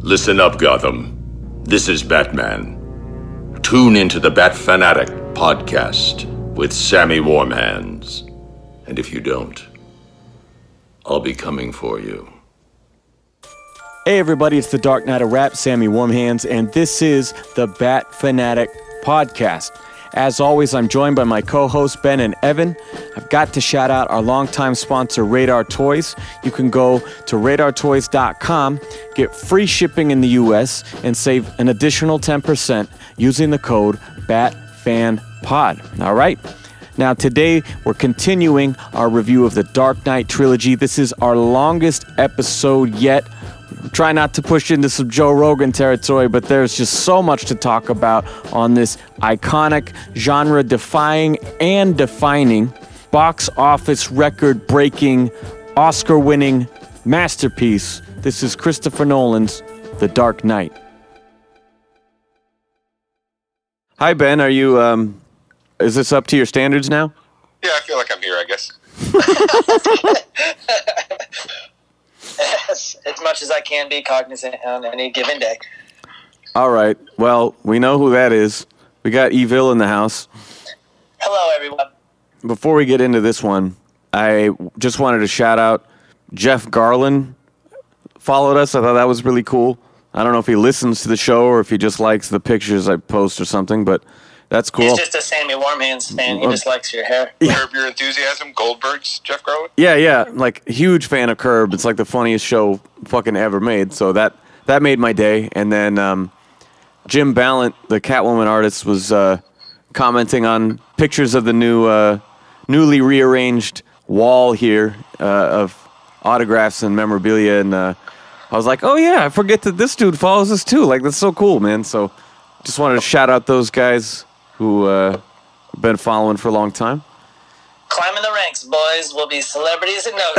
Listen up, Gotham. This is Batman. Tune into the Bat Fan Addict podcast with Sammy Warmhands. And if you don't, I'll be coming for you. Hey everybody, it's the Dark Knight of Rap, Sammy Warmhands, and this is the Bat Fan Addict Podcast. As always, I'm joined by my co-hosts Ben and Evan. I've got to shout out our longtime sponsor, Radar Toys. You can go to radartoys.com, get free shipping in the US, and save an additional 10% using the code BATFANPOD. All right? Now, today we're continuing our review of the Dark Knight trilogy. This is our longest episode yet. Try not to push into some Joe Rogan territory, but there's just so much to talk about on this iconic, genre defying, and defining, box office record breaking, Oscar winning masterpiece. This is Christopher Nolan's The Dark Knight. Hi, Ben. Are you, um, is this up to your standards now? Yeah, I feel like I'm here, I guess. as, as much as I can be cognizant on any given day. All right. Well, we know who that is. We got Evil in the house. Hello, everyone. Before we get into this one, I just wanted to shout out Jeff Garlin followed us. I thought that was really cool. I don't know if he listens to the show or if he just likes the pictures I post or something, but that's cool. He's just a Sammy Warmhands fan. He just likes your hair. Curb Your Enthusiasm, Goldberg's Jeff Garlin. Yeah, yeah, like huge fan of Curb. It's like the funniest show fucking ever made. So that that made my day. And then um, Jim Balent, the Catwoman artist, was uh, commenting on pictures of the new, uh, newly rearranged wall here uh, of autographs and memorabilia. And uh, I was like, oh yeah, I forget that this dude follows us too. Like that's so cool, man. So just wanted to shout out those guys who uh, been following for a long time. Climbing the ranks, boys. We'll be celebrities in no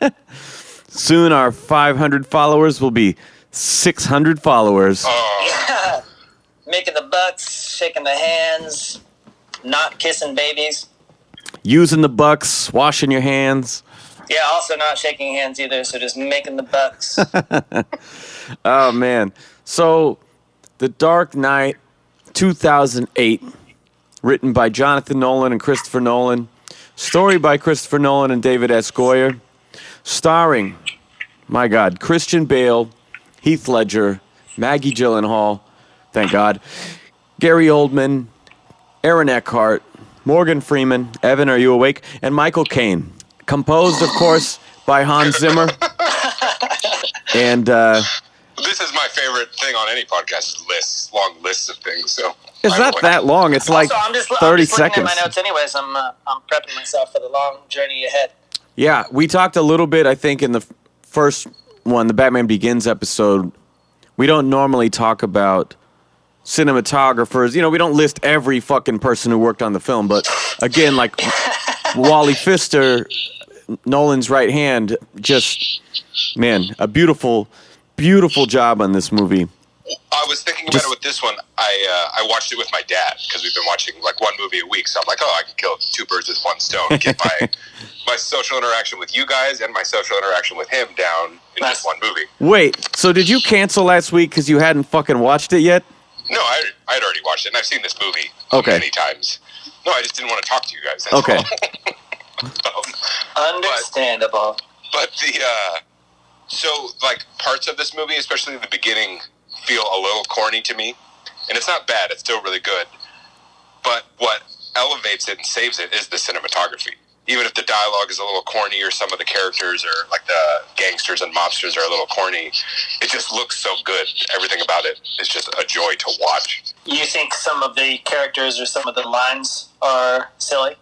time. Soon our 500 followers will be 600 followers. Oh, Making the bucks, shaking the hands, not kissing babies. Using the bucks, washing your hands. Yeah, also not shaking hands either, so just making the bucks. Oh man. So The Dark Knight 2008 written by Jonathan Nolan and Christopher Nolan. Story by Christopher Nolan and David S. Goyer. Starring, my God, Christian Bale, Heath Ledger, Maggie Gyllenhaal, thank God, Gary Oldman, Aaron Eckhart, Morgan Freeman, Evan, are you awake? And Michael Caine. Composed, of course, by Hans Zimmer. And uh, this is favorite thing on any podcast: is lists, long lists of things. So it's not that long. It's like so I'm just, 30 I'm just seconds. at my notes anyways. I'm, uh, I'm prepping myself for the long journey ahead. Yeah, we talked a little bit, I think, in the first one, the Batman Begins episode. We don't normally talk about cinematographers. You know, we don't list every fucking person who worked on the film, but again, like Wally Pfister, Nolan's right hand, just, man, a beautiful, beautiful job on this movie. I was thinking about Just- it with this one. I uh, I watched it with my dad because we've been watching like one movie a week. So I'm like, oh, I can kill two birds with one stone. Get my my social interaction with you guys and my social interaction with him down in just one movie. Wait, so did you cancel last week because you hadn't fucking watched it yet? No, I I had already watched it and I've seen this movie Okay. many times. No, I just didn't want to talk to you guys. That's Okay. all. um, Understandable. but the uh, so like parts of this movie, especially the beginning, feel a little corny to me, and it's not bad. It's still really good. But what elevates it and saves it is the cinematography. Even if the dialogue is a little corny, or some of the characters, or like the gangsters and mobsters are a little corny, it just looks so good. Everything about it is just a joy to watch. You think some of the characters or some of the lines are silly?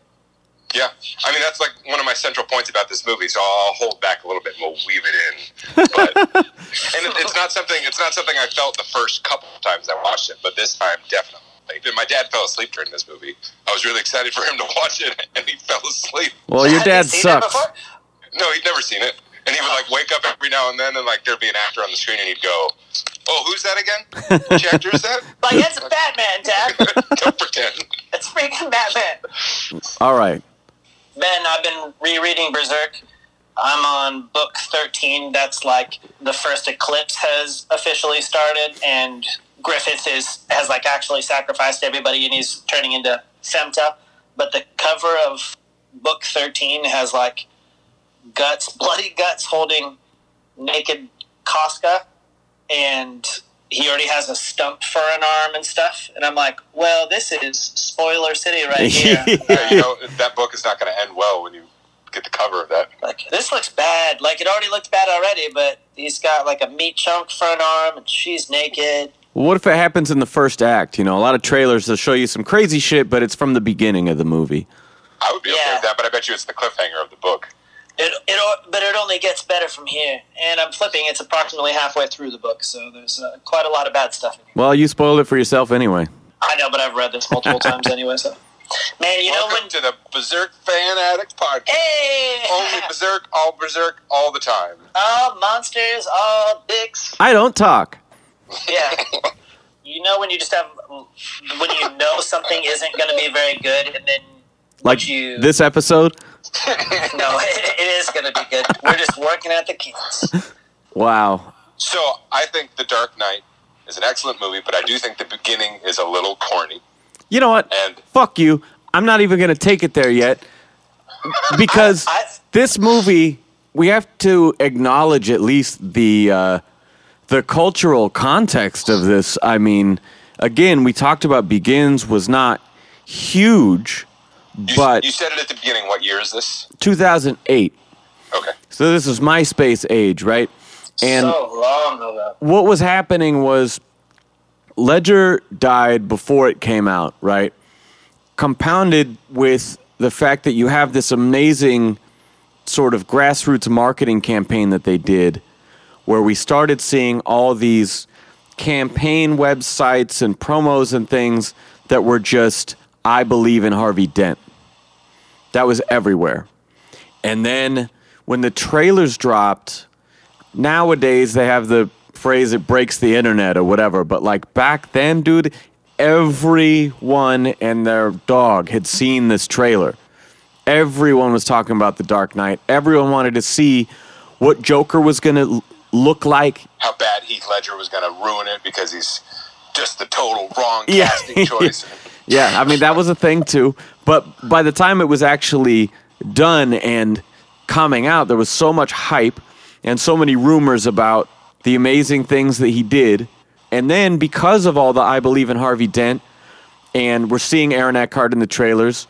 Yeah, I mean that's like one of my central points about this movie. So I'll hold back a little bit and we'll weave it in. But and it, it's not something it's not something I felt the first couple of times I watched it, but this time definitely. And my dad fell asleep during this movie. I was really excited for him to watch it, and he fell asleep. Well, your Have dad seen that sucks. before? No, he'd never seen it, and he would like wake up every now and then, and like there'd be an actor on the screen, and he'd go, "Oh, who's that again? Which actor is that?" Like, it's Batman, Dad. Don't pretend. It's freaking Batman. All right. Ben, I've been rereading Berserk. I'm on book 13. That's like the first eclipse has officially started, and Griffith is has like actually sacrificed everybody, and he's turning into Femto. But the cover of book 13 has like guts, bloody guts, holding naked Casca, and he already has a stump for an arm and stuff. And I'm like, well, this is spoiler city right here. Yeah, you know that book is not going to end well when you get the cover of that. like this looks bad. Like it already looked bad already, but he's got like a meat chunk for an arm, and she's naked. What if it happens in the first act? You know, a lot of trailers will show you some crazy shit, but it's from the beginning of the movie. I would be okay Yeah. with that, but I bet you it's the cliffhanger of the book. It, it, but it only gets better from here. And I'm flipping. It's approximately halfway through the book, so there's uh, quite a lot of bad stuff in here. Well, you spoiled it for yourself anyway. I know, but I've read this multiple times anyway. So, man, you know Welcome when? to the Berserk Fan Addict Podcast. Hey, Only Berserk, all Berserk, all the time. all monsters, all dicks. I don't talk. Yeah. you know when you just have when you know something isn't going to be very good, and then Like you this episode. no, it, it is going to be good. We're just working at the kinks. Wow. So I think The Dark Knight is an excellent movie, but I do think the beginning is a little corny. You know what? And Fuck you. I'm not even going to take it there yet because I- this movie we have to acknowledge at least the uh, the cultural context of this. I mean, again, we talked about Begins was not huge, you, but you said it at the beginning. What year is this? 2008. Okay. So this is MySpace age, right? And so long ago. what was happening was Ledger died before it came out, right? Compounded with the fact that you have this amazing sort of grassroots marketing campaign that they did where we started seeing all these campaign websites and promos and things that were just I believe in Harvey Dent. That was everywhere. And then when the trailers dropped, nowadays they have the phrase it breaks the internet or whatever but like back then dude everyone and their dog had seen this trailer everyone was talking about the dark knight everyone wanted to see what joker was going to look like How bad Heath Ledger was going to ruin it because he's just the total wrong Yeah. casting choice. yeah i mean that was a thing too but by the time it was actually done and coming out there was so much hype and so many rumors about the amazing things that he did. And then because of all the i believe in harvey dent and we're seeing aaron eckhart in the trailers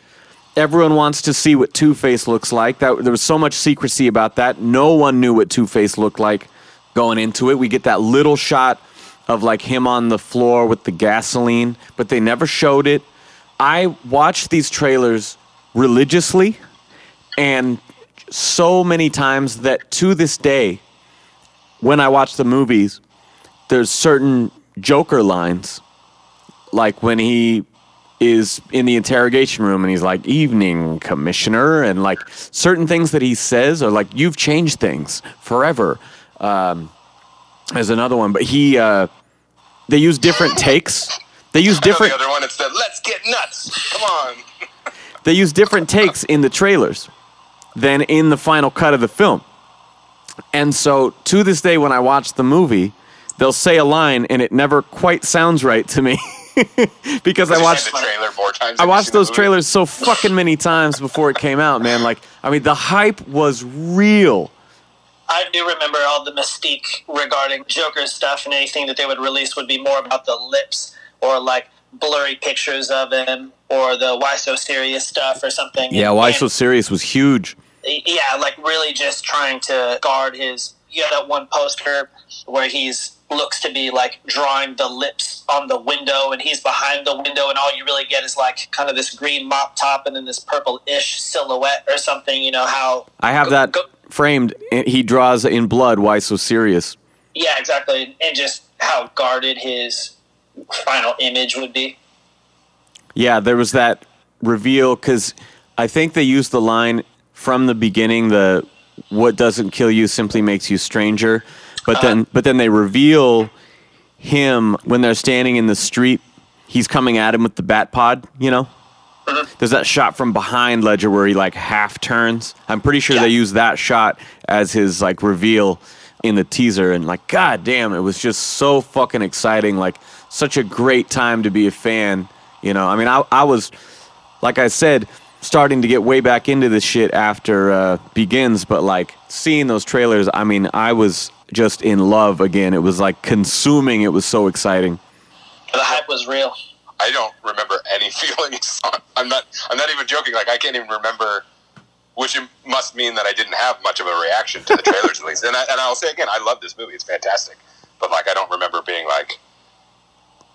everyone wants to see what two-face looks like. That there was so much secrecy about that. No one knew what two-face looked like going into it. We get that little shot of like him on the floor with the gasoline but they never showed it i watched these trailers religiously and so many times that to this day when I watch the movies, there's certain Joker lines, like when he is in the interrogation room and he's like, "Evening, Commissioner," and like certain things that he says are like, "You've changed things forever." Um, there's another one, but he uh, they use different takes. They use I know different the other one. It's the let's get nuts. Come on. they use different takes in the trailers than in the final cut of the film. And so to this day, when I watch the movie, they'll say a line and it never quite sounds right to me because I watched the trailer four times. I watched those trailers so fucking many times before it came out, man. Like, I mean, the hype was real. I do remember all the mystique regarding Joker's stuff, and anything that they would release would be more about the lips or like blurry pictures of him or the why so serious stuff or something. Yeah, why And- so serious was huge. yeah, like really just trying to guard his. You have that one poster where he's looks to be like drawing the lips on the window, and he's behind the window, and all you really get is like kind of this green mop top and then this purple-ish silhouette or something. You know how? I have go- that go- framed. He draws in blood. Why so serious? yeah, exactly, and just how guarded his final image would be. Yeah, there was that reveal because I think they used the line from the beginning. The "What doesn't kill you simply makes you stranger," but then uh-huh. but then they reveal him when they're standing in the street. He's coming at him with the bat pod, you know, mm-hmm. There's that shot from behind Ledger where he like half turns. I'm pretty sure Yeah. they used that shot as his like reveal in the teaser, and like, god damn, it was just so fucking exciting. Like, such a great time to be a fan. You know, I mean, I I was like I said, starting to get way back into this shit after uh, Begins, but like seeing those trailers, I mean, I was just in love again. It was like consuming. It was so exciting. The hype was real. I don't remember any feelings. I'm not. I'm not even joking. Like I can't even remember, which must mean that I didn't have much of a reaction to the trailers at least. And I, and I'll say again, I love this movie. It's fantastic. But like, I don't remember being like,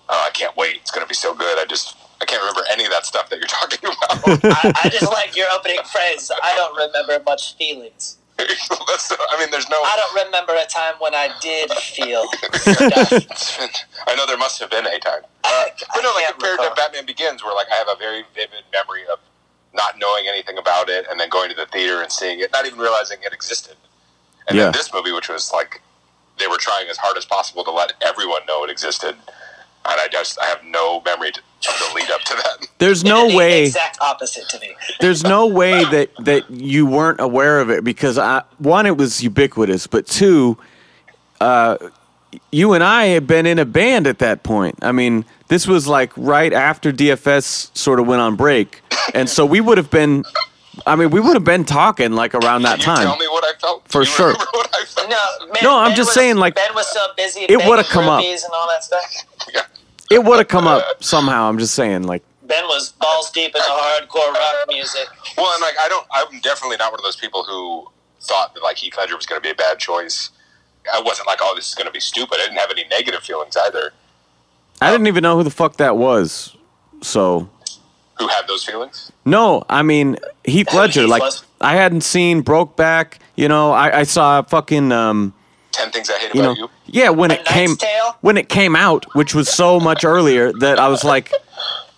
oh, I can't wait. It's gonna be so good. I just. I can't remember any of that stuff that you're talking about. I, I just like your opening phrase. I don't remember much feelings. I mean, there's no. I don't remember a time when I did feel been- I know there must have been a time. I, uh, But no, like can't compared to. Batman Begins, where like I have a very vivid memory of not knowing anything about it and then going to the theater and seeing it, not even realizing it existed. And Yeah. then this movie, which was like they were trying as hard as possible to let everyone know it existed, and I just I have no memory to, of the lead up to that. There's no the way. Exact opposite to me. There's no way that that you weren't aware of it because I, one, it was ubiquitous, but two, uh, you and I had been in a band at that point. I mean, this was like right after DFS sort of went on break, and so we would have been. I mean, we would have been talking like around that you time. tell me what I felt? For you sure. What I felt? No, man, No, I'm Ben just was- saying, like, Ben was so busy. it would've come up. and all that stuff. Yeah. It would have come up somehow. I'm just saying, like, Ben was balls deep in the hardcore rock music. Well, and like I don't, I'm definitely not one of those people who thought that like Heath Ledger was going to be a bad choice. I wasn't like, oh, this is going to be stupid. I didn't have any negative feelings either. I didn't even know who the fuck that was. So Who had those feelings? No, I mean Heath Who Ledger. Heath Like was? I hadn't seen Brokeback. You know, I, I saw fucking um, Ten things I hate you know, you. yeah, when A it came Tale? when it came out, which was so much earlier that I was like,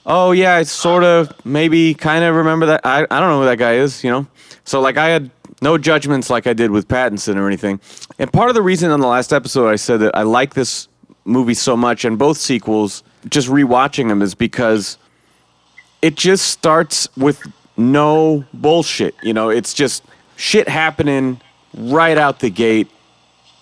oh yeah, I sort of maybe kind of remember that. I I don't know who that guy is. You know, so like I had no judgments like I did with Pattinson or anything. And part of the reason on the last episode I said that I like this movie so much and both sequels, just rewatching them is because it just starts with no bullshit. You know, it's just shit happening right out the gate.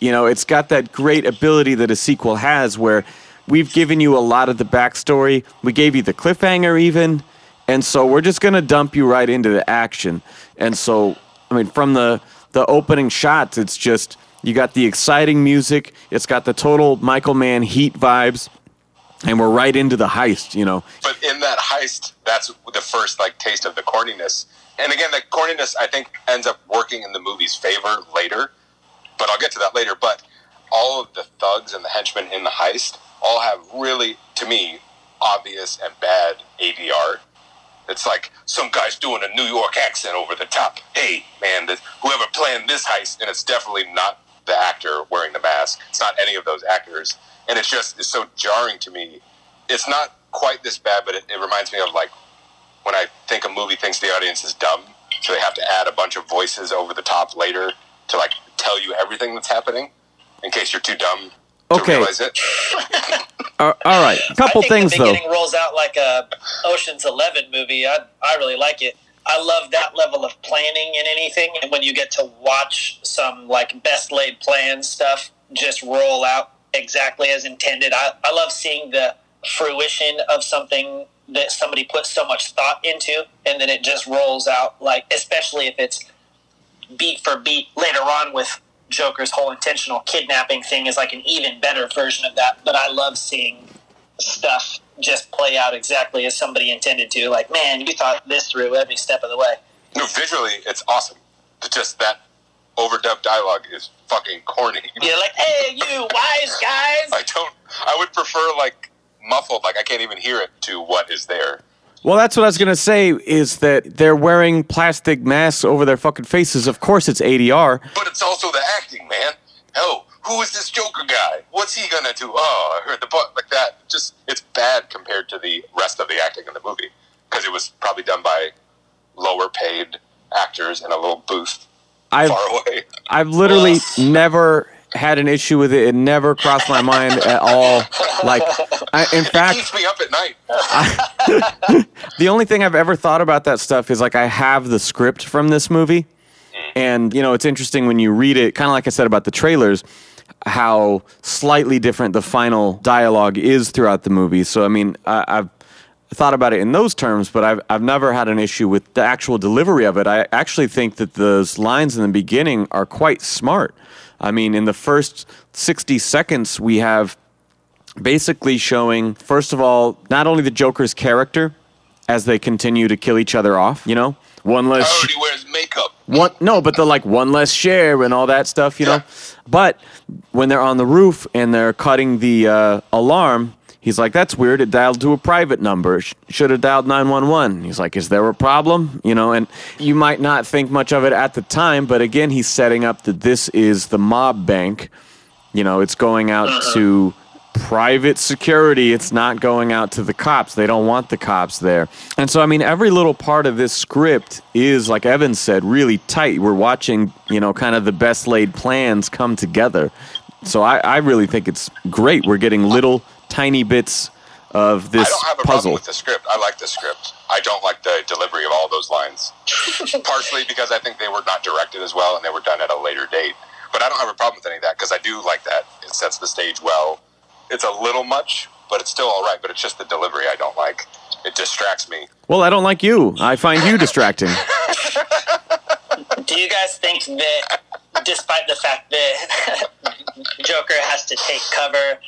You know, it's got that great ability that a sequel has where we've given you a lot of the backstory. We gave you the cliffhanger even. And so we're just going to dump you right into the action. And so, I mean, from the, the opening shots, it's just, you got the exciting music. It's got the total Michael Mann heat vibes. And we're right into the heist, you know. But in that heist, that's the first like taste of the corniness. And again, the corniness I think ends up working in the movie's favor later. But I'll get to that later. But all of the thugs and the henchmen in the heist all have really, to me, obvious and bad ADR. It's like some guy's doing a New York accent over the top. Hey, man, this, whoever planned this heist, and it's definitely not the actor wearing the mask. It's not any of those actors, and it's just it's so jarring to me. It's not quite this bad, but it, it reminds me of like when I think a movie thinks the audience is dumb, so they have to add a bunch of voices over the top later to like tell you everything that's happening in case you're too dumb to Okay. realize it. Uh, all right, a couple I think things the though. rolls out like a Ocean's Eleven movie. I I really like it. I love that level of planning in anything, and when you get to watch some like best laid plans stuff just roll out exactly as intended. I, I love seeing the fruition of something that somebody put so much thought into, and then it just rolls out like, especially if it's beat for beat later on with Joker's whole intentional kidnapping thing is like an even better version of that. But I love seeing stuff just play out exactly as somebody intended to. Like, man, you thought this through every step of the way. No, visually, it's awesome. It's just that overdubbed dialogue is fucking corny. You're like, hey, you wise guys. I don't. I would prefer like muffled, like I can't even hear it, to what is there. Well, that's what I was gonna say. Is that they're wearing plastic masks over their fucking faces? Of course, it's ADR. But it's also the acting, man. Oh, who is this Joker guy? What's he gonna do? Oh, I heard the butt like that. Just it's bad compared to the rest of the acting in the movie because it was probably done by lower paid actors in a little booth I've far away. I've literally never had an issue with it. It never crossed my mind at all Like, I, in It fact, keeps me up at night. the only thing I've ever thought about that stuff is like I have the script from this movie, and you know it's interesting when you read it. Kind of like I said about the trailers, how slightly different the final dialogue is throughout the movie. So I mean, I, I've thought about it in those terms, but I've I've never had an issue with the actual delivery of it. I actually think that those lines in the beginning are quite smart. I mean, in the first sixty seconds, we have basically showing first of all not only the Joker's character as they continue to kill each other off, you know, one less sh- he wears makeup. one no, but the like one less share and all that stuff, you know. But when they're on the roof and they're cutting the uh, alarm, he's like, "That's weird. It dialed to a private number. Sh- Should have dialed nine one one." He's like, "Is there a problem?" You know, and you might not think much of it at the time, but again, he's setting up that this is the mob bank. You know, it's going out uh-huh. to private security. It's not going out to the cops. They don't want the cops there. And so, I mean, every little part of this script is, like Evan said, really tight. We're watching, you know, kind of the best laid plans come together. So I, I really think it's great. We're getting little tiny bits of this I don't have a problem puzzle. with the script. I like the script. I don't like the delivery of all those lines. Partially because I think they were not directed as well and they were done at a later date. But I don't have a problem with any of that because I do like that. It sets the stage well. It's a little much, but it's still all right. But it's just the delivery I don't like. It distracts me. Well, I don't like you. I find you distracting. Do you guys think that, despite the fact that Joker has to take cover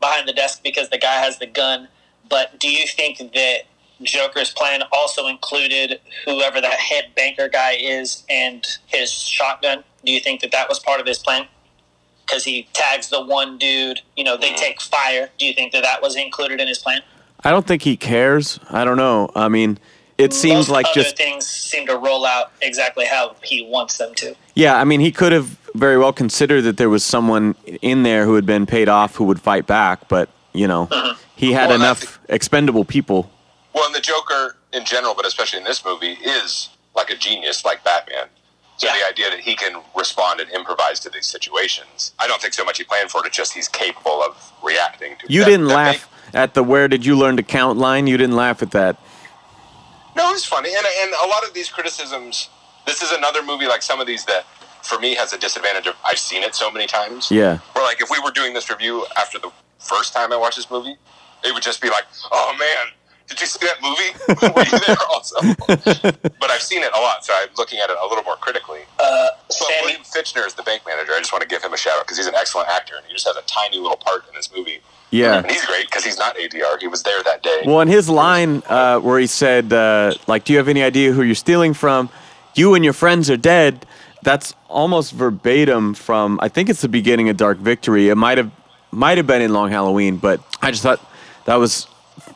behind the desk because the guy has the gun, but do you think that Joker's plan also included whoever that head banker guy is and his shotgun? Do you think that that was part of his plan? Because he tags the one dude, you know, they mm. take fire. Do you think that that was included in his plan? I don't think he cares. I don't know. I mean, it seems Most like other just things seem to roll out exactly how he wants them to. Yeah, I mean, he could have very well considered that there was someone in there who had been paid off who would fight back, but you know, mm-hmm. he had Well, enough expendable people. Well, and the Joker in general, but especially in this movie, is like a genius, like Batman. So Yeah. the idea that he can respond and improvise to these situations, I don't think so much he planned for it. It's just he's capable of reacting to. You that- didn't that laugh at the "Where did you learn to count?" line. You didn't laugh at that. No, it's funny, and and a lot of these criticisms. This is another movie like some of these that, for me, has a disadvantage of I've seen it so many times. Yeah, Where like if we were doing this review after the first time I watched this movie, it would just be like, oh man, did you see that movie? were you there also? but I've seen it a lot, so I'm looking at it a little more critically. Uh, But Sammy, William Fichtner is the bank manager. I just want to give him a shout out because he's an excellent actor and he just has a tiny little part in this movie. Yeah. And he's great because he's not ADR. He was there that day. Well, in his line uh, where he said, uh, "Like, do you have any idea who you're stealing from? You and your friends are dead." That's almost verbatim from I think it's the beginning of Dark Victory. It might have might have been in Long Halloween, but I just thought that was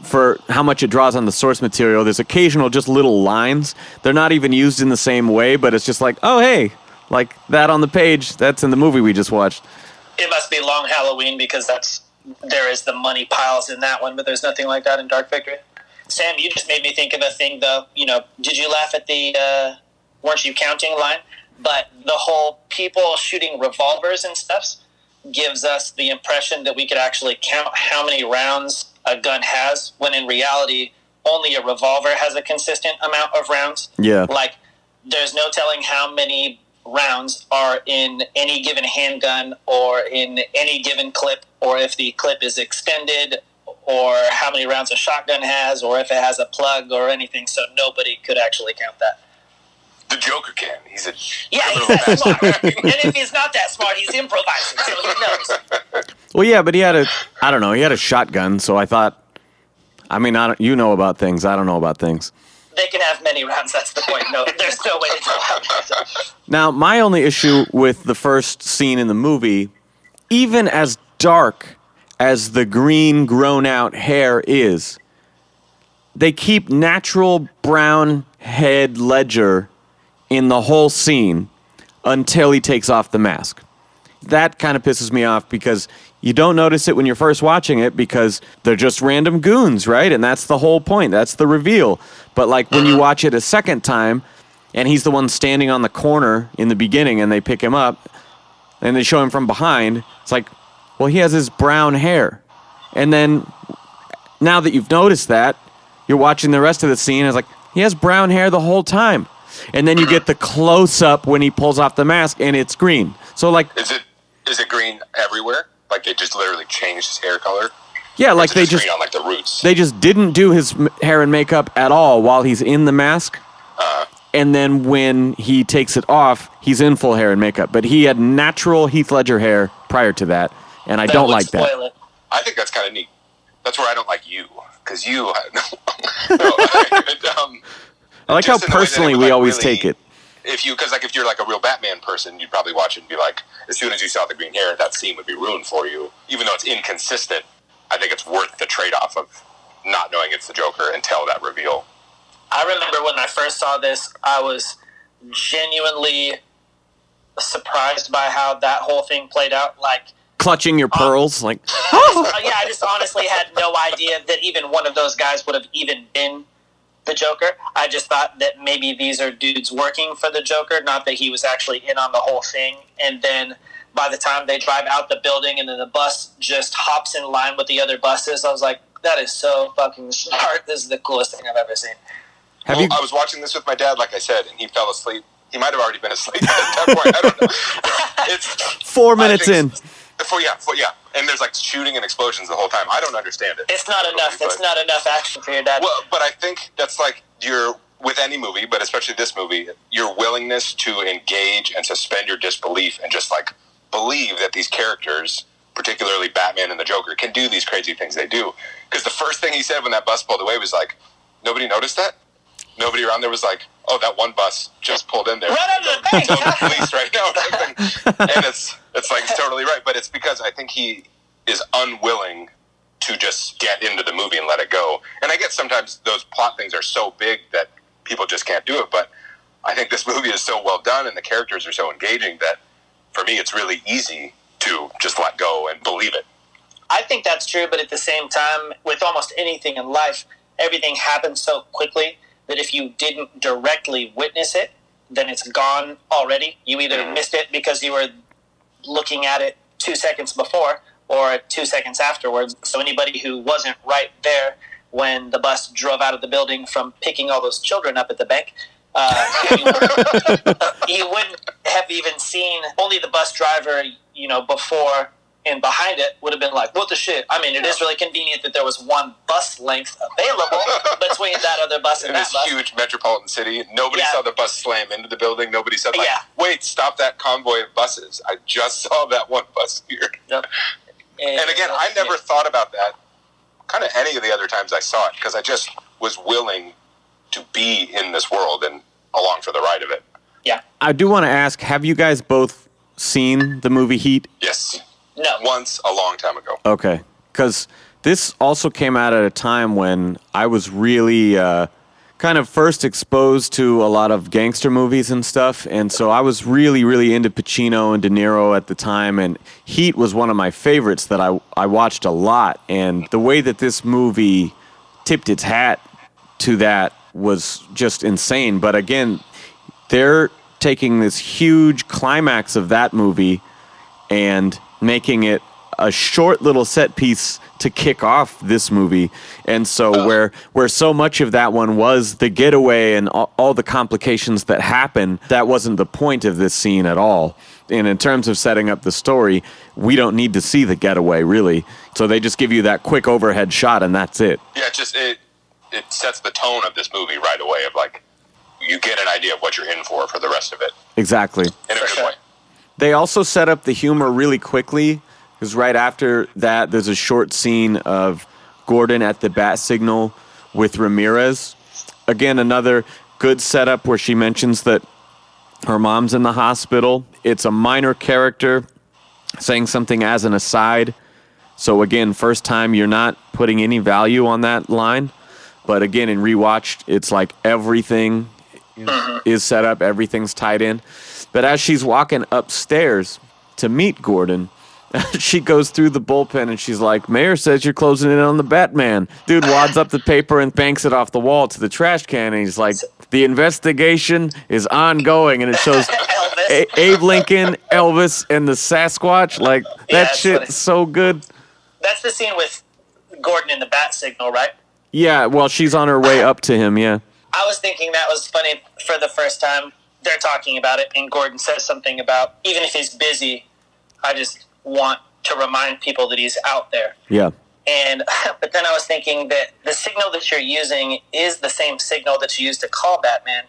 for how much it draws on the source material. There's occasional just little lines. They're not even used in the same way, but it's just like, oh hey, like that on the page. That's in the movie we just watched. it must be Long Halloween because that's there is the money piles in that one, but there's nothing like that in Dark Victory. Sam, you just made me think of a thing, though. You know, did you laugh at the uh, "weren't you counting" line? But the whole people shooting revolvers and stuff gives us the impression that we could actually count how many rounds a gun has, when in reality, only a revolver has a consistent amount of rounds. Yeah. Like, there's no telling how many rounds are in any given handgun or in any given clip, or if the clip is extended, or how many rounds a shotgun has, or if it has a plug or anything. So nobody could actually count that. The Joker can. He's a Yeah, he's that smart. and if he's not that smart, he's improvising, so he knows. Well, yeah, but he had a, I don't know, he had a shotgun, so I thought, I mean, I don't, you know about things, I don't know about things. They can have many rounds. That's the point. No, there's no way to tell how many. Now, my only issue with the first scene in the movie, even as dark as the green grown out hair is, they keep natural brown Heath Ledger in the whole scene until he takes off the mask. That kind of pisses me off because you don't notice it when you're first watching it because they're just random goons, right? And that's the whole point. That's the reveal. But like when you watch it a second time and he's the one standing on the corner in the beginning and they pick him up and they show him from behind, it's like, well, he has his brown hair. And then now that you've noticed that, you're watching the rest of the scene. It's like he has brown hair the whole time, and then you get the close up when he pulls off the mask, and it's green. So like, Is it is it green everywhere? Like they just literally changed his hair color? yeah, like Or is it they just green on like the roots. they just didn't do his hair and makeup at all while he's in the mask. Uh, And then when he takes it off, he's in full hair and makeup. But he had natural Heath Ledger hair prior to that, and I That don't like that. spoil it. I think that's kind of neat. That's where I don't like you because you. no, no, um, I like how just in the way that it personally would, we like, always really- take it. if you because like if you're like a real Batman person, you'd probably watch it and be like, as soon as you saw the green hair, that scene would be ruined for you. Even though it's inconsistent, I think it's worth the trade off of not knowing it's the Joker until that reveal. I remember when I first saw this, I was genuinely surprised by how that whole thing played out. Like, Clutching your pearls, like uh, yeah, I just honestly had no idea that even one of those guys would have even been the Joker. I just thought that maybe these are dudes working for the Joker, not that he was actually in on the whole thing. And then by the time they drive out the building and then the bus just hops in line with the other buses, I was like, that is so fucking smart. This is the coolest thing I've ever seen. Have well, you? I was watching this with my dad, like I said, and he fell asleep. He might have already been asleep at that point. I don't know. It's Four minutes in. think- yeah, for, yeah, and there's like shooting and explosions the whole time. I don't understand it. It's not enough. But- It's not enough action for your dad. Well, but I think that's like your with any movie, but especially this movie, your willingness to engage and suspend your disbelief and just like believe that these characters, particularly Batman and the Joker, can do these crazy things they do. Because the first thing he said when that bus pulled away was like, "Nobody noticed that." Nobody around there was like, "Oh, that one bus just pulled in there." Run under the bank. Tell the police right now. and it's it's like totally right, but it's because I think he is unwilling to just get into the movie and let it go. And I get sometimes those plot things are so big that people just can't do it. But I think this movie is so well done and the characters are so engaging that for me it's really easy to just let go and believe it. I think that's true, but at the same time, with almost anything in life, everything happens so quickly that if you didn't directly witness it, then it's gone already. You either Mhm. missed it because you were looking at it two seconds before or two seconds afterwards. So anybody who wasn't right there when the bus drove out of the building from picking all those children up at the bank, uh, you, you wouldn't have even seen only the bus driver, you know, before and behind it would have been like, what the shit? I mean, it is really convenient that there was one bus length available between that other bus and In that this bus. huge metropolitan city, nobody Yeah. saw the bus slam into the building. Nobody said, like, Yeah. wait, stop that convoy of buses. I just saw that one bus here. Yep. And again, I never thought about that kind of any of the other times I saw it because I just was willing to be in this world and along for the ride of it. Yeah. I do want to ask: Have you guys both seen the movie Heat? Yes. No. Once a long time ago. Okay, because this also came out at a time when I was really uh, kind of first exposed to a lot of gangster movies and stuff, and so I was really, really into Pacino and De Niro at the time, and Heat was one of my favorites that I I watched a lot, and the way that this movie tipped its hat to that was just insane. But again, they're taking this huge climax of that movie and making it a short little set piece to kick off this movie. And so where where so much of that one was the getaway and all, all the complications that happen, that wasn't the point of this scene at all. And in terms of setting up the story, we don't need to see the getaway really. So they just give you that quick overhead shot and that's it. Yeah, it just it it sets the tone of this movie right away of like you get an idea of what you're in for for the rest of it Exactly. in a good way. They also set up the humor really quickly because right after that, there's a short scene of Gordon at the bat signal with Ramirez. Again, another good setup where she mentions that her mom's in the hospital. It's a minor character saying something as an aside. So, again, first time you're not putting any value on that line. But again, in rewatched, it's like everything uh-huh. is set up, everything's tied in. But as she's walking upstairs to meet Gordon, she goes through the bullpen and she's like, Mayor says you're closing in on the Batman. Dude wads up the paper and banks it off the wall to the trash can. And he's like, The investigation is ongoing. And it shows A- Abe Lincoln, Elvis, and the Sasquatch. Like, that Yeah, it's shit's funny. so good. That's the scene with Gordon in the bat signal, right? Yeah, well, she's on her way up to him. Yeah. I was thinking that was funny for the first time. They're talking about it, and Gordon says something about even if he's busy, I just want to remind people that he's out there. Yeah. And but then I was thinking that the signal that you're using is the same signal that you use to call Batman.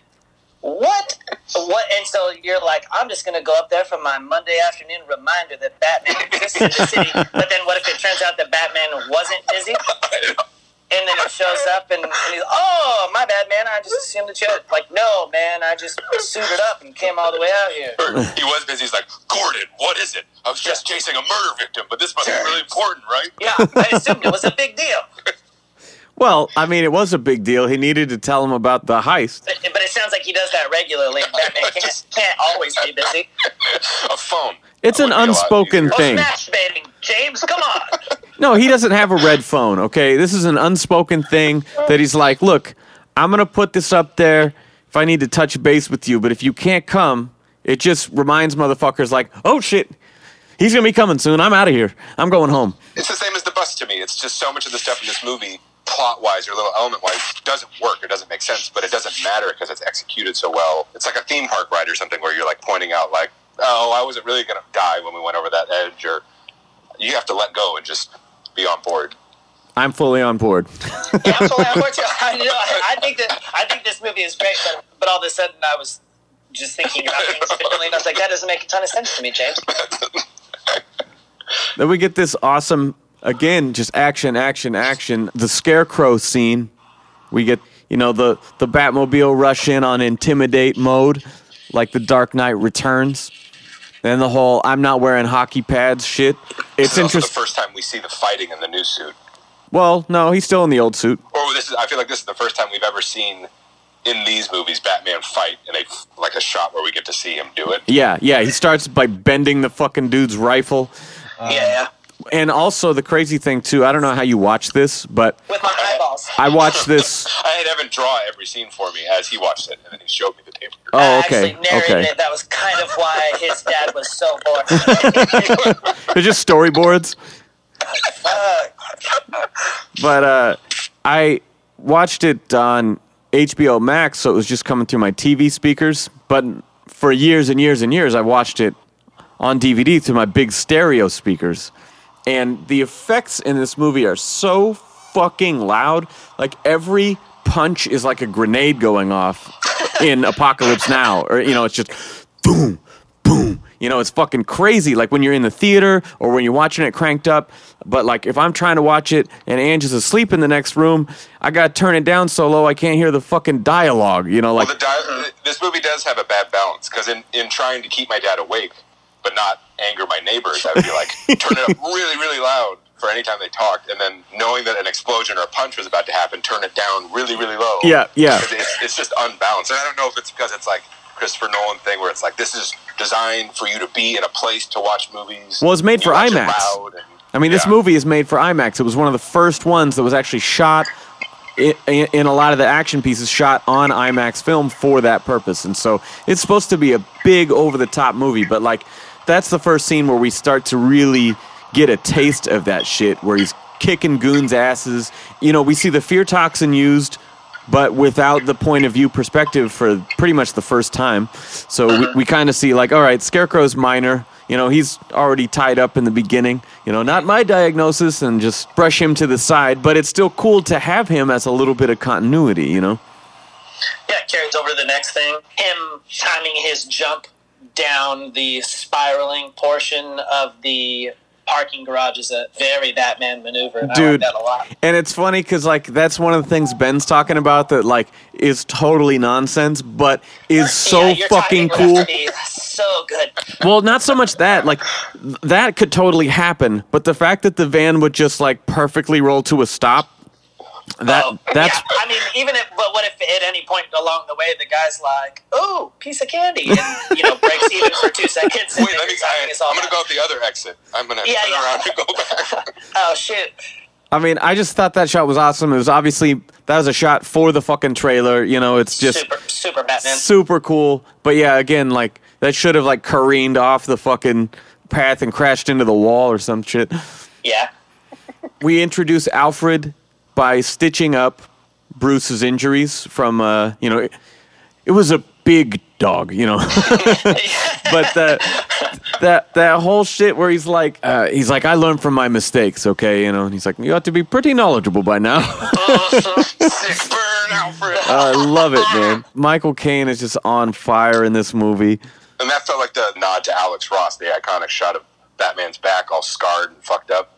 What? What? And so you're like, I'm just going to go up there for my Monday afternoon reminder that Batman exists in the city. But then what if it turns out that Batman wasn't busy? And then it shows up and, and he's, oh, my bad, man. I just assumed that you had, like, no, man. I just suited up and came all the way out here. He was busy. He's like, Gordon, what is it? I was just chasing a murder victim, but this must be really important, right? Yeah, I assumed it was a big deal. Well, I mean, it was a big deal. He needed to tell him about the heist. But, but it sounds like he does that regularly. Batman can't, can't always be busy. A phone. It's That an would be a lot unspoken easier. Oh, thing. masturbating, James, come on. No, he doesn't have a red phone, okay? This is an unspoken thing that he's like, look, I'm going to put this up there if I need to touch base with you, but if you can't come, it just reminds motherfuckers, like, oh shit, he's going to be coming soon. I'm out of here. I'm going home. It's the same as the bus to me. It's just so much of the stuff in this movie, plot wise or little element wise, doesn't work or doesn't make sense, but it doesn't matter because it's executed so well. It's like a theme park ride or something where you're like pointing out, like, oh, I wasn't really going to die when we went over that edge, or you have to let go and just be on board. I'm fully on board. Yeah. I'm with you. I, know, I, I think that I think this movie is great, but, but all of a sudden I was just thinking about things differently, and I was like, that doesn't make a ton of sense to me, James. Then we get this awesome, again, just action, action, action. The scarecrow scene. We get, you know, the, the Batmobile rush in on intimidate mode, like the Dark Knight Returns. Then the whole I'm not wearing hockey pads shit. It's This is the first time we see the fighting in the new suit. Well, no, he's still in the old suit. Or this is, I feel like this is the first time we've ever seen in these movies Batman fight in a like a shot where we get to see him do it. Yeah, yeah. He starts by bending the fucking dude's rifle. Uh, yeah, yeah. And also, the crazy thing, too, I don't know how you watch this, but With my eyeballs. I watched this. I had Evan draw every scene for me as he watched it, and then he showed me the tape. Oh, okay. actually narrated Okay. it. That was kind of why his dad was so bored. They're just storyboards. but uh, I watched it on HBO Max, so it was just coming through my TV speakers. But for years and years and years, I watched it on DVD through my big stereo speakers. And the effects in this movie are so fucking loud. Like every punch is like a grenade going off in Apocalypse Now. Or, you know, it's just boom, boom. You know, it's fucking crazy. Like when you're in the theater or when you're watching it cranked up. But like if I'm trying to watch it and Ange is asleep in the next room, I gotta turn it down so low I can't hear the fucking dialogue. You know, like well, the di- this movie does have a bad balance because in, in trying to keep my dad awake but not anger my neighbors, I would be like, turn it up really, really loud for any time they talked, and then knowing that an explosion or a punch was about to happen, turn it down really, really low. Yeah, yeah. It's, it's just unbalanced, and I don't know if it's because it's like Christopher Nolan thing where it's like this is designed for you to be in a place to watch movies. Well, it's made for IMAX. and- I mean, this movie is made for IMAX. It was one of the first ones that was actually shot in, in a lot of the action pieces shot on IMAX film for that purpose. And so it's supposed to be a big over the top movie, but like that's the first scene where we start to really get a taste of that shit where he's kicking goons asses. You know, we see the fear toxin used but without the point of view perspective for pretty much the first time. So we, we kind of see like, all right, Scarecrow's minor. You know, he's already tied up in the beginning. You know, not my diagnosis, and just brush him to the side. But it's still cool to have him as a little bit of continuity. You know. Yeah, it carries over to the next thing. Him timing his jump down the spiraling portion of the parking garage is a very Batman maneuver. And I like Dude. that a lot. And it's funny because like that's one of the things Ben's talking about that like is totally nonsense, but is so Yeah, fucking cool. So good. Well, not so much that. Like that could totally happen, but the fact that the van would just like perfectly roll to a stop. That Oh, that's yeah, I mean, even if, but what if at any point along the way the guy's like, "Oh, piece of candy," and you know breaks even for two seconds. and Wait, let me. figures timing I, is all I'm gonna bad. go out the other exit. I'm gonna Yeah, turn yeah. around and go back. Oh shoot! I mean, I just thought that shot was awesome. It was obviously that was a shot for the fucking trailer. You know, it's just super, super Batman. super cool. But yeah, again, like that should have like careened off the fucking path and crashed into the wall or some shit. Yeah. we introduce Alfred by stitching up Bruce's injuries from, uh, you know, it, it was a big dog, you know. but the, that that whole shit where he's like, uh, he's like, I learned from my mistakes, okay, you know. And he's like, you ought to be pretty knowledgeable by now. Sick burn, Alfred. I love it, man. Michael Caine is just on fire in this movie. and that felt like the nod to Alex Ross, the iconic shot of Batman's back all scarred and fucked up,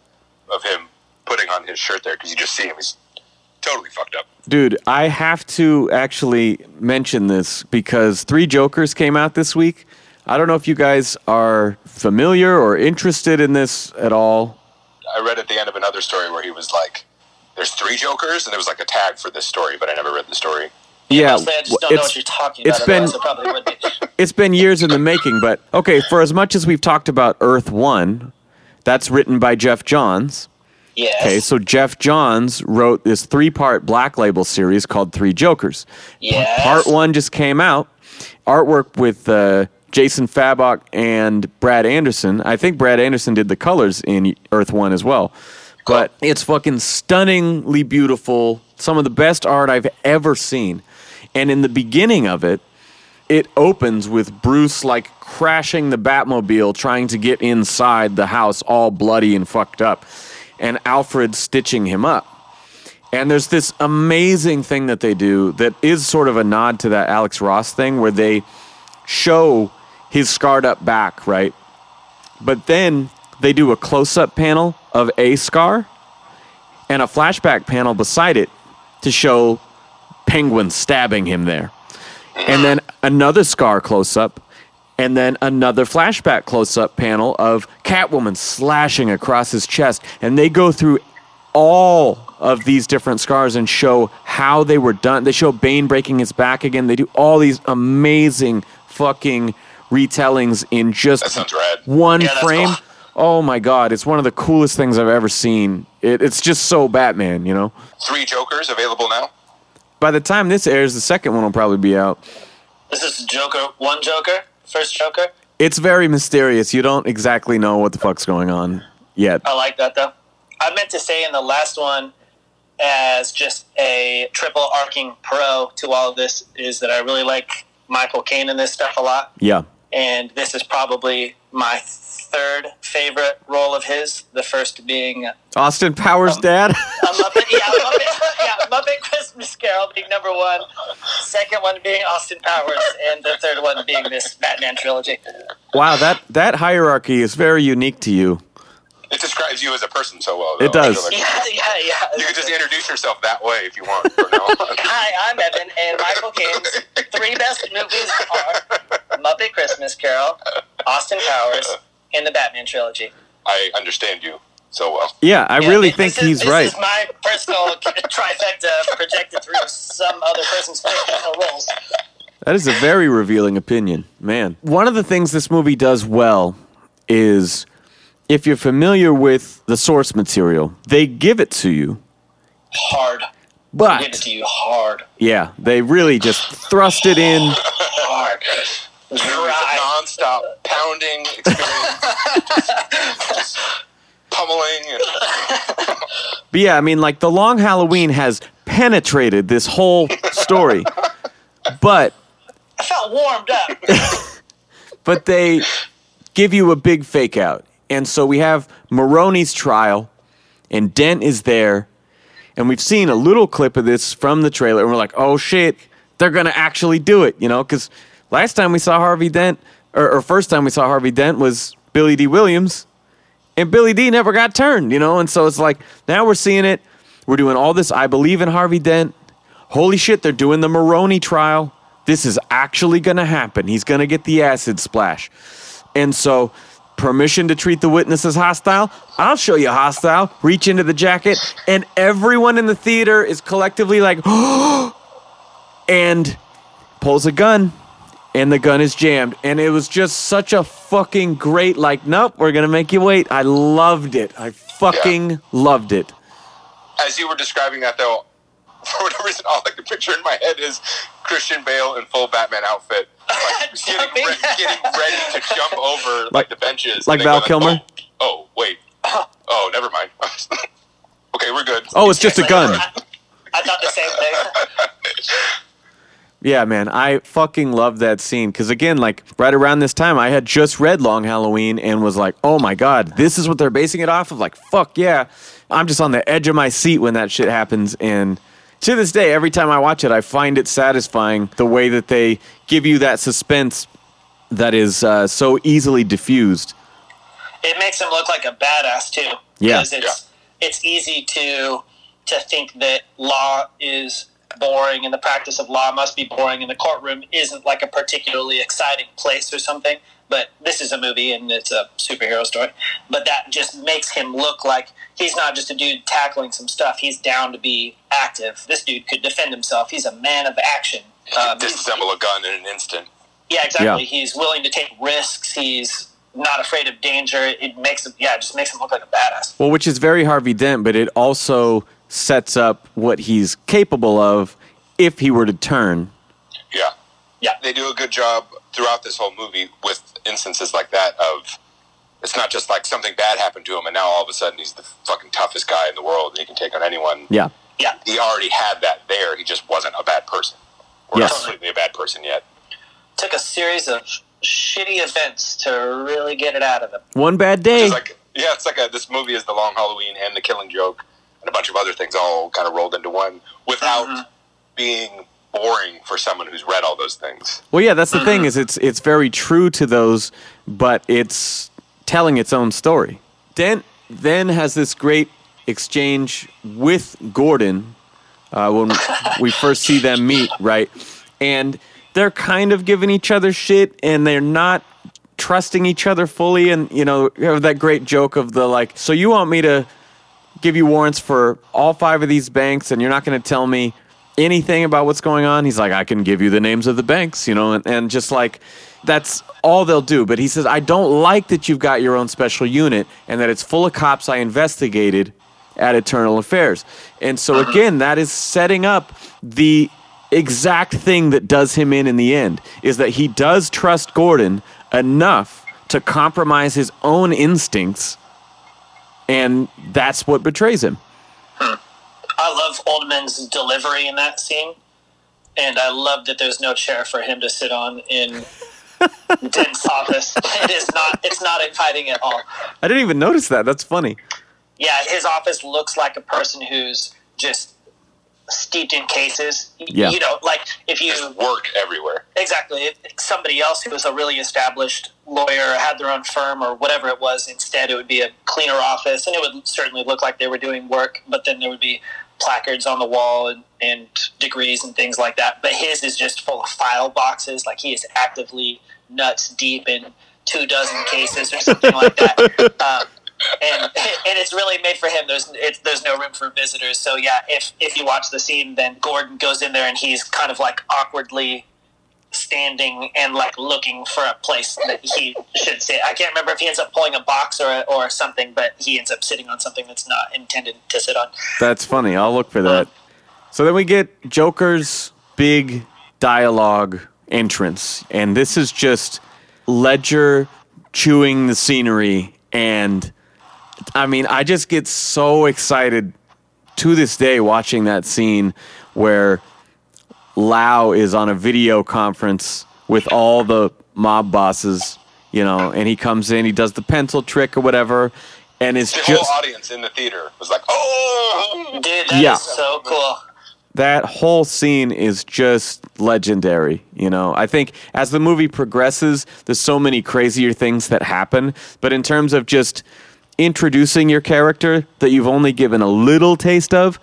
of him putting on his shirt there because you just see him. He's totally fucked up. Dude, I have to actually mention this because Three Jokers came out this week. I don't know if you guys are familiar or interested in this at all. I read at the end of another story where he was like, "There's three Jokers," and there was like a tag for this story, but I never read the story. Yeah, Mostly I just don't know it's- what you're talking it's about. been- otherwise it probably would be. it's been years in the making, but okay, for as much as we've talked about Earth One, that's written by Geoff Johns. Yes. Okay, so Geoff Johns wrote this three part Black Label series called Three Jokers. Yes. Part one just came out. Artwork with uh, Jason Fabok and Brad Anderson. I think Brad Anderson did the colors in Earth One as well. But it's fucking stunningly beautiful. Some of the best art I've ever seen. And in the beginning of it, it opens with Bruce like crashing the Batmobile trying to get inside the house all bloody and fucked up and Alfred stitching him up. And there's this amazing thing that they do that is sort of a nod to that Alex Ross thing where they show his scarred up back, right? But then they do a close up panel of a scar and a flashback panel beside it to show Penguin stabbing him there and then another scar close up, and then another flashback close up panel of Catwoman slashing across his chest. And they go through all of these different scars and show how they were done. They show Bane breaking his back again. They do all these amazing fucking retellings in just That sounds rad. one Yeah, frame. cool. Oh my god, it's one of the coolest things I've ever seen. It, it's just so Batman, you know. Three Jokers available now. By the time this airs, the second one will probably be out. This is Joker, one Joker, first Joker. It's very mysterious. You don't exactly know what the fuck's going on yet. I like that though. I meant to say in the last one, as just a triple arcing pro to all of this, is that I really like Michael Caine in this stuff a lot, Yeah. and this is probably my third favorite role of his. The first being uh, Austin Powers' dad? Muppet, yeah, Muppet, yeah, Muppet Christmas Carol being number one, second one being Austin Powers, and the third one being this Batman trilogy. wow, that, that hierarchy is very unique to you. It describes you as a person so well. Though. It does. Like Yeah, yeah, yeah. You could just introduce yourself that way if you want. From now on. Hi, I'm Evan, and Michael Caine's three best movies are Muppet Christmas Carol, Austin Powers, and the Batman trilogy. I understand you so well. Yeah, I Yeah, really think is- he's this right. This is my personal trifecta projected through some other person's fictional roles. That is a very revealing opinion, man. One of the things this movie does well is if you're familiar with the source material, they give it to you. Hard. Give it But to you hard. yeah, they really just thrust it in. Hard. It's a Dry. non-stop pounding experience, just pummeling, and But yeah, I mean, like the Long Halloween has penetrated this whole story, but I felt warmed up. but they give you a big fake out, and so we have Maroni's trial, and Dent is there, and we've seen a little clip of this from the trailer, and we're like, oh shit, they're gonna actually do it, you know? Because last time we saw Harvey Dent, or, or first time we saw Harvey Dent was Billy Dee Williams, and Billy D never got turned, you know? And so it's like, now we're seeing it. We're doing all this. I believe in Harvey Dent. Holy shit, they're doing the Maroni trial. This is actually going to happen. He's going to get the acid splash. And so, permission to treat the witness as hostile? I'll show you hostile. Reach into the jacket, and everyone in the theater is collectively like, and pulls a gun and the gun is jammed and it was just such a fucking great like nope we're gonna make you wait i loved it i fucking loved it as you were describing that, though, for whatever reason, all I can picture in my head is Christian Bale in full Batman outfit, like, getting, re- getting ready to jump over like, the benches, like Val go Kilmer? Oh, oh, wait. Oh, never mind. Okay, we're good. Oh, it's just a gun. I, I thought the same thing. Yeah, man, I fucking love that scene because again, like right around this time, I had just read Long Halloween and was like, "Oh my god, this is what they're basing it off of." Like, fuck yeah, I'm just on the edge of my seat when that shit happens. And to this day, every time I watch it, I find it satisfying the way that they give you that suspense that is uh, so easily diffused. it makes him look like a badass too. Yeah. Because it's it's easy to to think that law is boring and the practice of law must be boring and the courtroom isn't like a particularly exciting place or something. But this is a movie and it's a superhero story. But that just makes him look like he's not just a dude tackling some stuff. He's down to be active. This dude could defend himself. He's a man of action. Um, Disassemble a gun in an instant. yeah, exactly. Yeah. He's willing to take risks. He's not afraid of danger. It makes him, yeah, it just makes him look like a badass. Well, which is very Harvey Dent, but it also sets up what he's capable of if he were to turn. Yeah. Yeah. They do a good job throughout this whole movie with instances like that of it's not just like something bad happened to him and now all of a sudden he's the fucking toughest guy in the world and he can take on anyone. Yeah. Yeah, He already had that there. He just wasn't a bad person. Or Yes. not completely a bad person yet. took a series of shitty events to really get it out of him. One bad day. Like yeah, it's like a, this movie is the Long Halloween and the Killing Joke and a bunch of other things all kind of rolled into one without Mhm. being boring for someone who's read all those things. Well, yeah, that's the thing is it's it's very true to those, but it's telling its own story. Dent then has this great exchange with Gordon uh, when we first see them meet, right? And they're kind of giving each other shit, and they're not trusting each other fully. And you know, you have that great joke of the like, so you want me to give you warrants for all five of these banks and you're not going to tell me anything about what's going on? He's like i can give you the names of the banks you know and, and just like that's all they'll do. But he says i don't like that you've got your own special unit and that it's full of cops i investigated at internal affairs. And so again that is setting up the exact thing that does him in in the end is that he does trust gordon enough to compromise his own instincts and that's what betrays him. Hmm. I love Oldman's delivery in that scene, and I love that there's no chair for him to sit on in Dent's office. It is not. It's not inviting at all. I didn't even notice that. That's funny. Yeah, his office looks like a person who's just steeped in cases. Yeah. You know, like if you There's work everywhere. exactly if somebody else who was a really established lawyer had their own firm or whatever it was instead it would be a cleaner office and it would certainly look like they were doing work but then there would be placards on the wall and, and degrees and things like that but his is just full of file boxes like he is actively nuts deep in two dozen cases or something like that um, and and it's really made for him. There's there's no room for visitors. So yeah, if if you watch the scene, then Gordon goes in there and he's kind of like awkwardly standing and like looking for a place that he should sit. I can't remember if he ends up pulling a box or or something, but he ends up sitting on something that's not intended to sit on. That's funny. I'll look for that. So then we get Joker's big dialogue entrance, and this is just Ledger chewing the scenery. And I mean, I just get so excited to this day watching that scene where Lau is on a video conference with all the mob bosses, you know, and he comes in, he does the pencil trick or whatever, and it's The just whole audience in the theater was like, "Oh!" Dude, that is Yeah. so cool. that whole scene is just legendary. You know, I think as the movie progresses, there's so many crazier things that happen. But in terms of just introducing your character that you've only given a little taste of,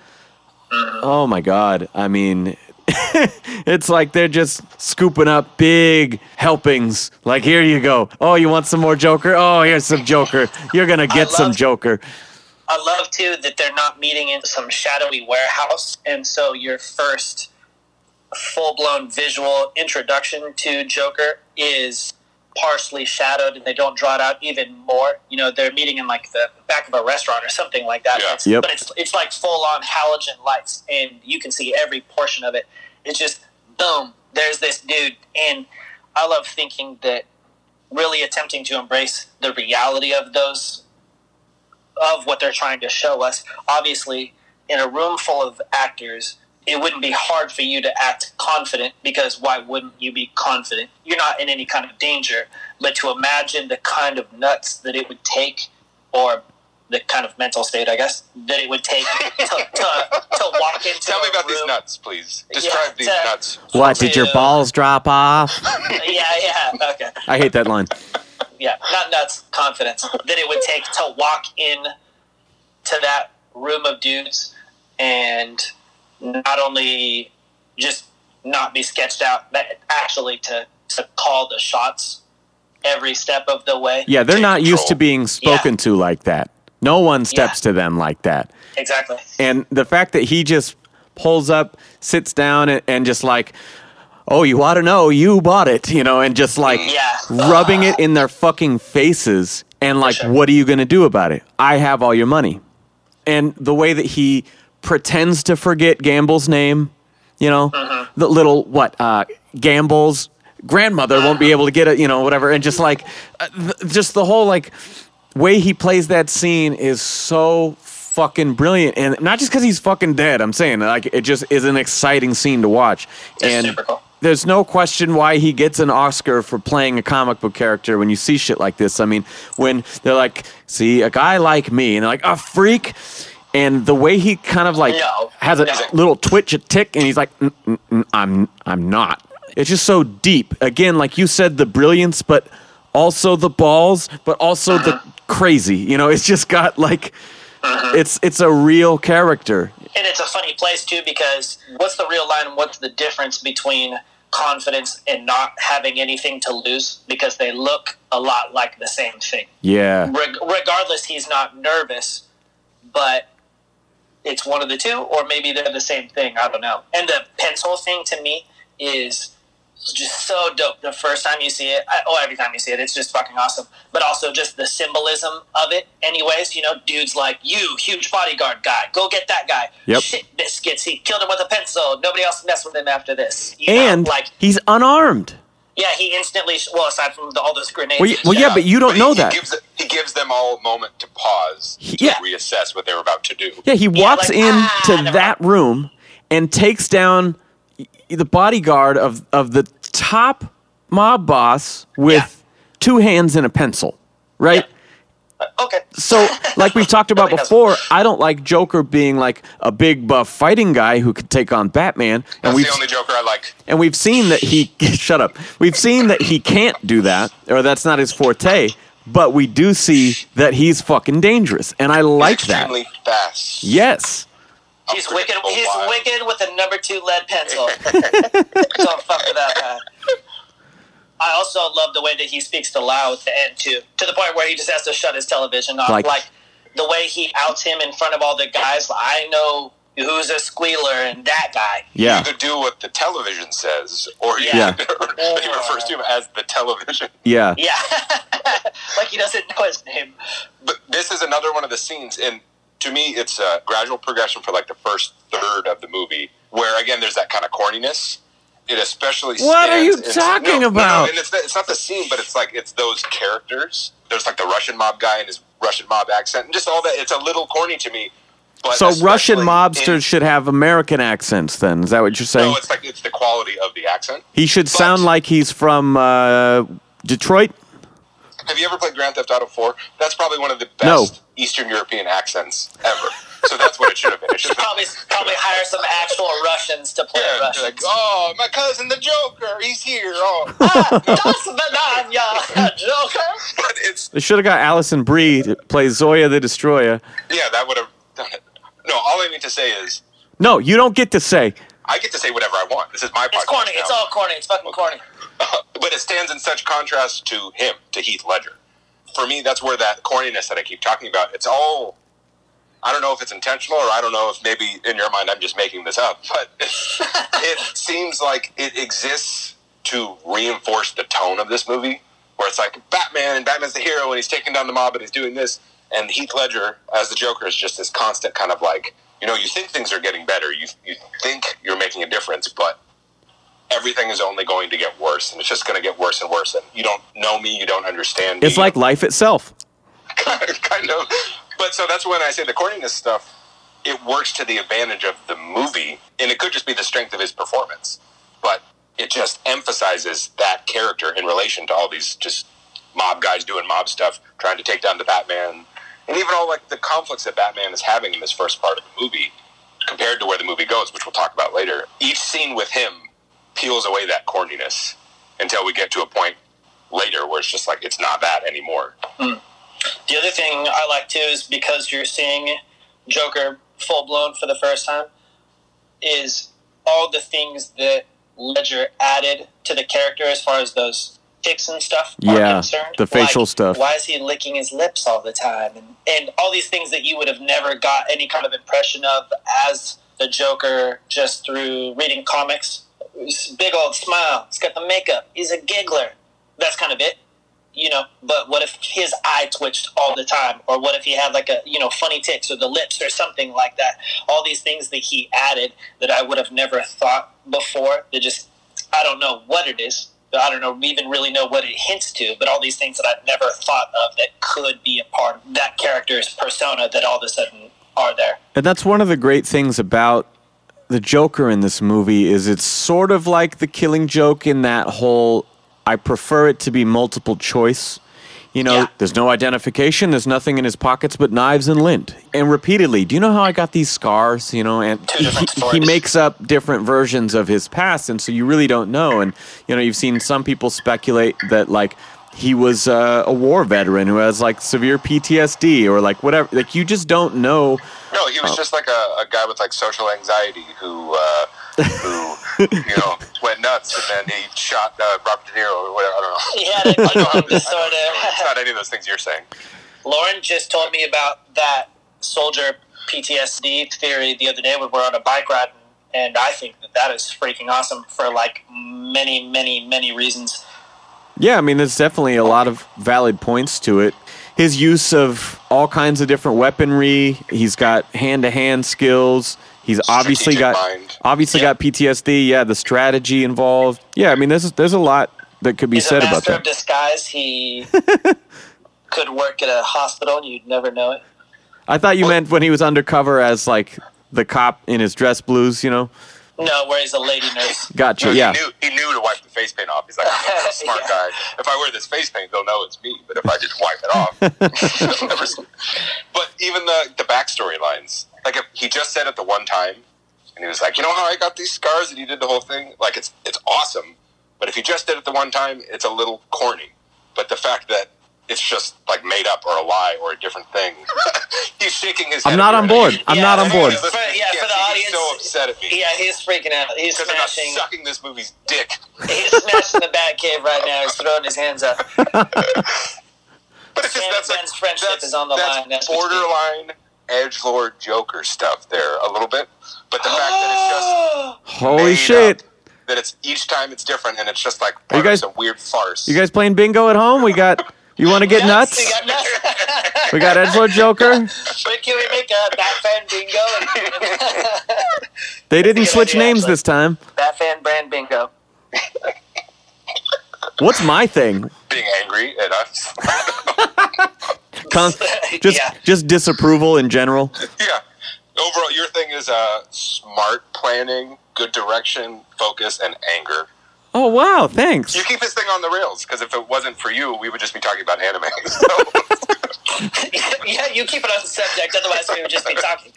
oh my God. I mean, it's like they're just scooping up big helpings. Like, here you go. Oh, you want some more Joker? Oh, here's some Joker. You're going to get some Joker. I love too that they're not meeting in some shadowy warehouse, and so your first full blown visual introduction to Joker is partially shadowed, and they don't draw it out even more. You know, they're meeting in like the back of a restaurant or something like that. Yeah. It's, Yep. But it's it's like full on halogen lights, and you can see every portion of it. It's just boom. There's this dude, and I love thinking that really attempting to embrace the reality of those of what they're trying to show us. Obviously, in a room full of actors, it wouldn't be hard for you to act confident because why wouldn't you be confident? You're not in any kind of danger. But to imagine the kind of nuts that it would take, or the kind of mental state, I guess, that it would take to, to, to walk into Tell me a about these nuts, please. Describe Yeah, these to- nuts. What, did your balls drop off? Yeah, yeah, okay. I hate that line. yeah, not nuts, confidence that it would take to walk in to that room of dudes and not only just not be sketched out, but actually to, to call the shots every step of the way. Yeah, they're not used to being spoken to like that. No one steps to them like that. Exactly. And the fact that he just pulls up, sits down, and, and just like, oh, you ought to know, you bought it, you know, and just like Yeah. rubbing it in their fucking faces and like, sure. what are you going to do about it? I have all your money. And the way that he pretends to forget Gamble's name, you know, Mm-hmm. the little, what, uh, Gamble's grandmother won't be able to get it, you know, whatever. And just like, uh, th- just the whole like way he plays that scene is so fucking brilliant. And not just because he's fucking dead, I'm saying, like, it just is an exciting scene to watch. It's and cool. there's no question why he gets an Oscar for playing a comic book character when you see shit like this. I mean, when they're like, see, a guy like me, and they're like, a freak. And the way he kind of like No. has a No. little twitch, a tick, and he's like, "Mm, mm, mm, I'm, I'm not. It's just so deep. Again, like you said, the brilliance, but also the balls, but also the Uh-huh. crazy. You know, it's just got like, Uh-huh. it's it's a real character. And it's a funny place too because what's the real line and what's the difference between confidence and not having anything to lose because they look a lot like the same thing. Yeah, Reg- regardless, he's not nervous, but it's one of the two, or maybe they're the same thing. I don't know. And the pencil thing to me is just so dope. The first time you see it, I, oh, every time you see it, it's just fucking awesome. But also just the symbolism of it. Anyways, you know, dudes like you, huge bodyguard guy, go get that guy. Yep. Shit biscuits. He killed him with a pencil. Nobody else messed with him after this. You and know, like, he's unarmed. Yeah, he instantly. Well, aside from the, all those grenades. Well, y- well, yeah, but you don't But know he, that. He gives, he gives them all a moment to pause He- to yeah. reassess what they're about to do. Yeah, he walks like, in ah, that room and takes down the bodyguard of of the top mob boss with Yeah. two hands and a pencil, right? Uh, okay. So, like we've talked about Nobody does. before, I don't like Joker being like a big buff fighting guy who could take on Batman, and That's we've the only Joker I like. and we've seen that he shut up. We've seen that he can't do that, or that's not his forte. But we do see that he's fucking dangerous, and I like He's that. extremely fast. Yes. He's wicked. He's wild. wicked with a number two lead pencil. Don't fuck with that guy. I also love the way that he speaks to Lau at the end too, to the point where he just has to shut his television off. Like- Like, the way he outs him in front of all the guys. Like, I know who's a squealer and that guy. Yeah. Either do what the television says, or he, Yeah. or he refers to him as the television. Yeah. Yeah, like he doesn't know his name. But this is another one of the scenes, and to me, it's a gradual progression for like the first third of the movie, where again, there's that kind of corniness. It especially. What are you stands- talking no, no, no, about? and it's, it's not the scene, but it's like it's those characters. There's like the Russian mob guy and his Russian mob accent, and just all that. It's a little corny to me. But So Russian mobsters in- should have American accents. Then is that what you're saying? No, it's like it's the quality of the accent. he should but- sound like he's from uh, Detroit. Have you ever played Grand Theft Auto 4? That's probably one of the No. best Eastern European accents ever. So that's what it should have been. It should have been Probably probably hire some actual Russians to play Yeah, Russians. like, oh, my cousin, the Joker, he's here. Oh, ah, das Banana, Joker. but it's They should have got Alison Brie to play Zoya the Destroyer. yeah, that would have done it. No, all I mean to say is, No, you don't get to say. I get to say whatever I want. This is my podcast. It's corny. It's all corny. It's fucking corny. but it stands in such contrast to him, to Heath Ledger. For me, that's where that corniness that I keep talking about. It's all. I don't know if it's intentional, or I don't know if maybe in your mind I'm just making this up, but it seems like it exists to reinforce the tone of this movie, where it's like Batman and Batman's the hero and he's taking down the mob and he's doing this, and Heath Ledger as the Joker is just this constant kind of like, you know, you think things are getting better, you you think you're making a difference, but everything is only going to get worse, and it's just going to get worse and worse. And you don't know me, you don't understand. Me. It's like life itself. kind of. But so that's when I say the corniness stuff. it works to the advantage of the movie, and it could just be the strength of his performance, but it just emphasizes that character in relation to all these just mob guys doing mob stuff, trying to take down the Batman, and even all like the conflicts that Batman is having in this first part of the movie compared to where the movie goes, which we'll talk about later. Each scene with him peels away that corniness until we get to a point later where it's just like it's not that anymore. Hmm. The other thing I like too is because you're seeing Joker full blown for the first time, is all the things that Ledger added to the character as far as those ticks and stuff are Yeah, concerned. the facial stuff. Why is he licking his lips all the time? And, and all these things that you would have never got any kind of impression of as the Joker just through reading comics. Big old smile. He's got the makeup. He's a giggler. That's kind of it you know but what if his eye twitched all the time? Or what if he had like a you know funny ticks or the lips or something like that? All these things that he added that i would have never thought before that just i don't know what it is. I don't know even really know what it hints to but all these things that i've never thought of that could be a part of that character's persona that all of a sudden are there. And that's one of the great things about the Joker in this movie is it's sort of like the Killing Joke in that whole. I prefer it to be multiple choice. You know, Yeah. there's no identification. There's nothing in his pockets but knives and lint. And repeatedly, do you know how I got these scars? You know, and he, he makes up different versions of his past, and so you really don't know. And you know, you've seen some people speculate that like he was uh, a war veteran who has like severe PTSD or like whatever. Like you just don't know. No, he was just like a, a guy with like social anxiety who, uh, who, you know, went nuts and then he shot uh, Robert De Niro or whatever. I don't know. he had a I know how control this- I know disorder It's not any of those things you're saying. Lauren just told me about that soldier PTSD theory the other day when we're on a bike ride, and I think that that is freaking awesome for like many, many, many reasons. Yeah, I mean, there's definitely a lot of valid points to it. His use of all kinds of different weaponry. He's got hand-to-hand skills. He's obviously got mind. obviously Yeah. got PTSD. Yeah, the strategy involved. Yeah, I mean, there's there's a lot that could be He's said a about master of that. disguise. He could work at a hospital, and you'd never know it. I thought you meant when he was undercover as like the cop in his dress blues. You know, No, where he's a lady nurse. gotcha. No, yeah, He knew, he knew to wipe the face paint off. He's like, I'm a smart Yeah. guy. If I wear this face paint, they'll know it's me. But if I just wipe it off, never see. But even the, the backstory lines, like if he just said it the one time, and he was like, you know how I got these scars, and he did the whole thing. Like it's it's awesome. But if he just did it the one time, it's a little corny. But the fact that it's just like made up or a lie or a different thing, he's shaking his. I'm not on board. I'm Yeah, not on board. for- yeah, for the audience- He's so upset at me. Yeah, he's freaking out. He's Because I'm not smashing. sucking this movie's dick. He's smashing the bat cave right now. He's throwing his hands up. But it's just Sam that's like Ben's friendship that's, is on the that's line, that's what's borderline edge lord Joker stuff there a little bit. But the fact that it's just holy shit! up, that it's each time it's different and it's just like you guys- of some weird farce. You guys playing bingo at home? We got. You want to get nuts? We got nuts. We got Edgelord Joker. but can we make a Batman bingo? They didn't switch idea, names actually. this time. Batman brand bingo. What's my thing? being angry at us. Con- just Yeah. just disapproval in general. yeah. Overall, your thing is uh, smart planning, good direction, focus, and anger. Oh wow, thanks. You keep this thing on the rails because if it wasn't for you, we would just be talking about anime. So, yeah, you keep it on the subject. Otherwise, we would just be talking.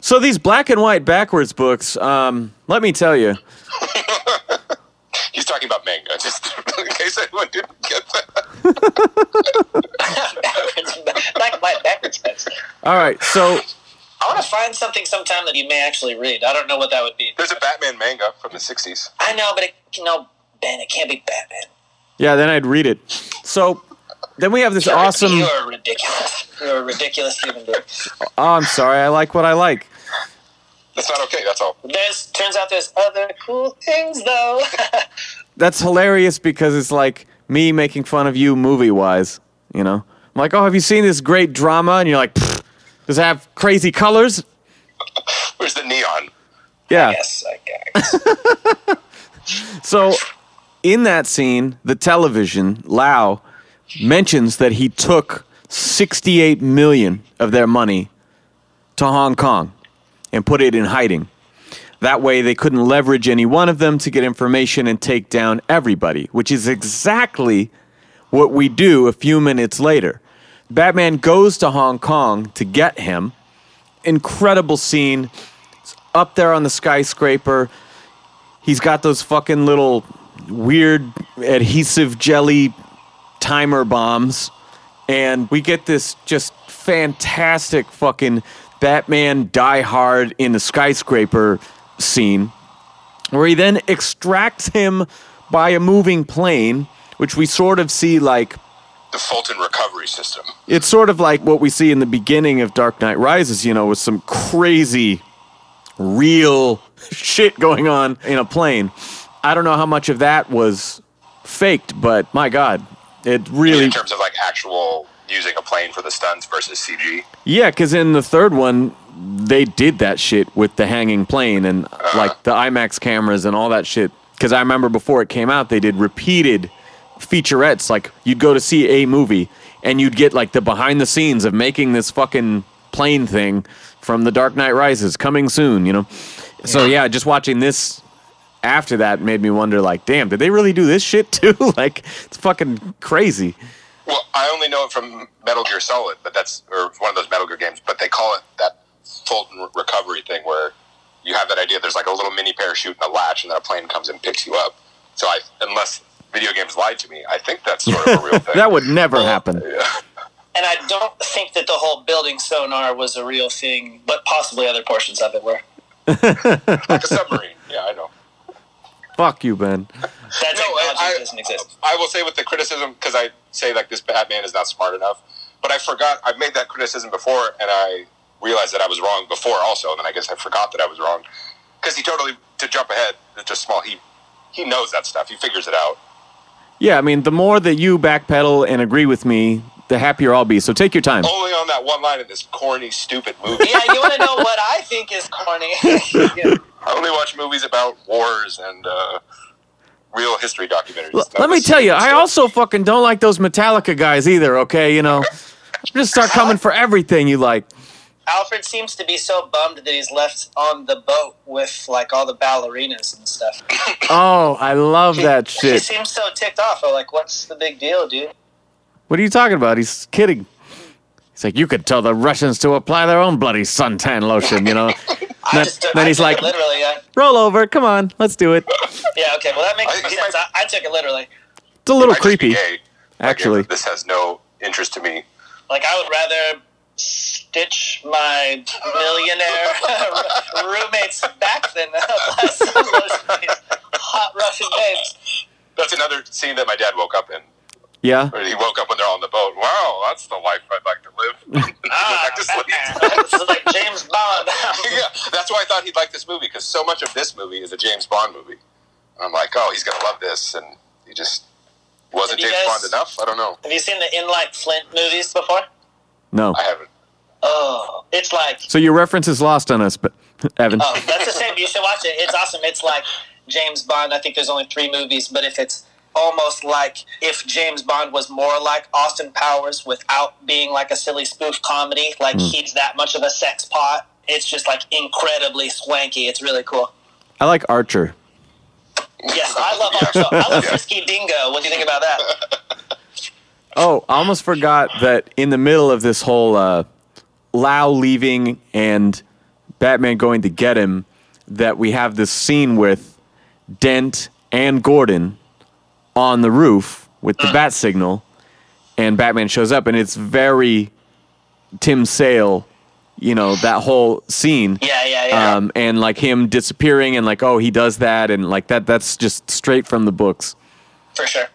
So these black and white backwards books, um, let me tell you, he's talking about manga, just in case anyone didn't get that. backwards, black and white backwards books. all right. So I want to find something sometime that you may actually read. I don't know what that would be. There's a Batman manga from the 60s. I know, but it, no, Ben, it can't be Batman. yeah, then I'd read it. So then we have this You're, awesome. You're ridiculous. You're a ridiculous human being. Oh, I'm sorry. I like what I like. That's not okay, that's all. There's turns out there's other cool things though. That's hilarious because it's like me making fun of you movie wise. You know, I'm like, oh, have you seen this great drama? And you're like, does it have crazy colors? Where's the neon? Yeah. yes, I guess. So, in that scene, the television, Lau, mentions that he took 68 million of their money to Hong Kong and put it in hiding. That way, they couldn't leverage any one of them to get information and take down everybody, which is exactly what we do a few minutes later. Batman goes to Hong Kong to get him. Incredible scene. He's up there on the skyscraper. He's got those fucking little weird adhesive jelly timer bombs. And we get this just fantastic fucking Batman die hard in the skyscraper scene where he then extracts him by a moving plane, which we sort of see like The Fulton recovery system. it's sort of like what we see in the beginning of Dark Knight Rises, you know, with some crazy, real shit going on in a plane. I don't know how much of that was faked, but my God, it really. in terms of like actual using a plane for the stunts versus CG. Yeah, because in the third one, they did that shit with the hanging plane and uh-huh. like the IMAX cameras and all that shit. Because I remember before it came out, they did repeated featurettes. Like you'd go to see a movie and you'd get like the behind the scenes of making this fucking plane thing from The Dark Knight Rises coming soon, you know? So yeah, just watching this after that made me wonder like, damn, did they really do this shit too? like it's fucking crazy. Well, I only know it from Metal Gear Solid, but that's or one of those Metal Gear games. But they call it that Fulton recovery thing, where you have that idea. There's like a little mini parachute and a latch, and then a plane comes and picks you up. So I, unless video games lied to me, I think that's sort of a real thing. That would never happen. Yeah. And I don't think that the whole building sonar was a real thing, but possibly other portions of it were. like a submarine. Yeah, I know. Fuck you, Ben. That No, technology I, doesn't exist. I will say with the criticism because I say like this Batman is not smart enough, but I forgot I've made that criticism before, and I realized that I was wrong before also, and then I guess I forgot that I was wrong because he totally to jump ahead. It's just small. He he knows that stuff. He figures it out. Yeah, I mean, the more that you backpedal and agree with me, the happier I'll be. So take your time. Only on that one line in this corny, stupid movie. Yeah, you want to know what I think is corny? Yeah. I only watch movies about wars and uh, real history documentaries. L- let me tell you, I also fucking don't like those Metallica guys either, okay? You know, just start coming for everything you like. Alfred seems to be so bummed that he's left on the boat with like all the ballerinas and stuff. Oh, I love that shit. He seems so ticked off. I'm like, what's the big deal, dude? What are you talking about? He's kidding. He's like, you could tell the Russians to apply their own bloody suntan lotion, you know? I Then- just then I he's like- literally. Yeah. Roll over, come on, let's do it. yeah, okay. Well, that makes I- sense. might- I, I took it literally. It's a little Might creepy, gay. Like, actually. this has no interest to me. Like, I would rather stitch my millionaire roommates back than apply some lotion hot Russian babes. That's another scene that my dad woke up in. Yeah? Where he woke up when they're on the boat. Wow, that's the life I'd like to live. And Ah, to sleep. Batman. this is like James Bond. yeah, that's why I thought he'd like this movie because so much of this movie is a James Bond movie. And I'm like, oh, he's gonna love this, and he just wasn't James guys- Bond enough. I don't know. Have you seen the In Like Flint movies before? No. I haven't. Oh, it's like So your reference is lost on us, but Evan. Oh, that's the same. You should watch it. It's awesome. It's like James Bond. I think there's only three movies, but if it's almost like if James Bond was more like Austin Powers without being like a silly spoof comedy, like he's that much of a sex pot. It's just like incredibly swanky. It's really cool. I like Archer. Yes, I love Archer. I love Frisky Dingo. What do you think about that? Oh, I almost forgot that in the middle of this whole uh, Lau leaving and Batman going to get him, that we have this scene with Dent and Gordon on the roof with the bat signal, and Batman shows up, and it's very Tim Sale, you know, that whole scene. Yeah, yeah, yeah. Um, and like him disappearing, and like, oh, he does that, and like that, that's just straight from the books. For sure.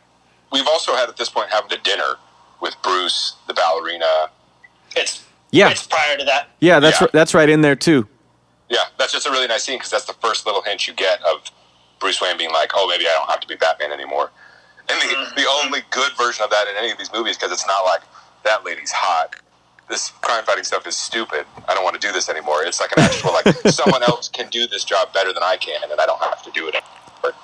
We've also had at this point having a dinner with Bruce, the ballerina. It's Yeah. It's prior to that. Yeah, that's Yeah. r- that's right in there too. Yeah, that's just a really nice scene because that's the first little hint you get of Bruce Wayne being like, "Oh, maybe I don't have to be Batman anymore." And the, mm-hmm. the only good version of that in any of these movies because it's not like that lady's hot. This crime fighting stuff is stupid. I don't want to do this anymore. It's like an actual like someone else can do this job better than I can, and I don't have to do it. Anymore.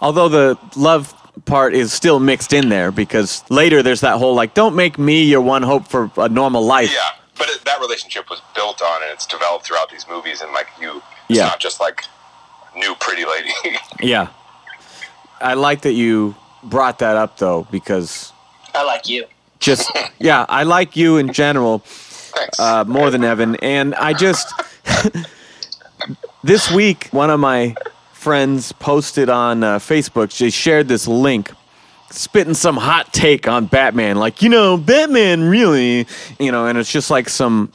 Although the love part is still mixed in there because later there's that whole like, don't make me your one hope for a normal life. Yeah, but it, that relationship was built on and it's developed throughout these movies, and like you, it's Yeah. not just like new pretty lady. Yeah. I like that you brought that up though, because I like you. just yeah, I like you in general uh, more than Evan, and I just this week one of my friends posted on uh, Facebook. She shared this link, spitting some hot take on Batman, like you know, Batman really, you know, and it's just like some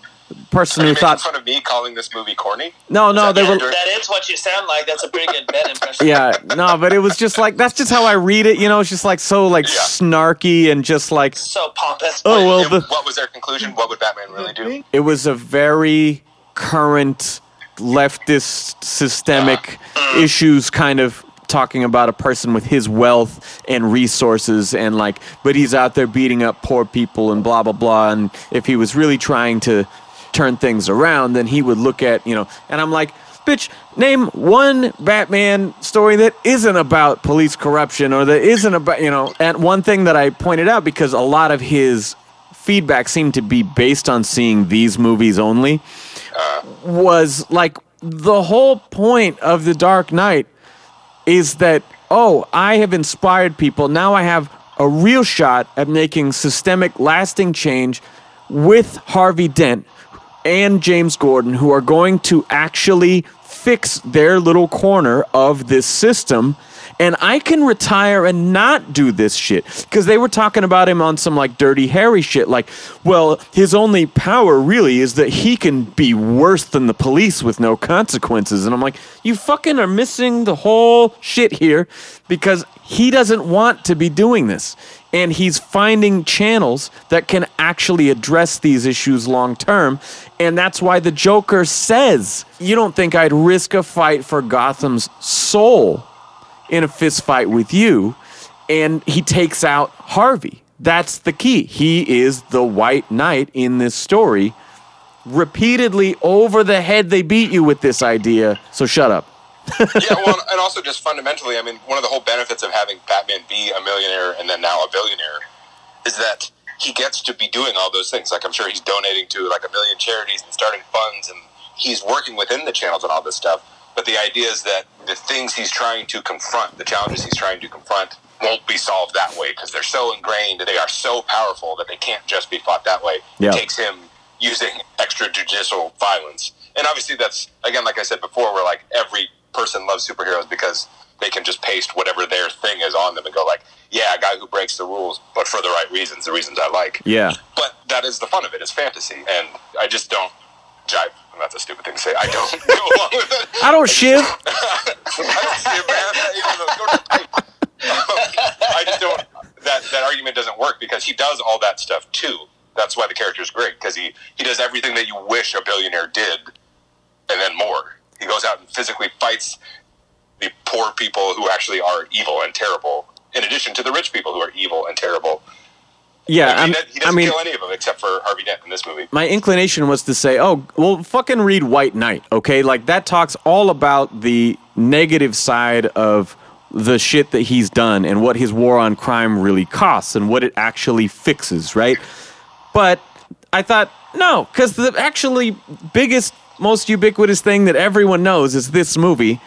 person who you making thought fun of me calling this movie corny? no, no, they were That is what you sound like. That's a pretty good Ben impression. yeah, no, but it was just like that's just how I read it. You know, it's just like so like Yeah. snarky and just like So pompous. oh well, And the, what was their conclusion? What would Batman really do? it was a very current leftist systemic issues kind of talking about a person with his wealth and resources and like but he's out there beating up poor people and blah blah blah and if he was really trying to turn things around then he would look at you know and i'm like bitch name one batman story that isn't about police corruption or that isn't about you know and one thing that i pointed out because a lot of his feedback seemed to be based on seeing these movies only was like the whole point of the Dark Knight is that oh, I have inspired people. Now I have a real shot at making systemic lasting change with Harvey Dent and James Gordon who are going to actually fix their little corner of this system. And I can retire and not do this shit. Because they were talking about him on some like dirty Harry shit like well his only power really is that he can be worse than the police with no consequences. And I'm like you fucking are missing the whole shit here because he doesn't want to be doing this and he's finding channels that can actually address these issues long term and that's why the Joker says you don't think I'd risk a fight for Gotham's soul in a fist fight with you, and he takes out Harvey. That's the key. He is the white knight in this story. Repeatedly over the head, they beat you with this idea. So shut up. yeah, well, and also just fundamentally, I mean, one of the whole benefits of having Batman be a millionaire and then now a billionaire is that he gets to be doing all those things. Like I'm sure he's donating to like a million charities and starting funds, and he's working within the channels and all this stuff. But the idea is that the things he's trying to confront, the challenges he's trying to confront, won't be solved that way because they're so ingrained they are so powerful that they can't just be fought that way. Yeah. It takes him using extrajudicial violence. And obviously, that's, again, like I said before, where like every person loves superheroes because they can just paste whatever their thing is on them and go, like, yeah, a guy who breaks the rules, but for the right reasons, the reasons I like. Yeah. But that is the fun of it. It's fantasy. And I just don't jive. That's a stupid thing to say. I don't go along with it. I don't shiv. I don't see it, man. Even though- go to the pipe. I just don't. That that argument doesn't work because he does all that stuff too. That's why the character is great because he he does everything that you wish a billionaire did, and then more. He goes out and physically fights the poor people who actually are evil and terrible, in addition to the rich people who are evil and terrible. Yeah, he, he I doesn't mean, kill any of them except for Harvey Dent in this movie. my inclination was to say, oh, well, fucking read White Knight, okay? Like, that talks all about the negative side of the shit that he's done and what his war on crime really costs and what it actually fixes, right? But I thought, no, because the actually biggest, most ubiquitous thing that everyone knows is this movie,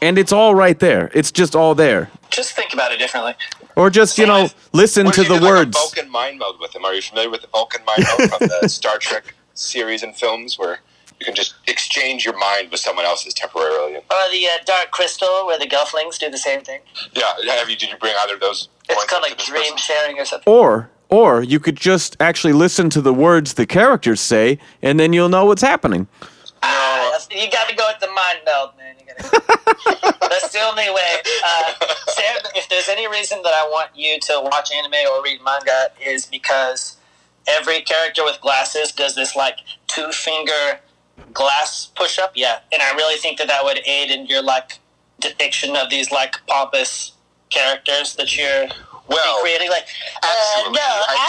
and it's all right there. It's just all there. Just think about it differently. Or just, you know, listen to the did, like, words. a Vulcan mind meld with him. Are you familiar with the Vulcan mind meld from the Star Trek series and films, where you can just exchange your mind with someone else's temporarily? Or the uh, Dark Crystal, where the Gelflings do the same thing. yeah, have you? Did you bring either of those? It's called like dream person? sharing or something. Or or you could just actually listen to the words the characters say, and then you'll know what's happening. Ah, that's- you got to go with the mind meld, man. That's the only way. Uh, Sam, if there's any reason that I want you to watch anime or read manga, is because every character with glasses does this like two finger glass push up. Yeah, and I really think that that would aid in your like depiction of these like pompous characters that you're Well, creating. Like, uh, no, I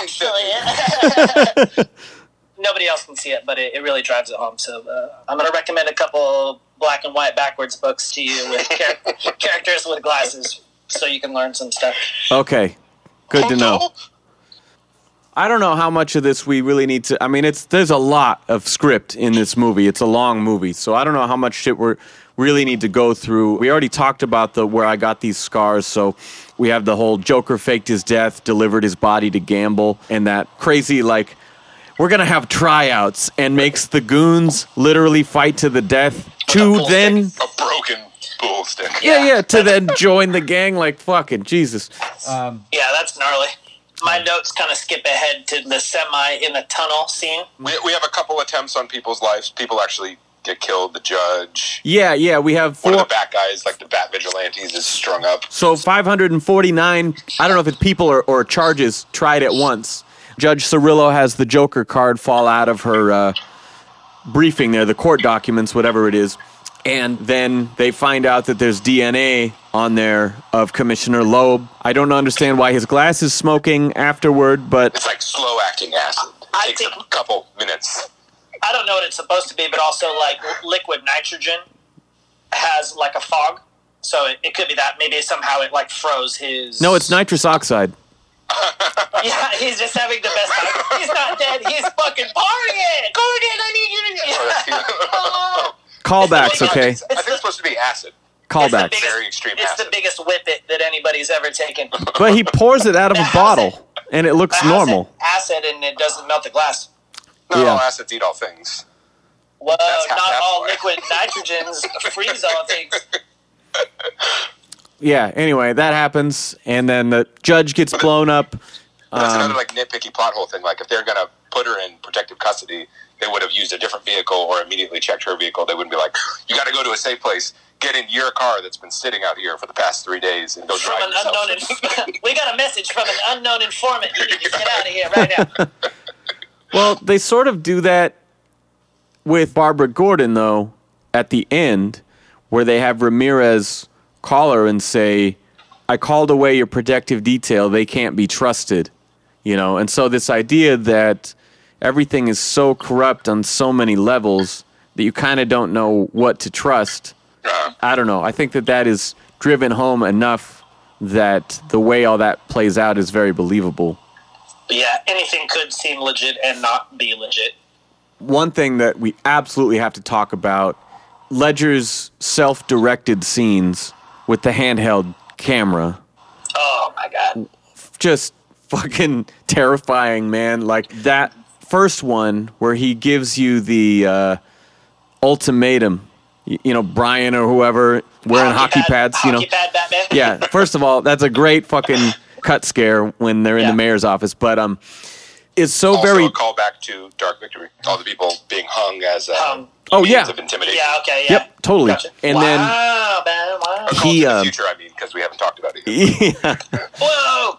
actually. Nobody else can see it, but it, it really drives it home. So uh, I'm going to recommend a couple black and white backwards books to you with char- characters with glasses, so you can learn some stuff. Okay, good to know. I don't know how much of this we really need to. I mean, it's there's a lot of script in this movie. It's a long movie, so I don't know how much shit we really need to go through. We already talked about the where I got these scars, so we have the whole Joker faked his death, delivered his body to Gamble, and that crazy like we're gonna have tryouts and makes the goons literally fight to the death to bull then A broken bull stick. yeah yeah to then join the gang like fucking Jesus. Um, yeah, that's gnarly. My notes kind of skip ahead to the semi in the tunnel scene. We, we have a couple attempts on people's lives. People actually get killed. The judge, Yeah yeah we have one four. of the bat guys, like the bat vigilantes, is strung up. So 549, I don't know if it's people or, or charges tried at once. Judge Surrillo has the Joker card fall out of her uh, briefing there, the court documents, whatever it is. And then they find out that there's DNA on there of Commissioner Loeb. I don't understand why his glass is smoking afterward, but It's like slow acting acid. I takes think- a couple minutes. I don't know what it's supposed to be, but also like liquid nitrogen has like a fog, so it, it could be that. Maybe somehow it like froze his. no, it's nitrous oxide. Yeah, he's just having the best time. He's not dead. He's fucking partying. Gordon, I need you to. Oh, Callbacks, okay? I think it's supposed to be acid. It's the biggest- Very extreme It's the biggest whip it that anybody's ever taken. But he pours it out of a Acid. bottle, and it looks Acid- normal. Acid, and it doesn't melt the glass. No, Yeah. acids eat all things. Whoa, That's not that's all why. liquid nitrogens freeze all things. Yeah, anyway, that happens, and then the judge gets blown up. That's Um, another like nitpicky plot hole thing. Like if they're gonna put her in protective custody, they would have used a different vehicle or immediately checked her vehicle. They wouldn't be like, "You got to go to a safe place. Get in your car that's been sitting out here for the past three days and go From drive an unknown, inf- we got a message from an unknown informant. You need to get out of here right now. Well, they sort of do that with Barbara Gordon, though, at the end, where they have Ramirez call her and say, I called away your protective detail. They can't be trusted. You know, and so this idea that everything is so corrupt on so many levels that you kind of don't know what to trust. I don't know. I think that that is driven home enough that the way all that plays out is very believable. Yeah, anything could seem legit and not be legit. one thing that we absolutely have to talk about Ledger's self directed scenes with the handheld camera. Oh my god. Just fucking terrifying, man. Like that first one where he gives you the uh, ultimatum, you know, Brian or whoever wearing hockey, pad- pads, you know. Pad Batman. yeah, first of all, that's a great fucking cut scare when they're in Yeah. the mayor's office, but um it's so also very a callback to Dark Victory. All the people being hung as uh, Um, Oh, means yeah. of intimidation. Yeah, okay, yeah. Yep, totally. Gotcha. And wow, then man, wow. He, to the um, future, I mean, because we haven't talked about it. Yet. yeah. Whoa!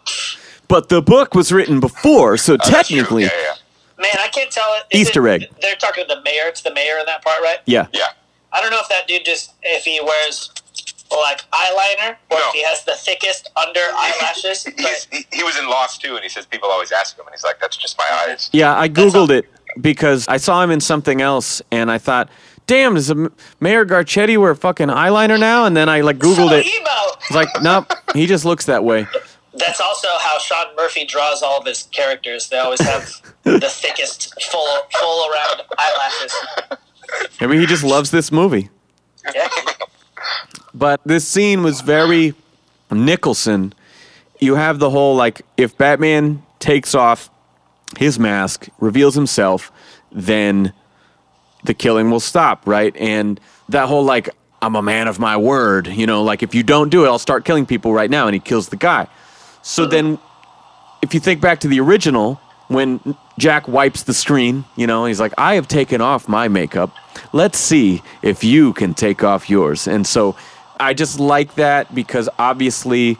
But the book was written before, so Oh, technically, yeah, yeah, Man, I can't tell it. is Easter it- egg. They're talking to the mayor. It's the mayor in that part, right? yeah. yeah. I don't know if that dude just if he wears like eyeliner or No. if he has the thickest under eyelashes. But he, he was in Lost too, and he says people always ask him, and he's like, "That's just my eyes." Yeah, I googled it because I saw him in something else, and I thought, "Damn, does Mayor Garcetti wear fucking eyeliner now?" And then I like googled so it. emo. It's like, nope, he just looks that way. That's also how Sean Murphy draws all of his characters. They always have the thickest, full, full around eyelashes. Maybe he just loves this movie. Yeah. But this scene was very Nicholson. You have the whole like, if Batman takes off his mask, reveals himself, then the killing will stop, right? And that whole like, I'm a man of my word, you know, like if you don't do it, I'll start killing people right now, and he kills the guy. So then, if you think back to the original, when Jack wipes the screen, you know, he's like, I have taken off my makeup. Let's see if you can take off yours. And so I just like that because obviously,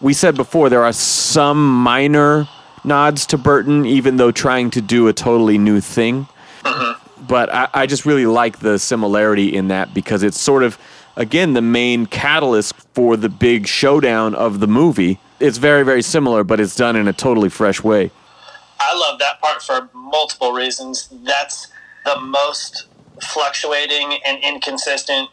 we said before, there are some minor nods to Burton, even though trying to do a totally new thing. Uh-huh. But I, I just really like the similarity in that because it's sort of again the main catalyst for the big showdown of the movie. It's very very similar but it's done in a totally fresh way. I love that part for multiple reasons. That's the most fluctuating and inconsistent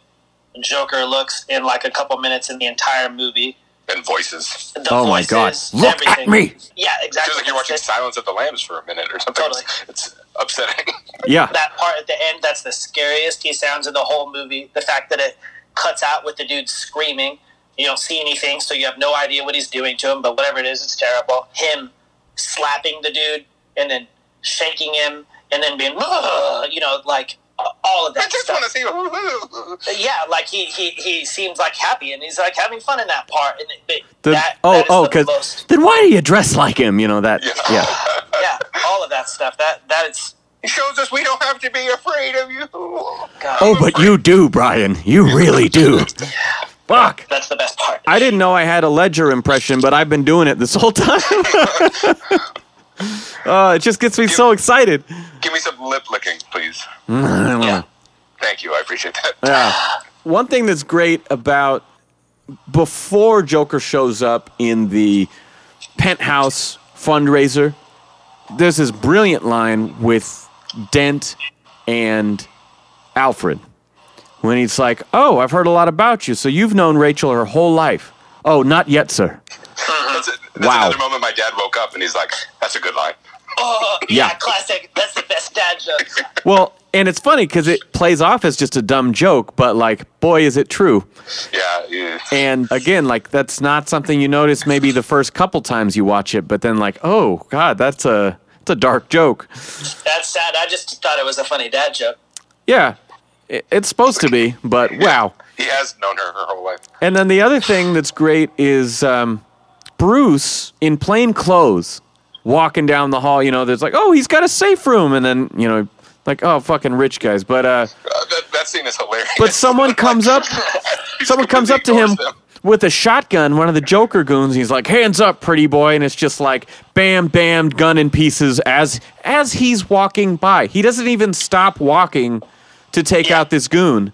Joker looks in like a couple minutes in the entire movie. and voices. The Oh my God. voices, Look at me. Yeah, It exactly. feels like you're watching It's- Silence of the Lambs for a minute or something. Totally. It's, it's upsetting. Yeah. that part at the end that's the scariest he sounds in the whole movie the fact that it cuts out with the dude screaming you don't see anything so you have no idea what he's doing to him but whatever it is it's terrible him slapping the dude and then shaking him and then being "Ugh," you know like all of that. I that just stuff. want to see. yeah like he, he he seems like happy and he's like having fun in that part and it, The- that, oh, that is oh, because most then why do you dress like him? You know that. Yeah. Yeah. yeah all of that stuff that that is He shows us we don't have to be afraid of you. God, Oh, but you do, Brian. You really do. Fuck. that's the best part I didn't know I had a ledger impression, but I've been doing it this whole time. oh, it just gets me so excited. Give me some lip licking, please. yeah Thank you. I appreciate that. Yeah. One thing that's great about before Joker shows up in the penthouse fundraiser, there's this brilliant line with Dent and Alfred when he's like, Oh, I've heard a lot about you. So you've known Rachel her whole life. Oh, not yet, sir. That's, it. That's Wow. another moment my dad woke up and he's like, that's a good line. Oh, yeah, Yeah. classic. That's the best dad joke. Well, and it's funny because it plays off as just a dumb joke, but like, boy, is it true. Yeah. yeah. And again, like that's not something you notice maybe the first couple times you watch it, but then like, oh god, that's a it's a dark joke. That's sad. I just thought it was a funny dad joke. Yeah, it, it's supposed to be, but wow. He has known her her whole life. And then the other thing that's great is um, Bruce in plain clothes walking down the hall. You know, there's like, oh, he's got a safe room, and then you know, like, oh, fucking rich guys. But uh, Uh, that, that scene is hilarious. but someone comes up, someone comes up to him Ignores them. with a shotgun, one of the Joker goons. He's like, "Hands up, pretty boy!" And it's just like, bam, bam, gun in pieces as as he's walking by. He doesn't even stop walking to take Yeah. out this goon.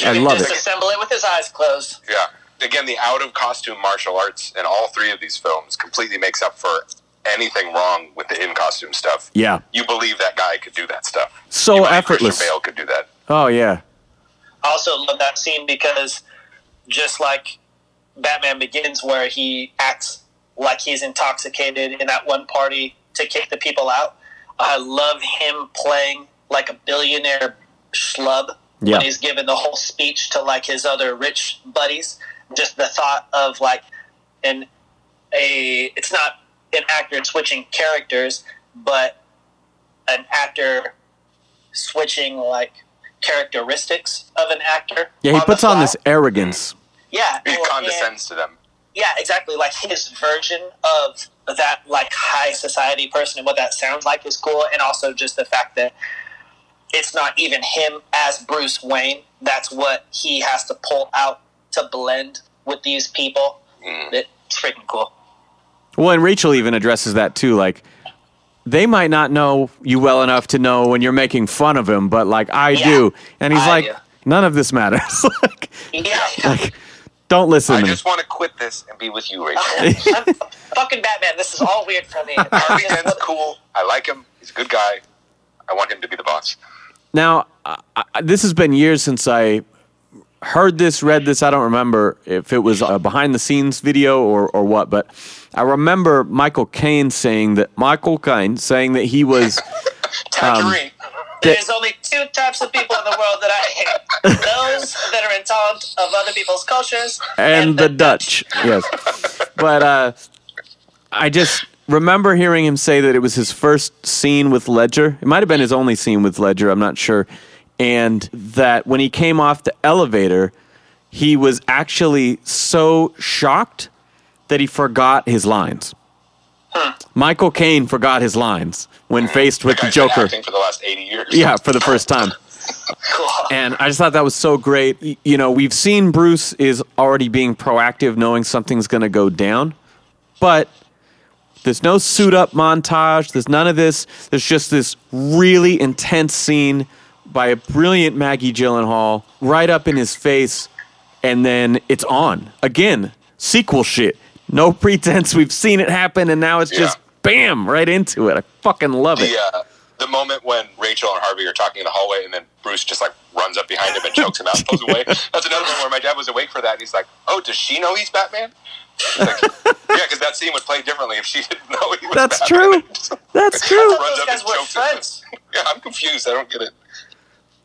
I can love it. disassemble it with his eyes closed. Yeah. Again, the out of costume martial arts in all three of these films completely makes up for anything wrong with the in costume stuff. Yeah. You believe that guy could do that stuff. So You effortless. Christian Bale could do that. Oh yeah, I also love that scene because just like Batman Begins, where he acts like he's intoxicated in that one party to kick the people out, I love him playing like a billionaire schlub Yeah. when he's giving the whole speech to like his other rich buddies. Just the thought of like an a it's not an actor switching characters, but an actor switching like characteristics of an actor. yeah. He the puts on this arrogance. Yeah, He well, and- condescends to them. yeah, exactly. Like his version of that, like high society person, and what that sounds like is cool. And also just the fact that it's not even him as Bruce Wayne. That's what he has to pull out to blend with these people. Mm. It's freaking cool. Well, and Rachel even addresses that too. Like, they might not know you well enough to know when you're making fun of him, but like I Yeah, do. And he's I like, do. none of this matters. like, Yeah. like, don't listen I to me. just want to quit this and be with you, Rachel. I'm fucking Batman. This is all weird for me. Harvey Dent's cool. I like him. He's a good guy. I want him to be the boss. Now, I, I, this has been years since I heard this, read this. I don't remember if it was a behind the scenes video or, or what, but I remember Michael Caine saying that Michael Caine saying that he was Tangerine. There's only two types of people in the world that I hate: those that are intolerant of other people's cultures and the Dutch. Yes. But uh, I just remember hearing him say that it was his first scene with Ledger. It might have been his only scene with Ledger, I'm not sure. And that when he came off the elevator, he was actually so shocked that he forgot his lines. Michael Caine forgot his lines when mm. faced with the been Joker. for the last 80 years. Yeah, for the first time. Cool. And I just thought that was so great. You know, we've seen Bruce is already being proactive, knowing something's going to go down, but there's no suit up montage. There's none of this. There's just this really intense scene by a brilliant Maggie Gyllenhaal right up in his face, and then it's on again. Sequel shit. No pretense. We've seen it happen, and now it's just Yeah. bam right into it. I fucking love it. The, uh, the moment when Rachel and Harvey are talking in the hallway and then Bruce just like runs up behind him and chokes him out and pulls away. That's another one where my dad was awake for that and he's like, oh, does she know he's Batman? Like, yeah, because that scene would play differently if she didn't know he was Batman. That's Batman. true. That's true. thought Runs those up guys and were chokes him. friends. Yeah, I'm confused. I don't get it.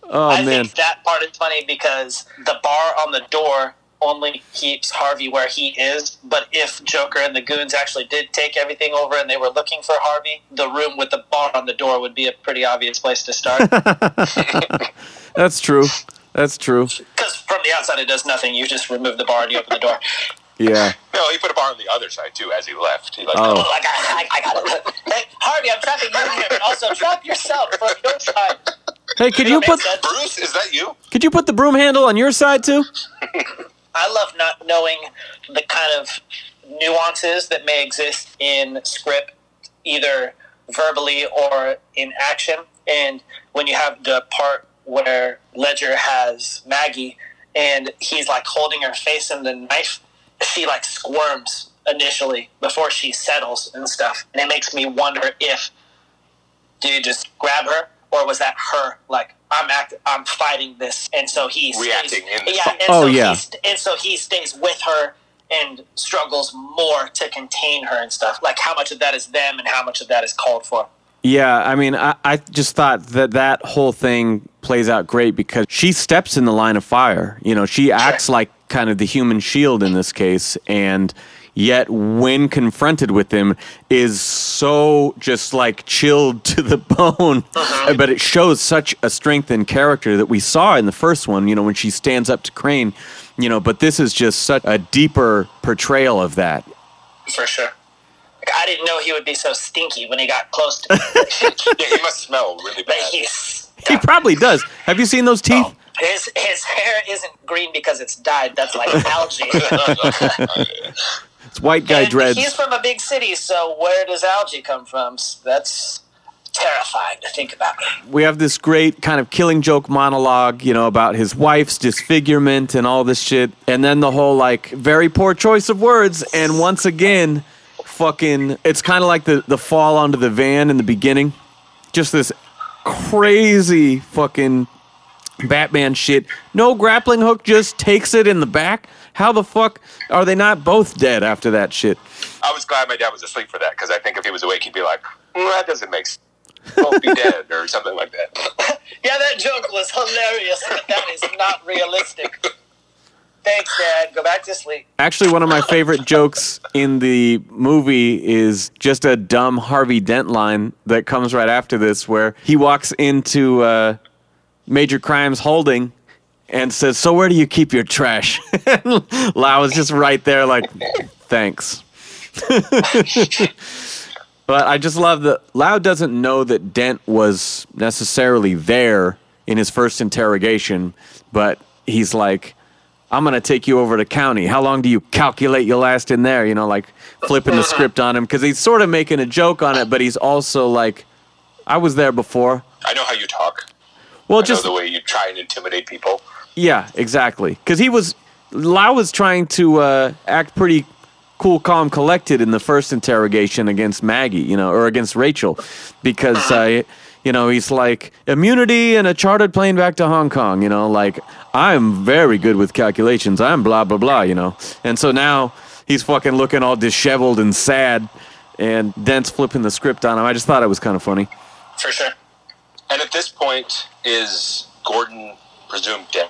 Oh I man. think that part is funny because the bar on the door only keeps Harvey where he is. But if Joker and the goons actually did take everything over and they were looking for Harvey, the room with the bar on the door would be a pretty obvious place to start. That's true. That's true. Because from the outside it does nothing. You just remove the bar and you open the door. Yeah. No, he put a bar on the other side too as he left. He like, Oh. Like I, I, I got it. Hey, Harvey, I'm trapping you here, but also trap yourself from your side. Hey, could you Make put? Bruce, is that you? could you put the broom handle on your side too? I love not knowing the kind of nuances that may exist in script, either verbally or in action. And when you have the part where Ledger has Maggie and he's like holding her face in the knife, she like squirms initially before she settles and stuff. And it makes me wonder if did he just grab her or was that her like I'm fighting this. And so he stays- Reacting in this yeah and Oh, so yeah. he st- and so he stays with her and struggles more to contain her and stuff. Like how much of that is them and how much of that is called for? Yeah, I mean, I, I just thought that that whole thing plays out great because she steps in the line of fire. You know, she acts like kind of the human shield in this case, and yet when confronted with him, is so just like chilled to the bone. Uh-huh. But it shows such a strength in character that we saw in the first one. You know, when she stands up to Crane. You know, but this is just such a deeper portrayal of that. for sure like, I didn't know he would be so stinky when he got close to me Yeah, he must smell really but bad. he's He probably does. Have you seen those teeth? his his hair isn't green because it's dyed that's like algae It's white guy and dreads. he's from a big city so where does algae come from that's terrifying to think about we have this great kind of killing joke monologue, you know, about his wife's disfigurement and all this shit. And then the whole like very poor choice of words. And once again, fucking, it's kind of like the, the fall onto the van in the beginning. Just this crazy fucking Batman shit. No grappling hook, just takes it in the back. How the fuck are they not both dead after that shit? I was glad my dad was asleep for that because I think if he was awake, he'd be like, mm, "That doesn't make sense." Both be dead or something like that. Yeah, that joke was hilarious, but that is not realistic. Thanks, Dad. Go back to sleep. Actually, one of my favorite jokes in the movie is just a dumb Harvey Dent line that comes right after this, where he walks into uh, Major Crimes Holding and says, "So where do you keep your trash?" Lau is just right there, like, "Thanks." but I just love that Lau doesn't know that Dent was necessarily there in his first interrogation, but he's like, I'm gonna take you over to county. How long do you calculate you'll last in there? You know, like flipping the script on him because he's sort of making a joke on it, but he's also like, I was there before. I know how you talk. Well, I just the way you try and intimidate people. Yeah, exactly. Because he was Lau was trying to uh, act pretty cool, calm, collected in the first interrogation against Maggie, you know, or against Rachel, because uh, you know he's like immunity and a chartered plane back to Hong Kong. You know, like I'm very good with calculations. I'm blah blah blah. You know, and so now he's fucking looking all disheveled and sad, and Dent's flipping the script on him. I just thought it was kind of funny. For sure. And at this point, is Gordon presumed dead?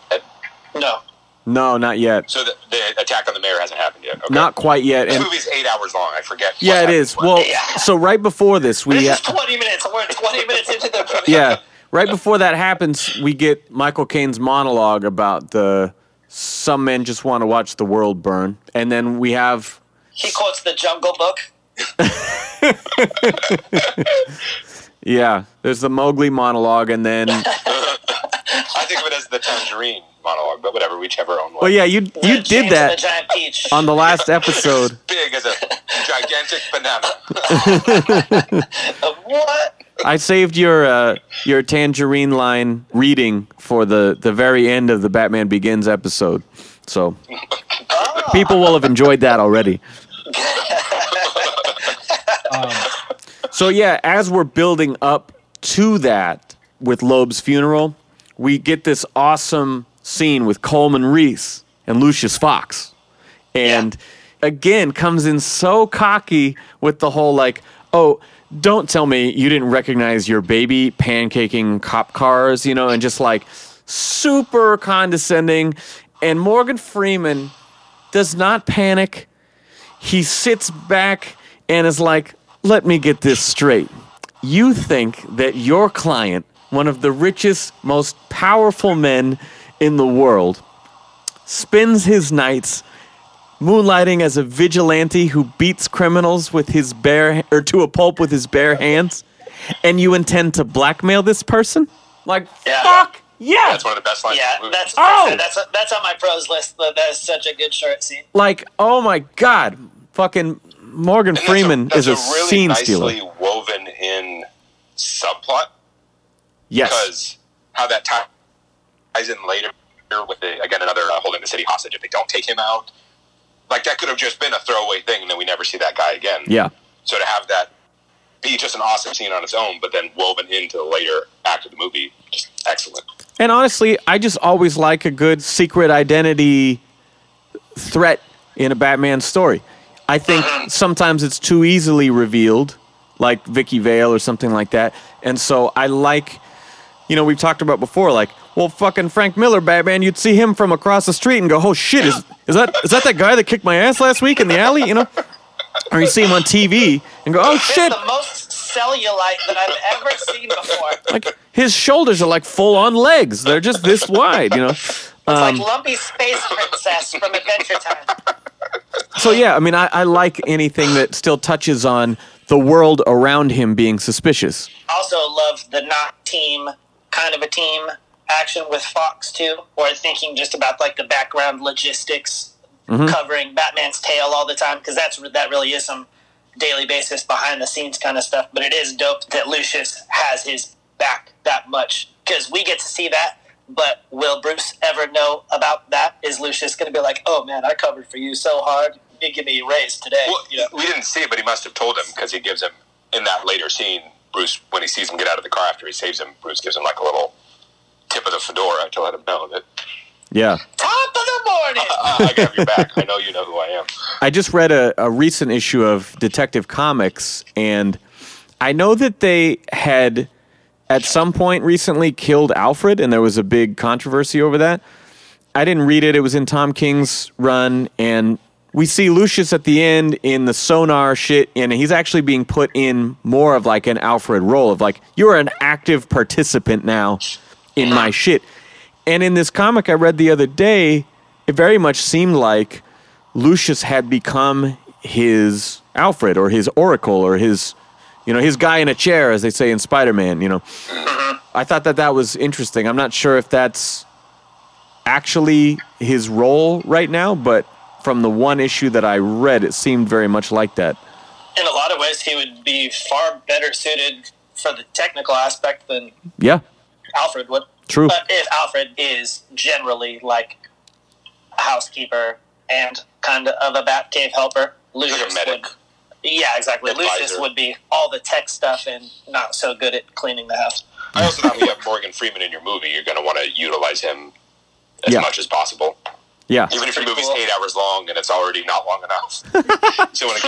No. No, not yet. So the, the attack on the mayor hasn't happened yet. Okay. Not quite yet. This And movie's eight hours long. I forget. yeah, it is. when. Well, Yeah. so right before this, we This is 20 minutes. We're 20 minutes into the movie. yeah, right before that happens, we get Michael Caine's monologue about the some men just want to watch the world burn, and then we have He quotes the Jungle Book. yeah, there's the Mowgli monologue, and then I think of it as the tangerine monologue, but whatever, We each have our own way. well, yeah, you you James did and The that giant peach. on the last episode. Big as a gigantic banana. What? I saved your uh, your tangerine line reading for the the very end of the Batman Begins episode, so Oh. people will have enjoyed that already. so yeah, as we're building up to that with Loeb's funeral, we get this awesome scene with Coleman Reese and Lucius Fox, and again comes in so cocky with the whole like, oh, don't tell me you didn't recognize your baby pancaking cop cars, you know, and just like super condescending. And Morgan Freeman does not panic. He sits back and is like, let me get this straight. You think that your client, one of the richest, most powerful men in the world, spends his nights moonlighting as a vigilante who beats criminals with his bare or to a pulp with his bare hands, and you intend to blackmail this person? Like, Yeah. fuck yeah! That's one of the best lines. Yeah, in the movie. that's Oh! that's that's on my pros list. That that is such a good short scene. like, oh my god, fucking Morgan And that's Freeman that's is a, really scene nicely stealer. woven in subplot Yes, because how that ties in later with the, again another uh, holding the city hostage if they don't take him out. Like that could have just been a throwaway thing, and then we never see that guy again. yeah, So to have that be just an awesome scene on its own, but then woven into the later act of the movie, just excellent. and honestly, I just always like a good secret identity threat in a Batman story. I think sometimes it's too easily revealed, like Vicky Vale or something like that. And so I like, you know, we've talked about before, like, well, fucking Frank Miller, Batman, you'd see him from across the street and go, oh shit, is, is that is that that guy that kicked my ass last week in the alley? You know, or you see him on TV and go, oh It's shit, the most cellulite that I've ever seen before. Like his shoulders are like full on legs. They're just this wide, you know. Um, like Lumpy Space Princess from Adventure Time. So yeah, I mean, I, I like anything that still touches on the world around him being suspicious. Also love the not team kind of a team action with Fox too, or thinking just about like the background logistics, mm-hmm. covering Batman's tail all the time because that's that really is some daily basis behind the scenes kind of stuff. But it is dope that Lucius has his back that much because we get to see that. But will Bruce ever know about that? Is Lucius going to be like, "Oh man, I covered for you so hard, you give me a raise today"? Well, you know? we didn't see it, but he must have told him because he gives him in that later scene. Bruce, when he sees him get out of the car after he saves him, Bruce gives him like a little tip of the fedora to let him know that Yeah. Top of the morning. uh, I got your back. I know you know who I am. I just read a, a recent issue of Detective Comics, and I know that they had at some point recently killed Alfred, and there was a big controversy over that. I didn't read it. It was in Tom King's run, and we see Lucius at the end in the sonar shit, and he's actually being put in more of like an Alfred role of like, you're an active participant now in my shit. And in this comic I read the other day, it very much seemed like Lucius had become his Alfred or his Oracle or his, you know, his guy in a chair, as they say in Spider Man, you know. I thought that that was interesting. I'm not sure if that's actually his role right now, but from the one issue that I read, it seemed very much like that. in a lot of ways, he would be far better suited for the technical aspect than Yeah, Alfred would. True. But if Alfred is generally like a housekeeper and kind of a Batcave helper, Lucius medic. would. Yeah, exactly. Advisor. Lucius would be all the tech stuff and not so good at cleaning the house. I also thought when you have Morgan Freeman in your movie, you're going to want to utilize him as Yeah. much as possible. Yeah. Even if your movie's cool. eight hours long and it's already not long enough. so when it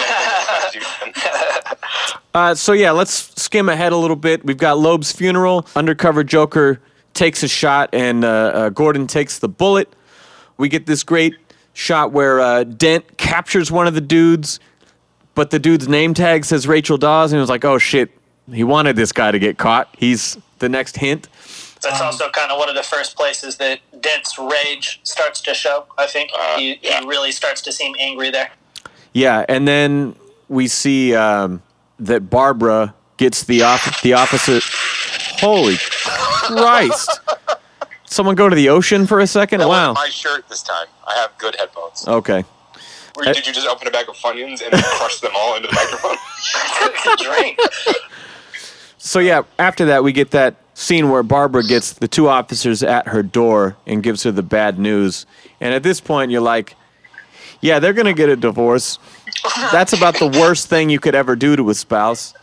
Uh, so yeah, let's skim ahead a little bit. We've got Loeb's funeral. Undercover Joker takes a shot, and uh, uh, Gordon takes the bullet. We get this great shot where uh, Dent captures one of the dudes, but the dude's name tag says Rachel Dawes, and he was like, "Oh shit, he wanted this guy to get caught." He's the next hint. That's also kind of one of the first places that Dent's rage starts to show. I think Uh, he, yeah. he really starts to seem angry there. Yeah, and then we see um, that Barbara gets the off- the opposite. Holy Christ! Someone go to the ocean for a second. That Wow. my shirt this time. I have good headphones. Okay. Or did you just open a bag of Funyuns and crush them all into the microphone? Drink. So yeah, after that we get that scene where Barbara gets the two officers at her door and gives her the bad news. And at this point you're like, yeah, they're going to get a divorce. That's about the worst thing you could ever do to a spouse.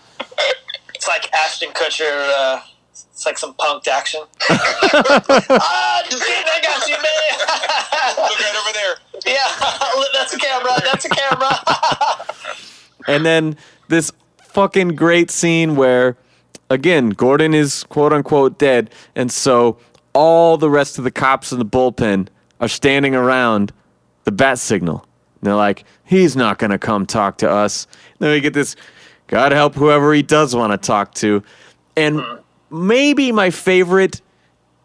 It's like Ashton Kutcher. Uh, it's like some punked action. ah, just kidding. I got you, man. Look right over there. yeah, that's a camera. That's a camera. camera. And then this fucking great scene where, again, Gordon is quote unquote dead. And so all the rest of the cops in the bullpen are standing around the bat signal. And they're like, he's not going to come talk to us. then we get this, God help whoever he does want to talk to. And uh-huh. maybe my favorite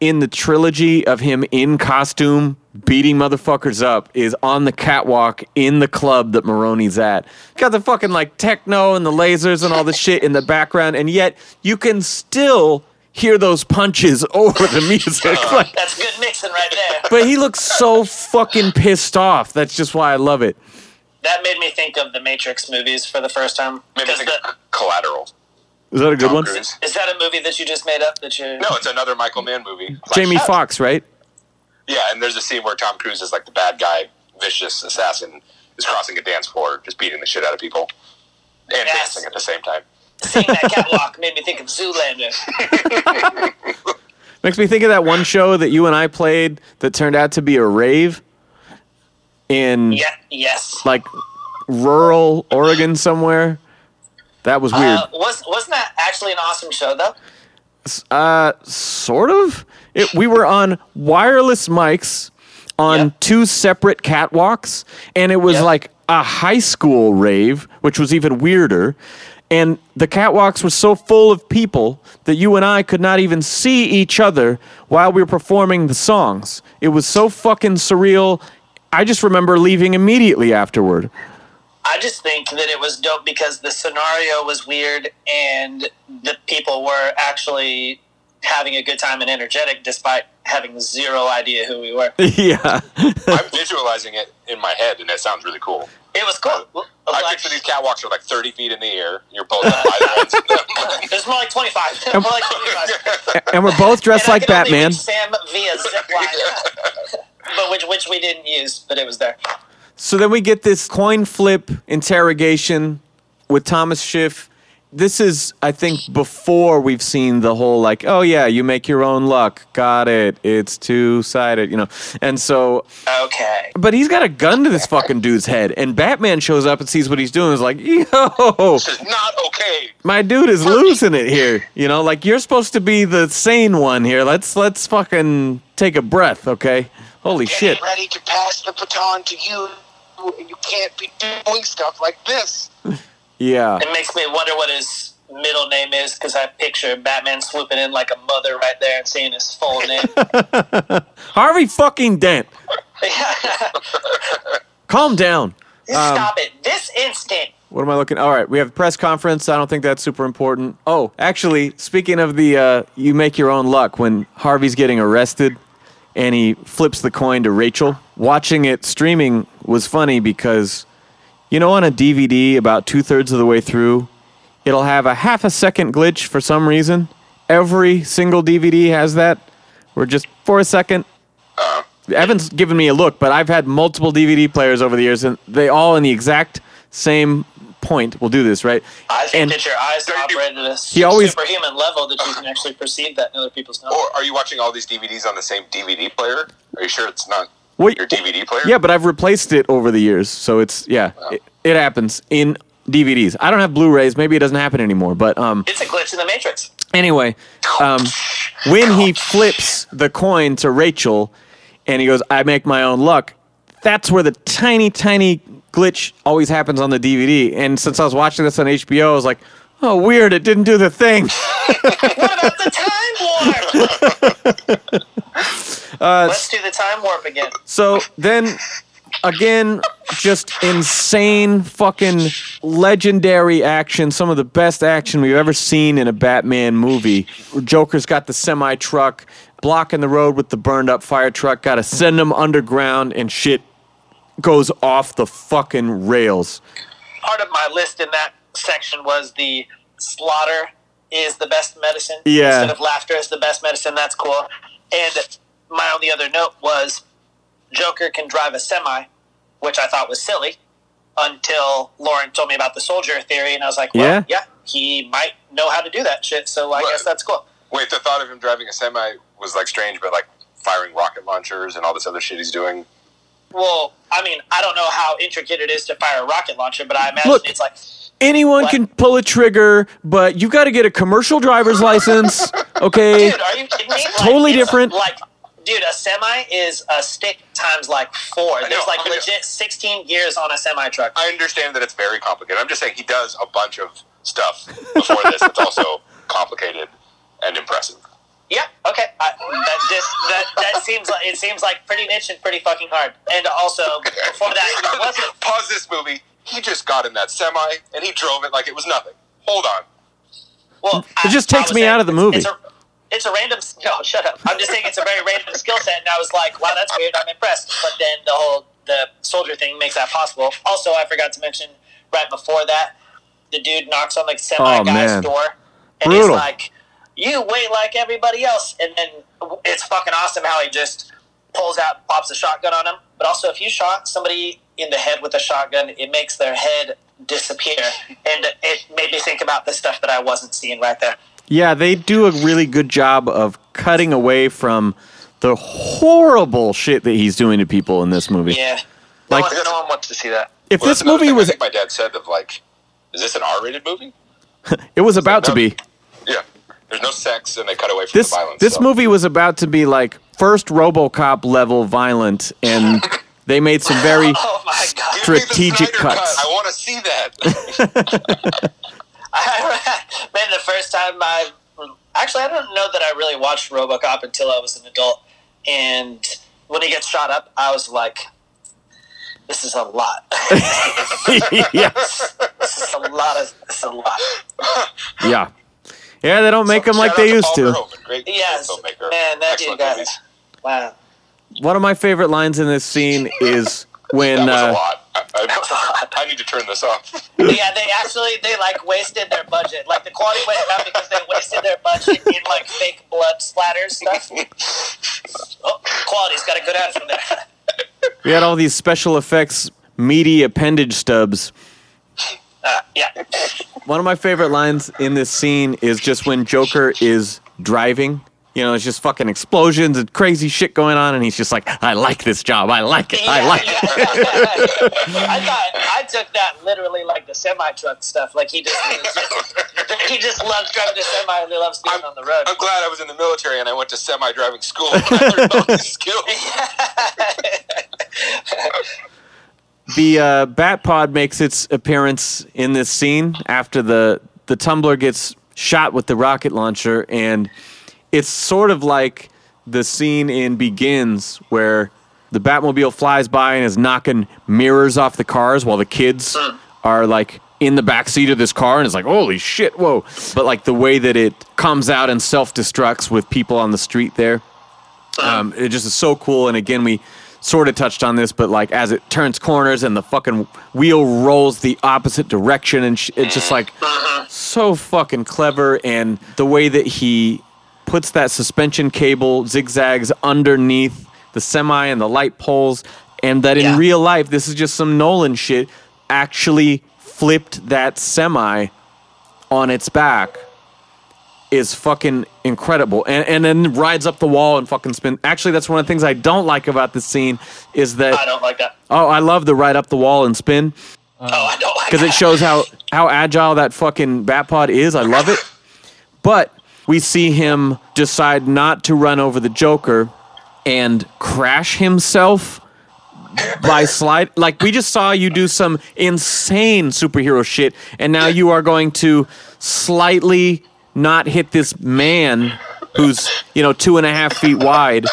in the trilogy of him in costume beating motherfuckers up is on the catwalk in the club that Maroni's at. Got the fucking like techno and the lasers and all the shit in the background, and yet you can still hear those punches over the music. Oh, like, That's good mixing right there. but he looks so fucking pissed off. That's just why I love it. That made me think of the Matrix movies for the first time. Maybe Because think the, of Collateral. Is that a good Tom one? Cruise. is that a movie that you just made up? That you? No, it's another Michael Mann movie. Like, Jamie oh. Foxx, right? Yeah, and there's a scene where Tom Cruise is like the bad guy, vicious assassin, is crossing a dance floor, just beating the shit out of people and Yes. dancing at the same time. Seeing that catwalk made me think of Zoolander. Makes me think of that one show that you and I played that turned out to be a rave in Yeah. Yes. like rural Oregon somewhere. That was weird. Uh, was wasn't that actually an awesome show though? Uh, sort of. It, we were on wireless mics on Yep. two separate catwalks, and it was Yep. like a high school rave, which was even weirder. And the catwalks were so full of people that you and I could not even see each other while we were performing the songs. It was so fucking surreal. I just remember leaving immediately afterward. I just think that it was dope because the scenario was weird and the people were actually having a good time and energetic despite having zero idea who we were. yeah. I'm visualizing it in my head, and that sounds really cool. It was cool. Uh, I Like, picture these catwalks are like 30 feet in the air. You're both on either ends of them. it was more like 25. more like 25. and we're both dressed And like could Batman. reach Sam via zip line. but which, which we didn't use, but it was there. So then we get this coin flip interrogation with Thomas Schiff. This is, I think, before we've seen the whole like, oh yeah, you make your own luck. Got it. It's two sided, you know. And so, Okay. but he's got a gun to this fucking dude's head, and Batman shows up and sees what he's doing. Is like, yo, This is not okay. my dude is losing it here. You know, like you're supposed to be the sane one here. Let's let's fucking take a breath, okay? Holy shit. Ready to pass the baton to you, and you can't be doing stuff like this. Yeah. It makes me wonder what his middle name is because I picture Batman swooping in like a mother right there and saying his full name. Harvey fucking Dent. Calm down. Stop it this instant. What am I looking? All right, we have a press conference. I don't think that's super important. Oh, actually, speaking of the uh, you make your own luck, when Harvey's getting arrested and he flips the coin to Rachel, watching it streaming was funny because, you know, on a DVD, about two thirds of the way through, it'll have a half a second glitch for some reason. Every single DVD has that, where just for a second, uh. Evan's given me a look, but I've had multiple DVD players over the years, and they all in the exact same point will do this, right? I think And that your eyes Don't you- operate at a He always- superhuman level that you can actually perceive that in other people's knowledge. Or are you watching all these DVDs on the same DVD player? Are you sure it's not Wait, your DVD player? Yeah, but I've replaced it over the years, so it's yeah, it, it happens in DVDs. I don't have Blu-rays. Maybe it doesn't happen anymore, but um, It's a glitch in the Matrix. anyway, um, when he flips the coin to Rachel, and he goes, "I make my own luck," that's where the tiny, tiny glitch always happens on the DVD. And since I was watching this on HBO, I was like, "Oh, weird! It didn't do the thing." What about the time warp? Uh, Let's do the time warp again. So then, again, just insane, fucking legendary action. Some of the best action we've ever seen in a Batman movie. Joker's got the semi truck blocking the road with the burned up fire truck. Got to send him underground, and shit goes off the fucking rails. Part of my list in that section was the slaughter is the best medicine. Yeah. Instead of laughter is the best medicine. That's cool. And my only other note was Joker can drive a semi, which I thought was silly until Lauren told me about the soldier theory, and I was like, well, Yeah? yeah, he might know how to do that shit. So I Right. guess that's cool. Wait, the thought of him driving a semi was like strange, but like firing rocket launchers and all this other shit he's doing. Well, I mean, I don't know how intricate it is to fire a rocket launcher, but I imagine Look. it's like Anyone What? can pull a trigger, but you've got to get a commercial driver's license. Okay. Dude, are you kidding me? Like, Totally it's different. Like, dude, a semi is a stick times like four. Know, There's like I know. legit 16 gears on a semi truck. I understand that it's very complicated. I'm just saying he does a bunch of stuff before this that's also complicated and impressive. Yeah. Okay. I, that just that that seems like it seems like pretty niche and pretty fucking hard. And also before that, it wasn't. Pause this movie. He just got in that semi and he drove it like it was nothing. Hold on. Well, It just I- I takes me saying out of the it's- movie. It's a, it's a random. No, shut up. I'm just saying it's a very random skill set, and I was like, wow, that's weird. I'm impressed. But then the whole the soldier thing makes that possible. Also, I forgot to mention right before that, the dude knocks on the semi Oh, guy's man. door, and Brutal. he's like, "You wait like everybody else," and then it's fucking awesome how he just pulls out, pops a shotgun on him. But also, if you shot somebody in the head with a shotgun, it makes their head disappear, and it made me think about the stuff that I wasn't seeing right there. Yeah, they do a really good job of cutting away from the horrible shit that he's doing to people in this movie. Yeah. Like- no, one, no one wants to see that. If Well, this movie was I think my dad said of like, is this an R-rated movie? it was about to be. Yeah. There's no sex and they cut away from This the violence. this so. movie was about to be like first RoboCop level violent and they made some very Oh my god! Give me the strategic cuts. Cut. I want to see that. I, Man, the first time I actually I don't know that I really watched RoboCop until I was an adult, and when he gets shot up, I was like, "This is a lot. yes. this is a lot of. This is a lot." Yeah. Yeah, they don't make them like they used to. Verhoeven. Great Yes, filmmaker. man, that dude got movies. wow. One of my favorite lines in this scene is when That was a uh, lot. I, I, That was a lot. I need to turn this off. Yeah, they actually they like wasted their budget. Like the quality went down because they wasted their budget in like fake blood splatter stuff. Oh, quality's got a good ad from there. we had all these special effects meaty appendage stubs. Uh, yeah. One of my favorite lines in this scene is just when Joker is driving. You know, it's just fucking explosions and crazy shit going on, and he's just like, "I like this job. I like it. I like yeah. it." I thought I took that literally like the semi truck stuff. Like he just he just loves driving the semi and he loves being I'm- on the road. I'm glad I was in the military and I went to semi-driving school I learned all these skills. The uh, Bat Pod makes its appearance in this scene after the the tumbler gets shot with the rocket launcher, and it's sort of like the scene in Begins where the Batmobile flies by and is knocking mirrors off the cars while the kids are like in the back seat of this car and it's like holy shit whoa. But like the way that it comes out and self-destructs with people on the street there um, it just is so cool. And again, we sort of touched on this, but like as it turns corners and the fucking wheel rolls the opposite direction, and sh- it's just like uh-huh. so fucking clever. And the way that he puts that suspension cable zigzags underneath the semi and the light poles, and that in Yeah. real life, this is just some Nolan shit, actually flipped that semi on its back is fucking incredible and and then rides up the wall and fucking spin actually that's one of the things i don't like about this scene is that. I don't like that. oh i love the ride up the wall and spin oh, I don't like because it shows how how agile that fucking batpod is i love it but we see him decide not to run over the joker and crash himself by slide like we just saw you do some insane superhero shit and now you are going to slightly not hit this man who's you know two and a half feet wide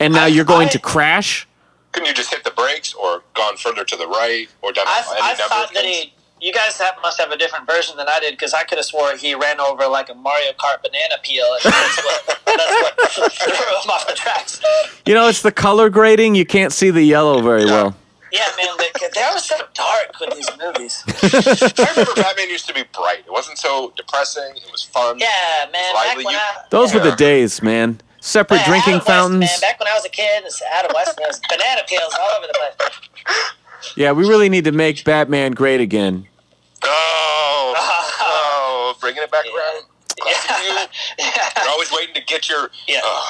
and now you're going to crash Couldn't you just hit the brakes or gone further to the right or done I, any I number thought of that things? he. You guys have, must have a different version than I did because I could have swore he ran over like a Mario Kart banana peel. And that's what, that's what threw him off the tracks. you know it's the color grading you can't see the yellow very well Yeah, man, they, they were so dark with these movies. I remember Batman used to be bright. It wasn't so depressing. It was fun. Yeah, man. Back when you- I, those were the days man separate Yeah, drinking out west, fountains man. Back when I was a kid, it's out of West, there was banana peels all over the place. yeah we really need to make batman great again Oh, oh, bringing it back around. Classic you. Yeah. You're always waiting to get your. Yeah. Uh,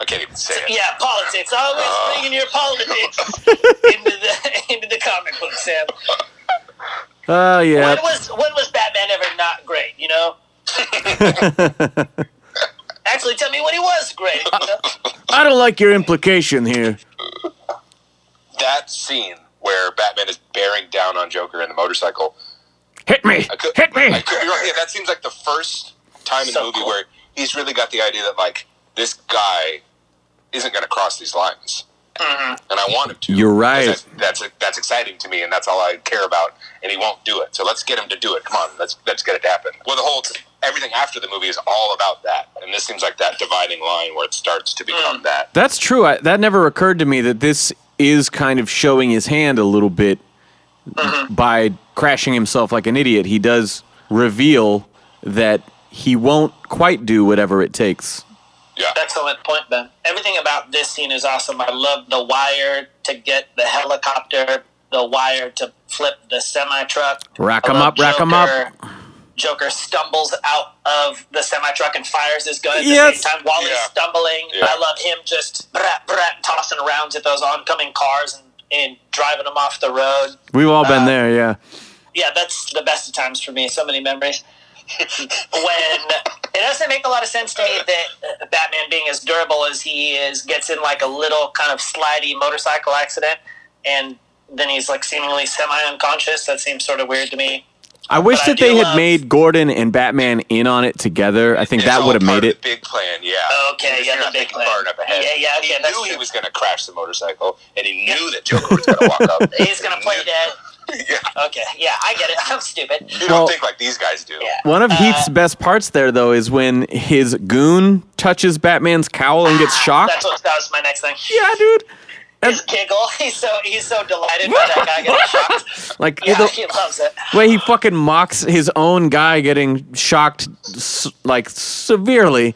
I can't even say it. Yeah, politics. Always Uh. bringing your politics into the into the comic book, Sam. Oh yeah. When was when was Batman ever not great? You know. Actually, tell me when he was great. You know? I don't like your implication here. That scene where Batman is bearing down on Joker in the motorcycle. Hit me. Could, Hit me. Could be. Yeah, that seems like the first time in So the movie cool. where he's really got the idea that like this guy isn't going to cross these lines, Mm-hmm. and I want him to. You're right. Because That's, that's that's exciting to me, and that's all I care about. And he won't do it, so let's get him to do it. Come on, let's let's get it to happen. Well, the whole everything after the movie is all about that, and this seems like that dividing line where it starts to become Mm. that. That's true. I, that never occurred to me that this is kind of showing his hand a little bit by crashing himself like an idiot. He does reveal that he won't quite do whatever it takes. Yeah, Excellent point, Ben. Everything about this scene is awesome. I love the wire to get the helicopter, the wire to flip the semi truck. Rack 'em up, rack 'em up. Joker stumbles out of the semi truck and fires his gun at the Yes. same time while he's stumbling. Yeah. I love him just brat, brat, tossing rounds at those oncoming cars and, and driving them off the road. We've all been Uh, there, yeah. Yeah, that's the best of times for me. So many memories. When it doesn't make a lot of sense to me that uh, Batman, being as durable as he is, gets in like a little kind of slidey motorcycle accident, and then he's like seemingly semi-unconscious. That seems sort of weird to me. I wish But I that they had love- made Gordon and Batman in on it together. I think It's that would have made it. The big plan, yeah. Okay, If yeah, you're the big thinking plan. far enough ahead. Yeah, yeah, He okay, that's knew he true. was going to crash the motorcycle, and he knew that Joker was going to walk up. He's gonna play dead. Yeah, Okay, yeah, I get it. I'm stupid. you Well- don't think like these guys do. Yeah. One of Uh, Heath's best parts there, though, is when his goon touches Batman's cowl and gets shocked. That's what that was my next thing. Yeah, dude. His giggle. He's so he's so delighted by that guy getting shocked. Like Yeah, the he loves it. way he fucking mocks his own guy getting shocked, like severely.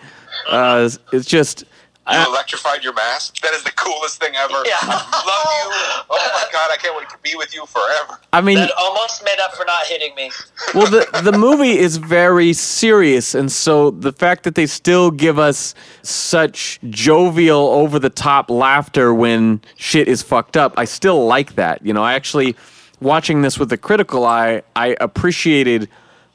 Uh, it's just. You I- electrified your mask. That is the coolest thing ever. Yeah. Love you. Oh my god, I can't wait to be with you forever. I mean, That almost made up for not hitting me. well, the the movie is very serious, and so the fact that they still give us such jovial, over the top laughter when shit is fucked up, I still like that. You know, I actually watching this with a critical eye, I appreciated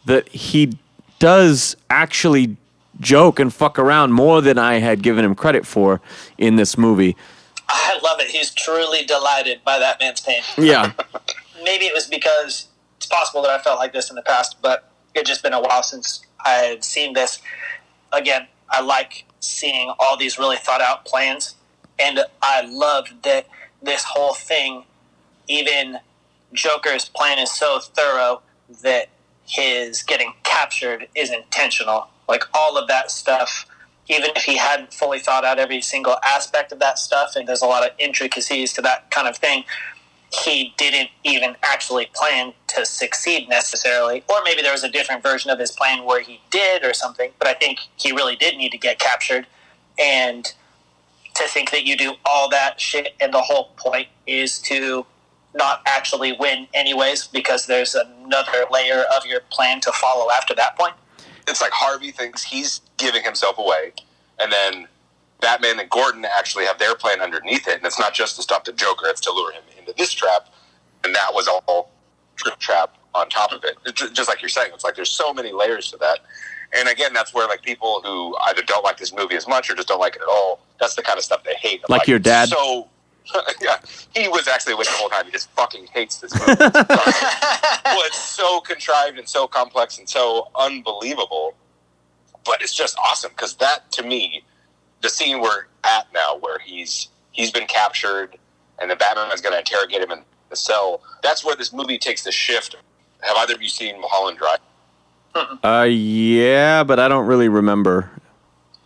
that he does actually joke and fuck around more than I had given him credit for in this movie. I love it. He's truly delighted by that man's pain. Yeah. Maybe it was because it's possible that I felt like this in the past, but it just been a while since I had seen this. Again, I like seeing all these really thought out plans, and I love that this whole thing, even Joker's plan is so thorough that his getting captured is intentional. Like all of that stuff, even if he hadn't fully thought out every single aspect of that stuff, and there's a lot of intricacies to that kind of thing, he didn't even actually plan to succeed necessarily. Or maybe there was a different version of his plan where he did or something, but I think he really did need to get captured. And to think that you do all that shit and the whole point is to not actually win anyways because there's another layer of your plan to follow after that point. It's like Harvey thinks he's giving himself away, and then Batman and Gordon actually have their plan underneath it, and it's not just to stop the Joker; it's to lure him into this trap, and that was all trip trap on top of it. It's just like you're saying, it's like there's so many layers to that. And again, that's where like people who either don't like this movie as much or just don't like it at all. That's the kind of stuff they hate. I'm Like your dad? So, yeah, he was actually with the whole time. He just fucking hates this movie. Well, it's so contrived and so complex and so unbelievable, but it's just awesome because that to me, the scene we're at now, where he's he's been captured and the Batman is going to interrogate him in the cell. That's where this movie takes the shift. Have either of you seen Mulholland Drive? Uh, yeah, but I don't really remember.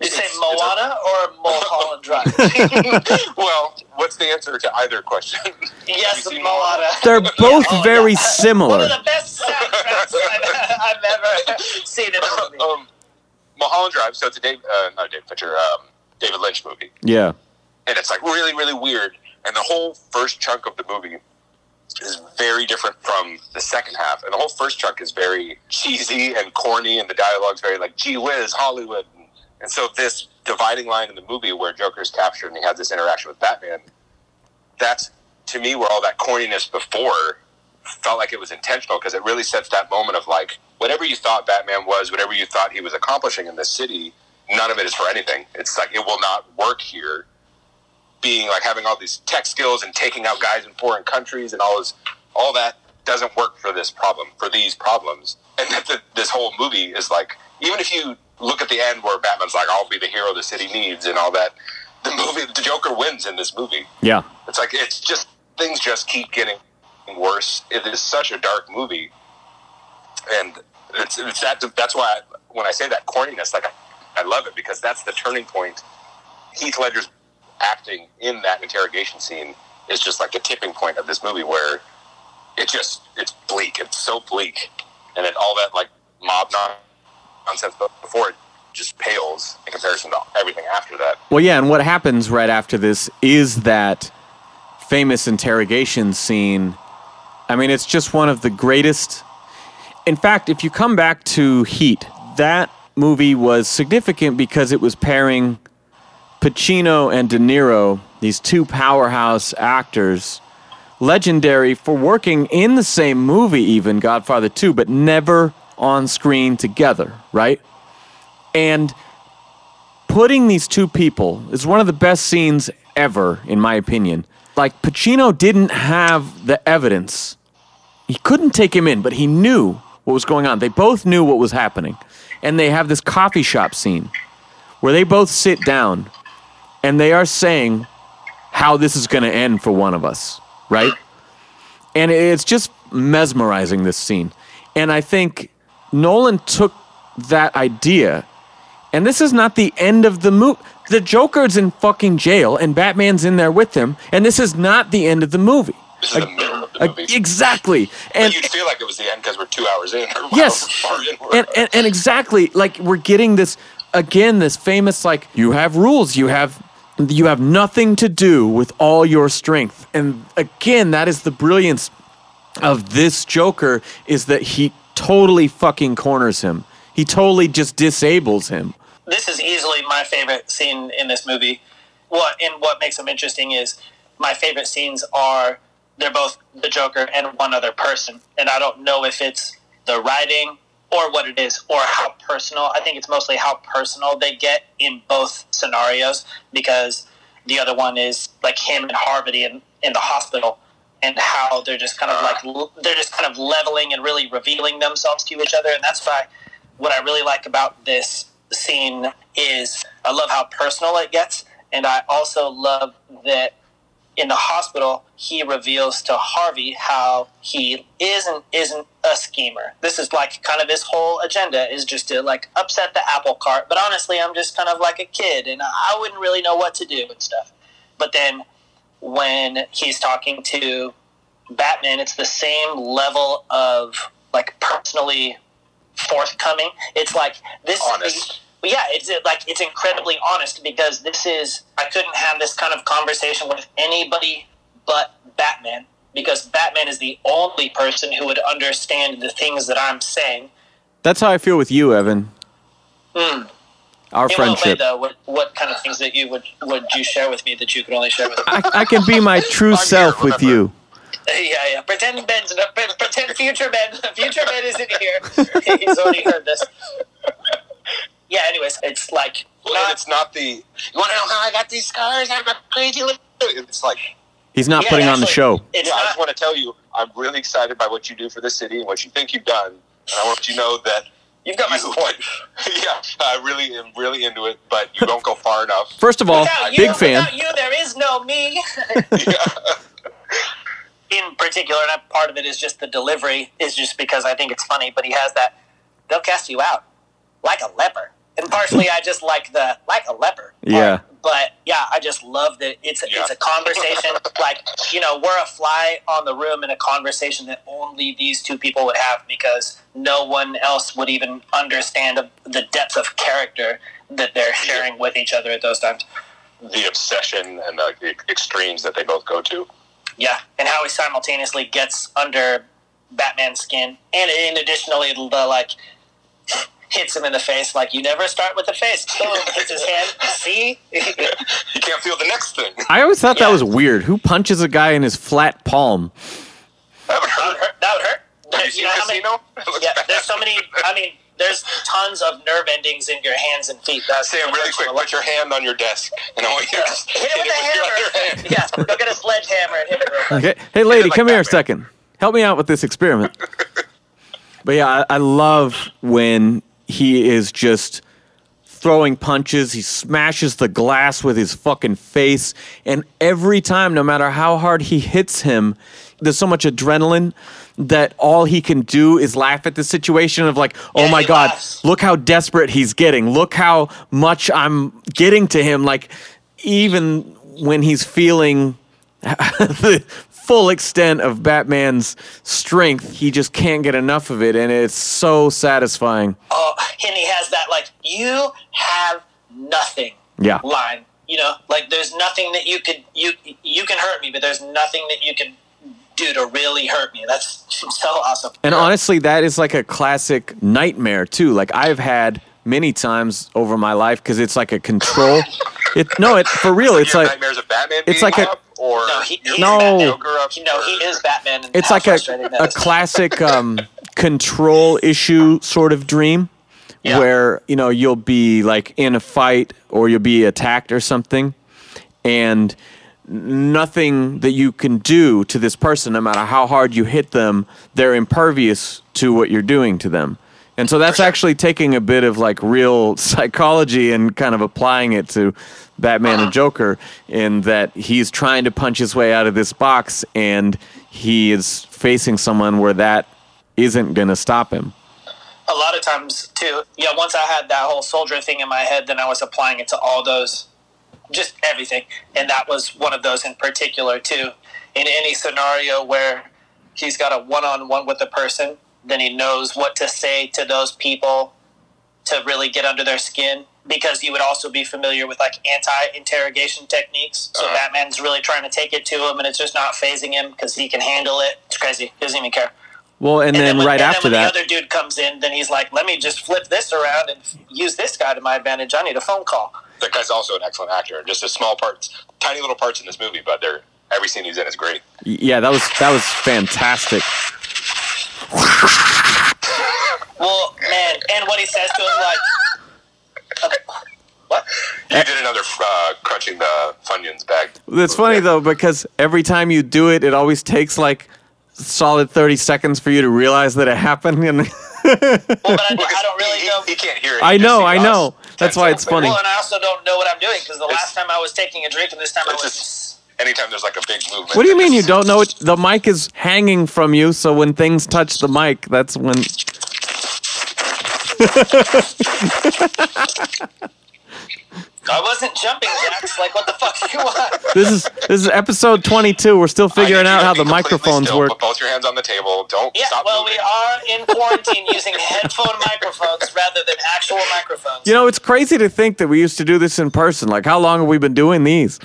You say It's- it's a- Moana or Mulholland Drive? well, what's the answer to either question? yes, Have you seen Moana. They're both Oh, very yeah. One similar. of the best soundtracks I've, I've ever seen in a movie. um, Mulholland Drive. So it's a Dave, uh, not David Fincher, um, David Lynch movie. Yeah. and it's like really really weird and the whole first chunk of the movie is very different from the second half and the whole first chunk is very cheesy and corny and the dialogue's very like gee whiz hollywood and, so this dividing line in the movie where Joker's captured and he has this interaction with Batman. That's to me where all that corniness before felt like it was intentional because it really sets that moment of like whatever you thought Batman was, whatever you thought he was accomplishing in this city, none of it is for anything. It's like it will not work here. Being like having all these tech skills and taking out guys in foreign countries and all this, all that doesn't work for this problem, for these problems. And that the, this whole movie is like, even if you look at the end where Batman's like, "I'll be the hero the city needs" and all that, the movie, the Joker wins in this movie. Yeah. It's like it's just things just keep getting worse. It is such a dark movie, and it's, it's that. That's why I, when I say that corniness, like I, I love it because that's the turning point. Heath Ledger's acting in that interrogation scene is just like the tipping point of this movie where it just it's bleak. It's so bleak, and it all that like mob nonsense before it just pales in comparison to everything after that. Well, yeah, and what happens right after this is that famous interrogation scene. I mean, it's just one of the greatest. In fact, if you come back to Heat, that movie was significant because it was pairing Pacino and De Niro, these two powerhouse actors, legendary for working in the same movie, even Godfather 2, but never on screen together, right? And putting these two people is one of the best scenes ever, in my opinion. Like, Pacino didn't have the evidence. He couldn't take him in, but he knew what was going on. They both knew what was happening. And they have this coffee shop scene where they both sit down and they are saying how this is going to end for one of us, right? And it's just mesmerizing, this scene. And I think Nolan took that idea, and this is not the end of the movie. The Joker's in fucking jail, and Batman's in there with him, and this is not the end of the movie. This is the middle of the movie. exactly. But And you'd feel like it was the end because we're two hours in. Yes. in and, and and exactly like we're getting this again this famous like you have rules you have you have nothing to do with all your strength and again that is the brilliance of this joker is that he totally fucking corners him he totally just disables him this is easily my favorite scene in this movie. What and what makes them interesting is my favorite scenes are they're both the Joker and one other person, and I don't know if it's the writing or what it is or how personal. I think it's mostly how personal they get in both scenarios because the other one is like him and Harvey in in the hospital and how they're just kind of like they're just kind of leveling and really revealing themselves to each other and that's why what I really like about this scene is I love how personal it gets, and I also love that in the hospital he reveals to Harvey how he isn't isn't a schemer. This is like kind of his whole agenda is just to like upset the apple cart. But honestly, I'm just kind of like a kid, and I wouldn't really know what to do and stuff. But then when he's talking to Batman, it's the same level of like personally forthcoming. It's like this Honest. is the, yeah, it's like it's incredibly honest because this is I couldn't have this kind of conversation with anybody but Batman because Batman is the only person who would understand the things that I'm saying. that's how i feel with you evan Hmm. Our In what way, friendship though? What, what kind of things that you would would you share with me that you could only share with me? I, I can be my true here, self with you yeah, yeah. Pretend Ben's not, pretend future Ben. Future Ben isn't here. He's already heard this. Yeah. Anyways, it's like Well, not- it's not the. You want to know how I got these scars? I'm a crazy little. It's like, he's not Yeah, putting on the show It's yeah, I just want to tell you, I'm really excited by what you do for the city and what you think you've done, and I want you to know that You've got my you- support. yeah, I really am really into it, but you don't go far enough. first of all Without you, big fan Without you, there is no me. In particular, and part of it is just the delivery is just because I think it's funny. But he has that. They'll cast you out like a leper, and partially I just like the like a leper. part. Yeah. But yeah, I just love that it's a, it's a conversation. like you know, we're a fly on the room in a conversation that only these two people would have because no one else would even understand the depth of character that they're sharing with each other at those times. the obsession and the, extremes that they both go to. Yeah, and how he simultaneously gets under Batman's skin, and in additionally, the like hits him in the face. Like you never start with the face. Boom, hits his hand. See, You can't feel the next thing. I always thought that was weird. Who punches a guy in his flat palm? That would hurt. That would hurt. Have you seen know how many- Casino? It looks Yeah, bad. there's so many. I mean, there's tons of nerve endings in your hands and feet. That's Sam, really quick, put your hand on your desk, and I want you to just Hit it with a your other hammer. hand. yeah, go get a sledgehammer and hit it real quick. Okay. Hey, lady, like come here a second. Help me out with this experiment. but yeah, I, I love when he is just throwing punches. He smashes the glass with his fucking face. And every time, no matter how hard he hits him, there's so much adrenaline that all he can do is laugh at the situation of like, oh Yeah, my God, laughs. look how desperate he's getting. Look how much I'm getting to him. Like, even when he's feeling the full extent of Batman's strength, he just can't get enough of it, and it's so satisfying. Oh, and he has that like you have nothing Yeah. line. You know, like there's nothing that you could you you can hurt me, but there's nothing that you can do to really hurt me. That's so awesome. And honestly, that is like a classic nightmare too. Like I've had many times over my life because it's like a control. it no, it for real. It's You like nightmares of Batman it's being like a- up, or No, he, he's No. Batman. Joker up. No, he is Batman. And it's how like a, a classic um, control issue sort of dream Yeah. where you know you'll be like in a fight or you'll be attacked or something and nothing that you can do to this person no matter how hard you hit them they're impervious to what you're doing to them and so that's actually taking a bit of like real psychology and kind of applying it to Batman and Joker in that he's trying to punch his way out of this box and he is facing someone where that isn't going to stop him. a lot of times too. Yeah, once I had that whole soldier thing in my head, then I was applying it to all those, just everything, and that was one of those in particular too. In any scenario where he's got a one-on-one with a person, then he knows what to say to those people to really get under their skin. Because he would also be familiar with like anti-interrogation techniques, so Uh-huh. Batman's really trying to take it to him, and it's just not fazing him because he can handle it. It's crazy. He doesn't even care. Well, and, then, when, right and after then when that, the other dude comes in, then he's like, "Let me just flip this around and use this guy to my advantage. I need a phone call." That guy's also an excellent actor. Just a small parts, tiny little parts in this movie, but they're every scene he's in is great. yeah, that was that was fantastic. Well, man, and what he says to him, like, "What?" You did another uh, crunching the Funyuns bag. It's funny though because every time you do it, it always takes like solid thirty seconds for you to realize that it happened. And Well, but I, Because I don't really he, know. He, he can't hear it. I He know, I know. That's why it's funny. Well, and I also don't know what I'm doing because the It's- last time I was taking a drink and this time I was. just anytime there's like a big movement. what do you mean you don't know? It? The mic is hanging from you, so when things touch the mic, that's when. I wasn't jumping jacks. Like, what the fuck do you want? This is this is episode twenty two. We're still figuring out how the microphones still, work. Put both your hands on the table. Don't Yeah, stop well, moving. we are in quarantine using headphone microphones rather than actual microphones. You know, it's crazy to think that we used to do this in person. Like, how long have we been doing these?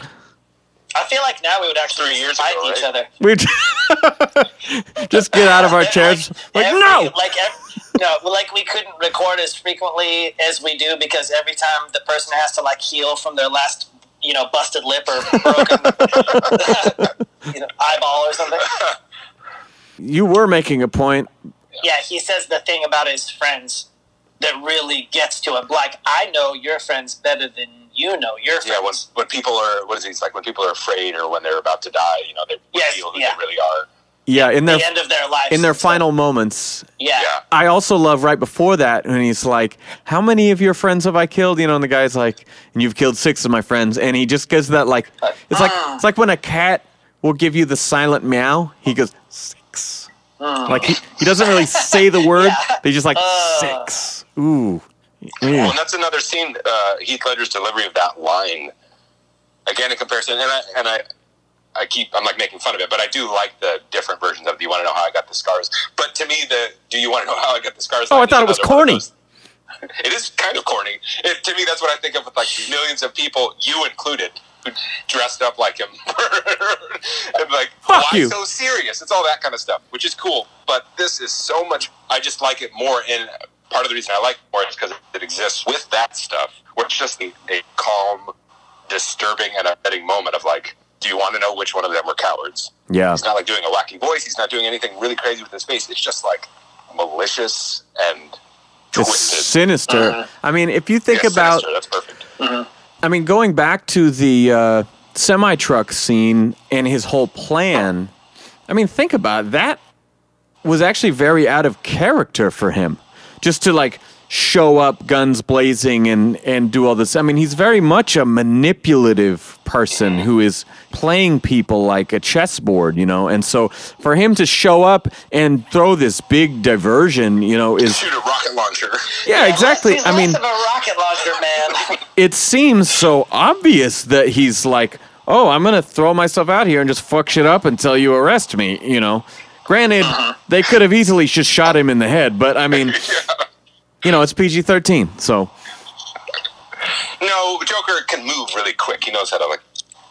I feel like now we would actually Three years fight ago, each right? other. We just get out of our chairs. Like, every- no. like ev- no, like we couldn't record as frequently as we do because every time the person has to like heal from their last, you know, busted lip or broken, you know, eyeball or something. You were making a point. Yeah, he says the thing about his friends that really gets to him. Like, I know your friends better than you know your friends. Yeah, when when people are what is he? It's like when people are afraid or when they're about to die. You know, they Yes, reveal who yeah. they really are. Yeah, in their the end of their life. in their final moments. Yeah. Yeah. I also love right before that when he's like, "How many of your friends have I killed?" You know, and the guy's like, "And you've killed six of my friends," and he just gives that like, uh. it's like it's like when a cat will give you the silent meow. He goes six. Uh. Like he, he doesn't really say the word. They just like uh. six. Ooh. Well, Mm. and that's another scene. Uh, Heath Ledger's delivery of that line, again in comparison, and I and I, I keep I'm like making fun of it, but I do like the different versions of. Do you want to know how I got the scars? But to me, the Do you want to know how I got the scars? Oh, I thought it was another one of corny. It is kind of corny. It, to me, that's what I think of with like millions of people, you included, who dressed up like him. and like, Fuck why you. so serious? It's all that kind of stuff, which is cool. But this is so much. I just like it more in part of the reason I like it more is because it exists with that stuff, where it's just a, a calm, disturbing, and upsetting moment of like, do you want to know which one of them were cowards? Yeah. He's not like doing a wacky voice. He's not doing anything really crazy with his face. It's just like malicious and It's twisted. sinister. I mean, if you think Yeah, about sinister, that's perfect. I mean, going back to the uh, semi truck scene and his whole plan, I mean, think about it. that. Was actually very out of character for him, just to like show up, guns blazing, and and do all this. I mean, he's very much a manipulative person who is playing people like a chessboard, you know. And so, for him to show up and throw this big diversion, you know, is Shoot a rocket launcher. yeah, exactly. He's I mean, of a rocket launcher man. it seems so obvious that he's like, oh, I'm gonna throw myself out here and just fuck shit up until you arrest me. You know, granted, uh-huh. they could have easily just shot him in the head, but I mean, you know, it's PG-13, so No, Joker can move really quick. He knows how to like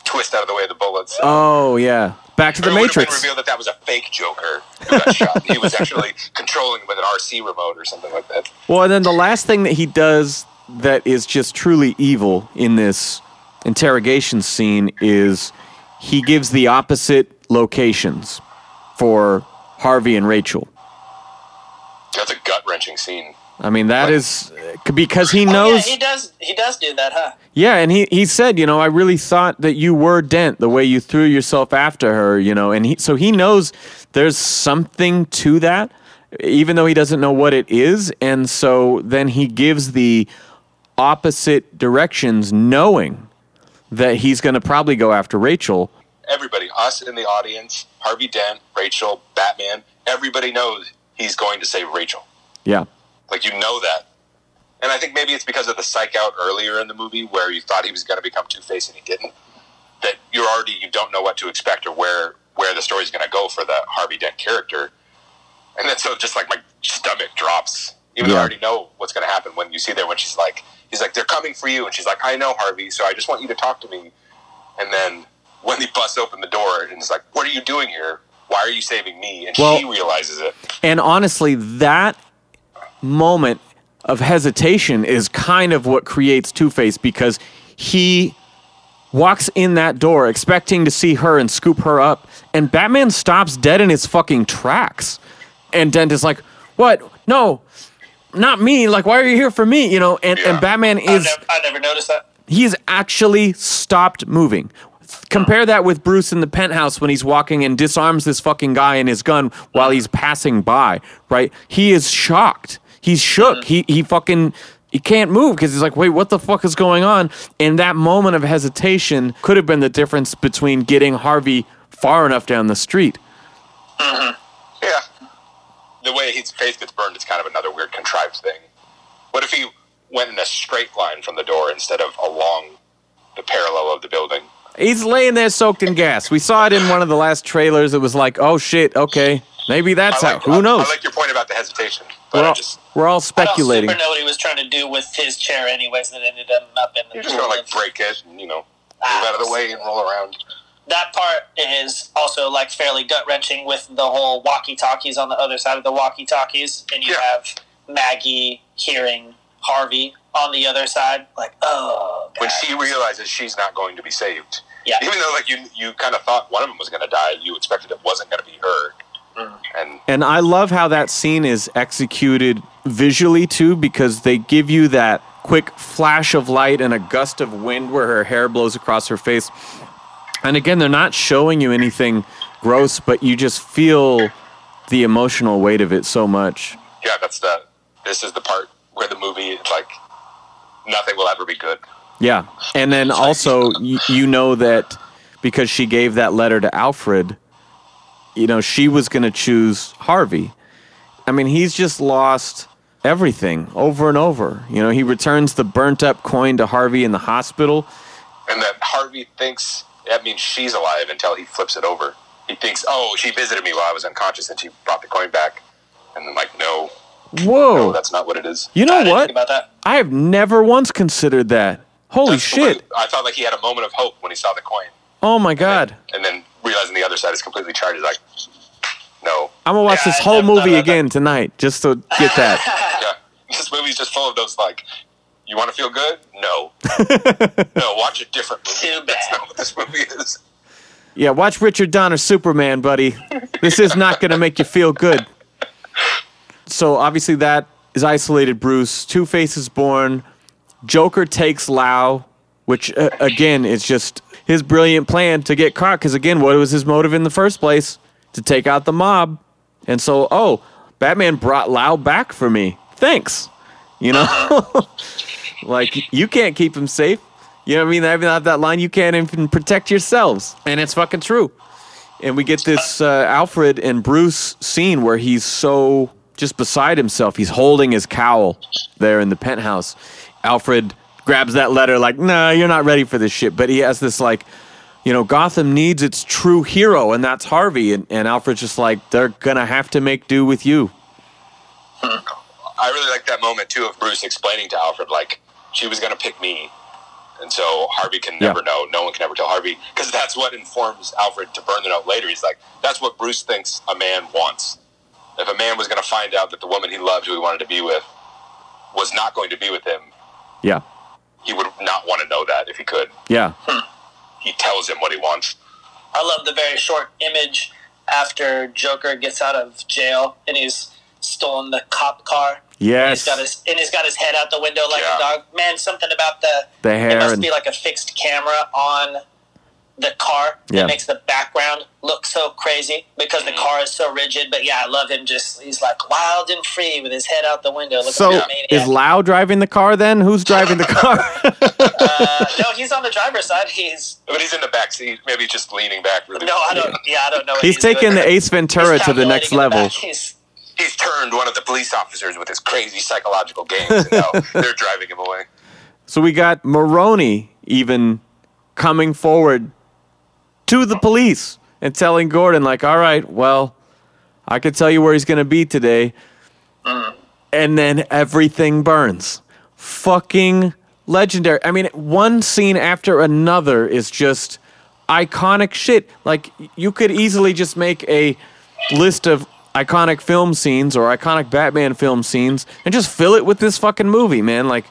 twist out of the way of the bullets. oh yeah, back to the Or it would have been Matrix. revealed that that was a fake Joker who got shot. He was actually controlling with an RC remote or something like that. Well, and then the last thing that he does that is just truly evil in this interrogation scene is he gives the opposite locations for Harvey and Rachel. That's a gut wrenching scene. I mean, that is because he Oh, yeah, knows. he does. He does do that, huh? Yeah, and he, he said, you know, I really thought that you were Dent the way you threw yourself after her, you know, and he so he knows there's something to that, even though he doesn't know what it is, and so then he gives the opposite directions, knowing that he's going to probably go after Rachel. Everybody, us in the audience, Harvey Dent, Rachel, Batman, everybody knows he's going to save Rachel. Yeah, Like you know that. And I think maybe it's because of the psych out earlier in the movie where you thought he was going to become Two Face and he didn't. That you're already you don't know what to expect or where where the story's going to go for the Harvey Dent character. And then so just like my stomach drops, even though I already know what's going to happen when you see there when she's like, he's like, they're coming for you, and she's like, I know Harvey, so I just want you to talk to me. And then when he busts open the door and it's like, what are you doing here? Why are you saving me? And Well- she realizes it. and honestly, that moment of hesitation is kind of what creates Two Face because he walks in that door expecting to see her and scoop her up, and Batman stops dead in his fucking tracks. And Dent is like, What? No, not me. Like, why are you here for me? You know, and, Yeah. and Batman I is never, I never noticed that. he's actually stopped moving. Compare that with Bruce in the penthouse when he's walking and disarms this fucking guy and his gun while he's passing by, right? He is shocked. He's shook. He he fucking he can't move because he's like, wait, what the fuck is going on? And that moment of hesitation could have been the difference between getting Harvey far enough down the street. Mm-hmm. Yeah. The way his face gets burned is kind of another weird contrived thing. What if he went in a straight line from the door instead of along the parallel of the building? He's laying there soaked in gas. We saw it in one of the last trailers. It was like, oh shit, okay, maybe that's I how. Who I, knows? I like your point about the hesitation, but we're, all, just we're all I don't super know what he was trying to do with his chair, anyways. That ended up in the. you're just gonna like break it and you know move out of the way and roll around. that part is also like fairly gut wrenching with the whole walkie talkies on the other side of the walkie talkies, and you Yeah. have Maggie hearing Harvey on the other side, like, oh, When she realizes she's not going to be saved, yeah, even though like you you kind of thought one of them was going to die, you expected it wasn't going to be her. Mm. And And I love how that scene is executed visually too, because they give you that quick flash of light and a gust of wind where her hair blows across her face. And again, they're not showing you anything gross, but you just feel the emotional weight of it so much. yeah, that's the this is the part where the movie it's like nothing will ever be good. Yeah. And then also, you, you know that because she gave that letter to Alfred, you know, she was going to choose Harvey. I mean, he's just lost everything over and over. You know, he returns the burnt up coin to Harvey in the hospital. and that Harvey thinks that means she's alive until he flips it over. He thinks, "Oh, she visited me while I was unconscious, and she brought the coin back." And then, like, no, no, Whoa. that's not what it is. You know what? I have never once considered that. Holy That's shit. I felt like he had a moment of hope when he saw the coin, Oh my God. and then realizing the other side is completely charged. He's like, "No, I'm going to watch Yeah, this I whole never thought movie about that. again tonight just to get that. yeah." this movie's just full of those like, you want to feel good? No, no. Watch a different movie. Too That's bad. not what this movie is. Yeah, watch Richard Donner Superman, buddy. This is not going to make you feel good. So obviously that is isolated Bruce. Two Faces born. Joker takes Lau, which uh, again is just his brilliant plan to get caught. Because again, what was his motive in the first place? To take out the mob. And so, oh, Batman brought Lau back for me. Thanks. You know, like you can't keep him safe. You know what I mean? Even have that line. You can't even protect yourselves, and it's fucking true. And we get this uh, Alfred and Bruce scene where he's so just beside himself. He's holding his cowl there in the penthouse. Alfred grabs that letter, like, "Nah, you're not ready for this shit." But he has this like, you know, Gotham needs its true hero, and that's Harvey. And, and Alfred's just like, they're gonna have to make do with you. Hmm. I really like that moment too of Bruce explaining to Alfred like she was going to pick me, and so Harvey can never Yeah. know. No one can ever tell Harvey because that's what informs Alfred to burn the note later. He's like, that's what Bruce thinks a man wants. If a man was going to find out that the woman he loved, who he wanted to be with, was not going to be with him, Yeah, he would not want to know that if he could. yeah, hmm. He tells him what he wants. I love the very short image after Joker gets out of jail and he's stolen the cop car. yes. He's got his and he's got his head out the window like Yeah. a dog. Man, something about the The It hair must and be like a fixed camera on the car Yeah. that makes the background look so crazy because the car is so rigid. But yeah, I love him. Just he's like wild and free with his head out the window. Looking so like is Lau driving the car then? Who's driving the car? uh, no, he's on the driver's side. He's But he's in the back seat, maybe just leaning back really. no, I don't. Yeah, I don't know. what He's taking doing. the Ace Ventura to the next calculating in the level. He's He's turned one of the police officers with his crazy psychological games, and now they're driving him away. So we got Maroni even coming forward to the police and telling Gordon, like, all right, well, I could tell you where he's going to be today. And then everything burns. Fucking legendary. I mean, one scene after another is just iconic shit. Like, you could easily just make a list of iconic film scenes or iconic Batman film scenes and just fill it with this fucking movie, man. Like,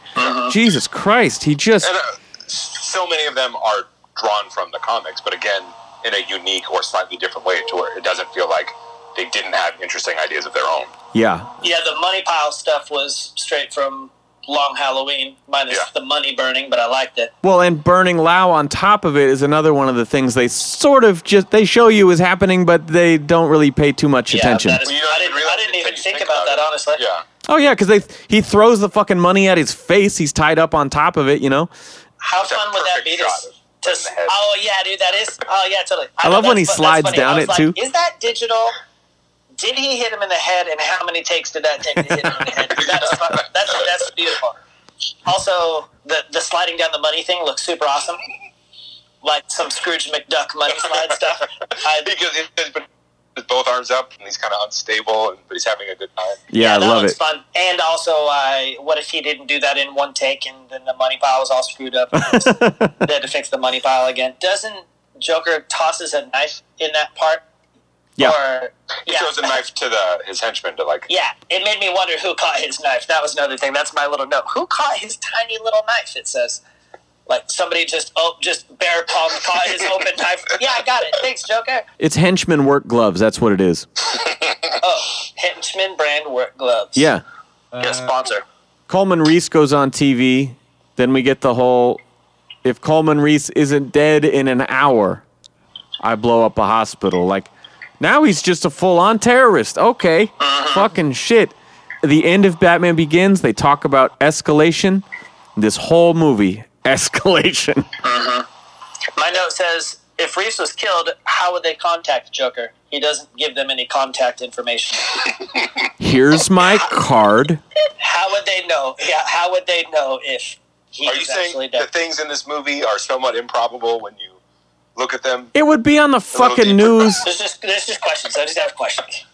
Jesus Christ, he just. And uh, so many of them are drawn from the comics, but again, in a unique or slightly different way to where it doesn't feel like they didn't have interesting ideas of their own. Yeah, yeah. The money pile stuff was straight from Long Halloween, minus Yeah. the money burning, but I liked it. Well, and burning Lau on top of it is another one of the things they sort of just they show you is happening, but they don't really pay too much Yeah, attention. that is- Well, I didn't, I didn't even until think think about about that, honestly. Yeah. oh yeah, because they he throws the fucking money at his face. He's tied up on top of it. You know. How It's fun would that be to, shot to in the head. oh yeah, dude, that is oh yeah, totally. I know love when he slides down it, was too. Is that digital? Did he hit him in the head, and how many takes did that take to hit him in the head? That's that's that's beautiful. Also, the the sliding down the money thing looks super awesome, like some Scrooge McDuck money slide stuff. I, Because he has put his both arms up and he's kind of unstable, but he's having a good time. Yeah, I that love looks it. fun. And also, I what if he didn't do that in one take, and then the money pile was all screwed up? And they had to fix the money pile again. Doesn't Joker tosses a knife in that part? Yeah. Or, He yeah. throws a knife to the his henchman to like. Yeah, it made me wonder who caught his knife. That was another thing. That's my little note. Who caught his tiny little knife? It says, like somebody just oh, just bear palm caught his open knife. Yeah, I got it. Thanks, Joker. It's henchman work gloves. That's what it is. Oh, henchman brand work gloves. Yeah. Get a sponsor. Coleman Reese goes on TV. Then we get the whole if Coleman Reese isn't dead in an hour, I blow up a hospital. Like now he's just a full on terrorist. Okay. Uh-huh. Fucking shit. The end of Batman Begins, they talk about escalation. This whole movie, escalation. Uh-huh. My note says if Reese was killed, how would they contact Joker? He doesn't give them any contact information. Here's my card. How would they know? Yeah, how would they know if he Are you saying actually that dead? things in this movie are somewhat improbable when you look at them? It would be on the fucking news. There's just there's just questions. I just have questions.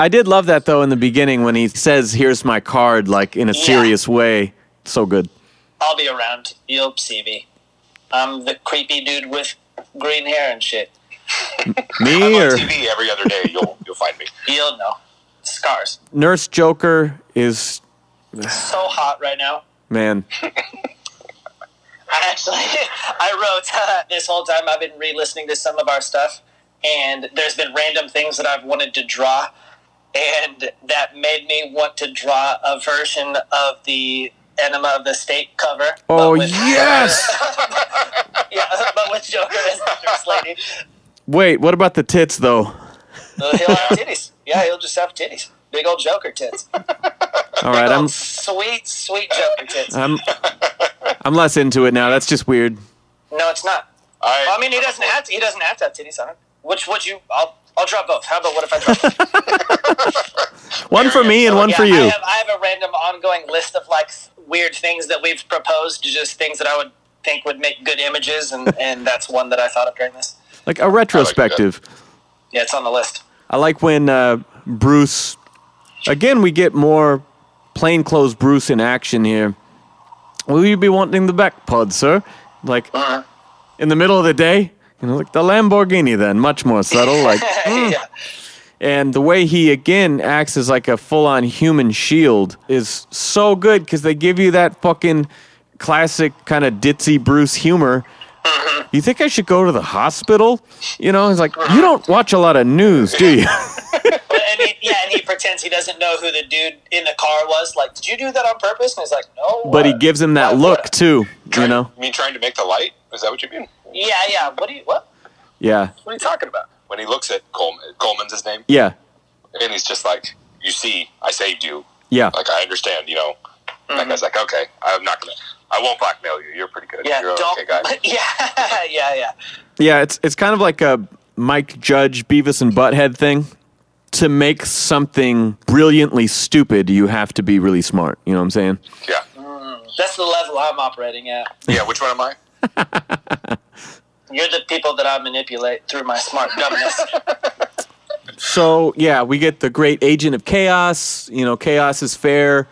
I did love that though in the beginning when he says, "Here's my card," like in a Yeah. serious way. So good. I'll be around. You'll see me. I'm the creepy dude with green hair and shit. me I'm Me on or TV every other day. You'll you'll find me. You'll know. Scars. Nurse Joker is So hot right now. man. I actually, I wrote this whole time. I've been re-listening to some of our stuff, and there's been random things that I've wanted to draw, and that made me want to draw a version of the Enema of the State cover. Oh with- yes. yeah, but with Joker as the first lady. Wait, what about the tits though? Uh, he'll have titties. Yeah, he'll just have titties. Big old Joker tits. All right, I'm sweet, sweet Joker tits. I'm I'm less into it now. That's just weird. No, it's not. I, Well, I mean, he doesn't have to. He doesn't have to have titties on him. Which would you? I'll I'll drop both. How about what if I draw both? One for me and one Yeah, for I you. have, I have a random ongoing list of like weird things that we've proposed, just things that I would think would make good images, and and that's one that I thought of during this. Like a retrospective. Yeah, it's on the list. I like when uh, Bruce. Again, we get more plainclothes Bruce in action here. Will you be wanting the Batpod, sir? Like Uh-huh. in the middle of the day, you know, like the Lamborghini. Then much more subtle. Like, yeah. And the way he again acts as like a full-on human shield is so good because they give you that fucking classic kind of ditzy Bruce humor. You think I should go to the hospital? You know, he's like, you don't watch a lot of news, do you? And he, yeah, and he pretends he doesn't know who the dude in the car was. Like, did you do that on purpose? And he's like, no. but he uh, gives him that why look would too. You know? You mean trying to make the light? Is that what you mean? Yeah, yeah. What do you what? Yeah, What are you talking about? When he looks at Coleman, Coleman's his name, yeah, and he's just like, "You see, I saved you. yeah. Like I understand. You know." That mm-hmm. guy's like, "Okay, I'm not gonna. I won't blackmail you. You're pretty good. Yeah, You're don't. okay guy." Yeah, yeah, yeah. Yeah, it's it's kind of like a Mike Judge Beavis and Butthead thing. To make something brilliantly stupid, you have to be really smart. You know what I'm saying? Yeah, That's the level I'm operating at. yeah. Which one am I? You're the people that I manipulate through my smart dumbness. So yeah, we get the great agent of chaos. You know, chaos is fair.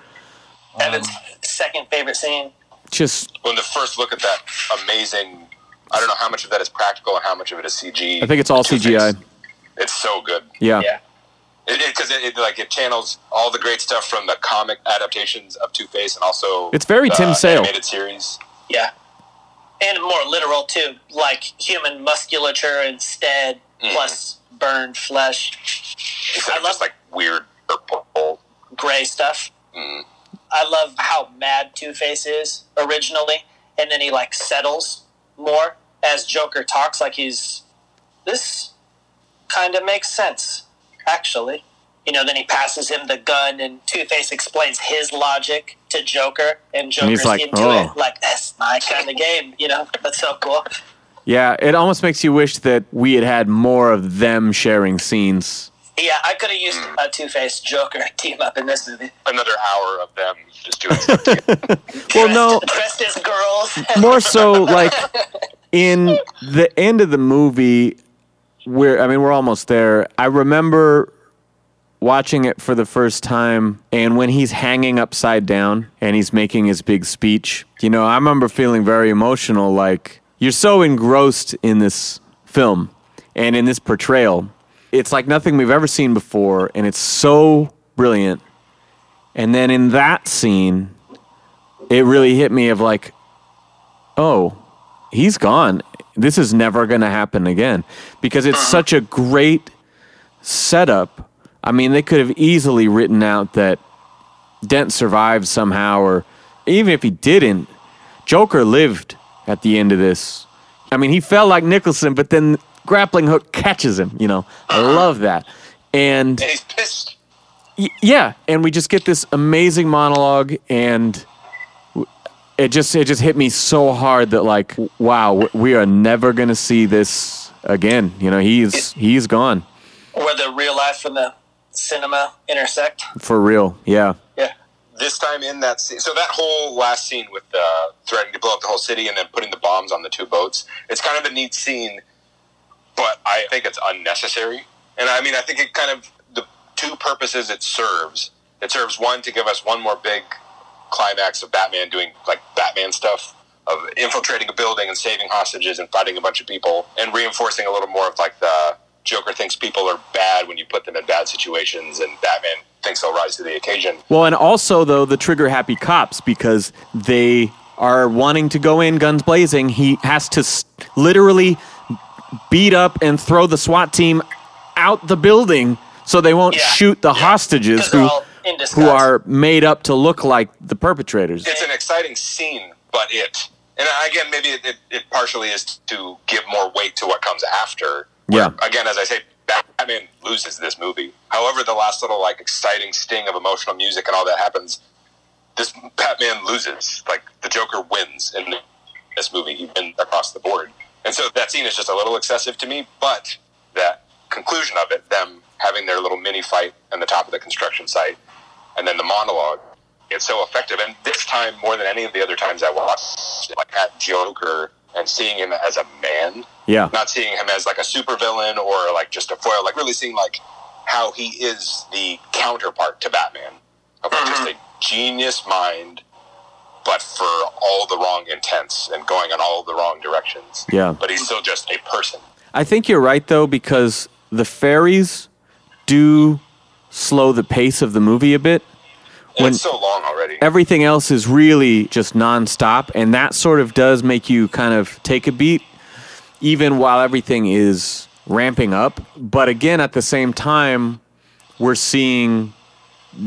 Evan's second favorite scene. Just When the first look at that amazing, I don't know how much of that is practical and how much of it is CG. I think it's all Two-Face. CGI. It's so good. Yeah. Yeah. because it, it, like it channels all the great stuff from the comic adaptations of Two Face and also It's very the Tim Sale. animated series. Yeah. And more literal too, like human musculature instead, plus burned flesh, Instead I love- just like weird purple. gray stuff. Mm. I love how mad Two Face is originally, and then he like settles more as Joker talks. Like he's this kind of makes sense, actually. You know, then he passes him the gun, and Two Face explains his logic to Joker, and Joker's he's like, into "Oh." it. Like that's my kind of game. You know, that's so cool. Yeah, it almost makes you wish that we had had more of them sharing scenes. Yeah, I could have used uh, a Two Face Joker team up in this movie. Another hour of them just doing stuff. Well, no, dressed as girls. more so like in the end of the movie where I mean we're almost there. I remember watching it for the first time and when he's hanging upside down and he's making his big speech, you know, I remember feeling very emotional like you're so engrossed in this film and in this portrayal. It's like nothing we've ever seen before and it's so brilliant. And then in that scene it really hit me of like oh, he's gone. This is never going to happen again because it's uh-huh. such a great setup. I mean, they could have easily written out that Dent survived somehow, or even if he didn't, Joker lived at the end of this. I mean, he fell like Nicholson, but then grappling hook catches him. You know, I love that. And and he's pissed. Y- yeah, and we just get this amazing monologue, and it just it just hit me so hard that like, wow, we are never gonna see this again. You know, he's he's gone where the real life and the cinema intersect. for real. Yeah, Yeah. This time in that scene, so that whole last scene with uh, threatening to blow up the whole city and then putting the bombs on the two boats, it's kind of a neat scene, but I think it's unnecessary. And I mean, I think it kind of the two purposes it serves. It serves one to give us one more big climax of Batman doing like Batman stuff of infiltrating a building and saving hostages and fighting a bunch of people and reinforcing a little more of like the Joker thinks people are bad when you put them in bad situations, and Batman thinks they'll rise to the occasion. Well, and also though the trigger happy cops because they are wanting to go in guns blazing. He has to s- literally beat up and throw the SWAT team out the building so they won't Yeah. shoot the hostages 'Cause they're who all in disguise. who are made up to look like the perpetrators. It's an exciting scene, but it, and again, maybe it, it, it partially is to give more weight to what comes after. Yeah. Again, as I say, Batman loses this movie. However, the last little like exciting sting of emotional music and all that happens, this Batman loses. Like the Joker wins in this movie. He wins across the board, and so that scene is just a little excessive to me. But that conclusion of it, them having their little mini fight on the top of the construction site, and then the monologue, it's so effective. And this time, more than any of the other times I watched, like at Joker and seeing him as a man Yeah. not seeing him as like a supervillain or like just a foil, like really seeing like how he is the counterpart to Batman of like, mm-hmm. just a genius mind, but for all the wrong intents and going in all the wrong directions. Yeah. But he's still just a person. I think you're right though because the ferries do slow the pace of the movie a bit. And When- it's so long already. Everything else is really just nonstop, and that sort of does make you kind of take a beat, even while everything is ramping up. But again, at the same time, we're seeing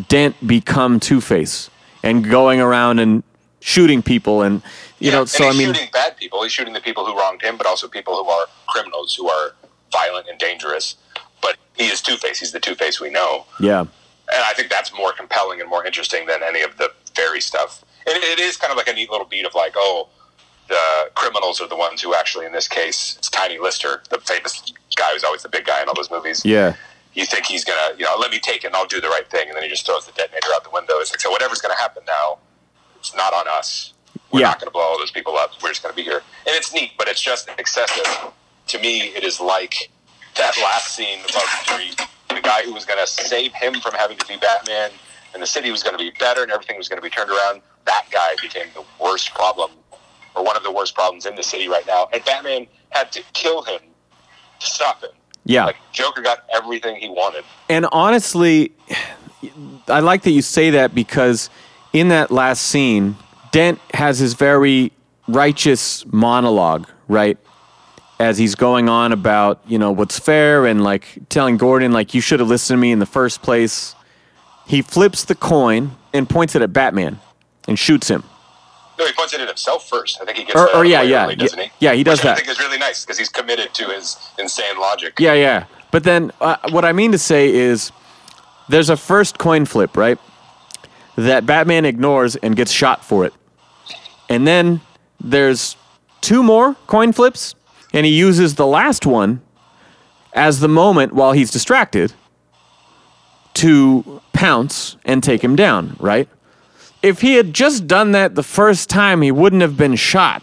Dent become Two Face and going around and shooting people, and you Yeah, know. So I mean, shooting bad people. He's shooting the people who wronged him, but also people who are criminals, who are violent and dangerous. But he is Two Face. He's the Two Face we know. yeah, and I think that's more compelling and more interesting than any of the ferry stuff. And it is kind of like a neat little beat of like, oh, the criminals are the ones who actually, in this case, it's Tiny Lister, the famous guy who's always the big guy in all those movies. yeah, You think he's gonna, you know, let me take it and I'll do the right thing, and then he just throws the detonator out the window. It's like, so whatever's gonna happen now, it's not on us. We're Yeah. not gonna blow all those people up. We're just gonna be here, and it's neat, but it's just excessive. To me, it is like that last scene of Street. The guy who was going to save him from having to be Batman, and the city was going to be better, and everything was going to be turned around. That guy became the worst problem, or one of the worst problems in the city right now. And Batman had to kill him to stop him. yeah. Like Joker got everything he wanted. And honestly, I like that you say that because in that last scene, Dent has his very righteous monologue, right? As he's going on about, you know, what's fair and like telling Gordon, like, you should have listened to me in the first place. He flips the coin and points it at Batman and shoots him. No, he points it at himself first. I think he gets Or- or out of the yeah, yeah, early, doesn't he? yeah, he does Which that. I think is really nice because he's committed to his insane logic. Yeah, yeah. But then uh, what I mean to say is there's a first coin flip, right? That Batman ignores and gets shot for it. And then there's two more coin flips, and he uses the last one as the moment while he's distracted to pounce and take him down, right? If he had just done that the first time, he wouldn't have been shot.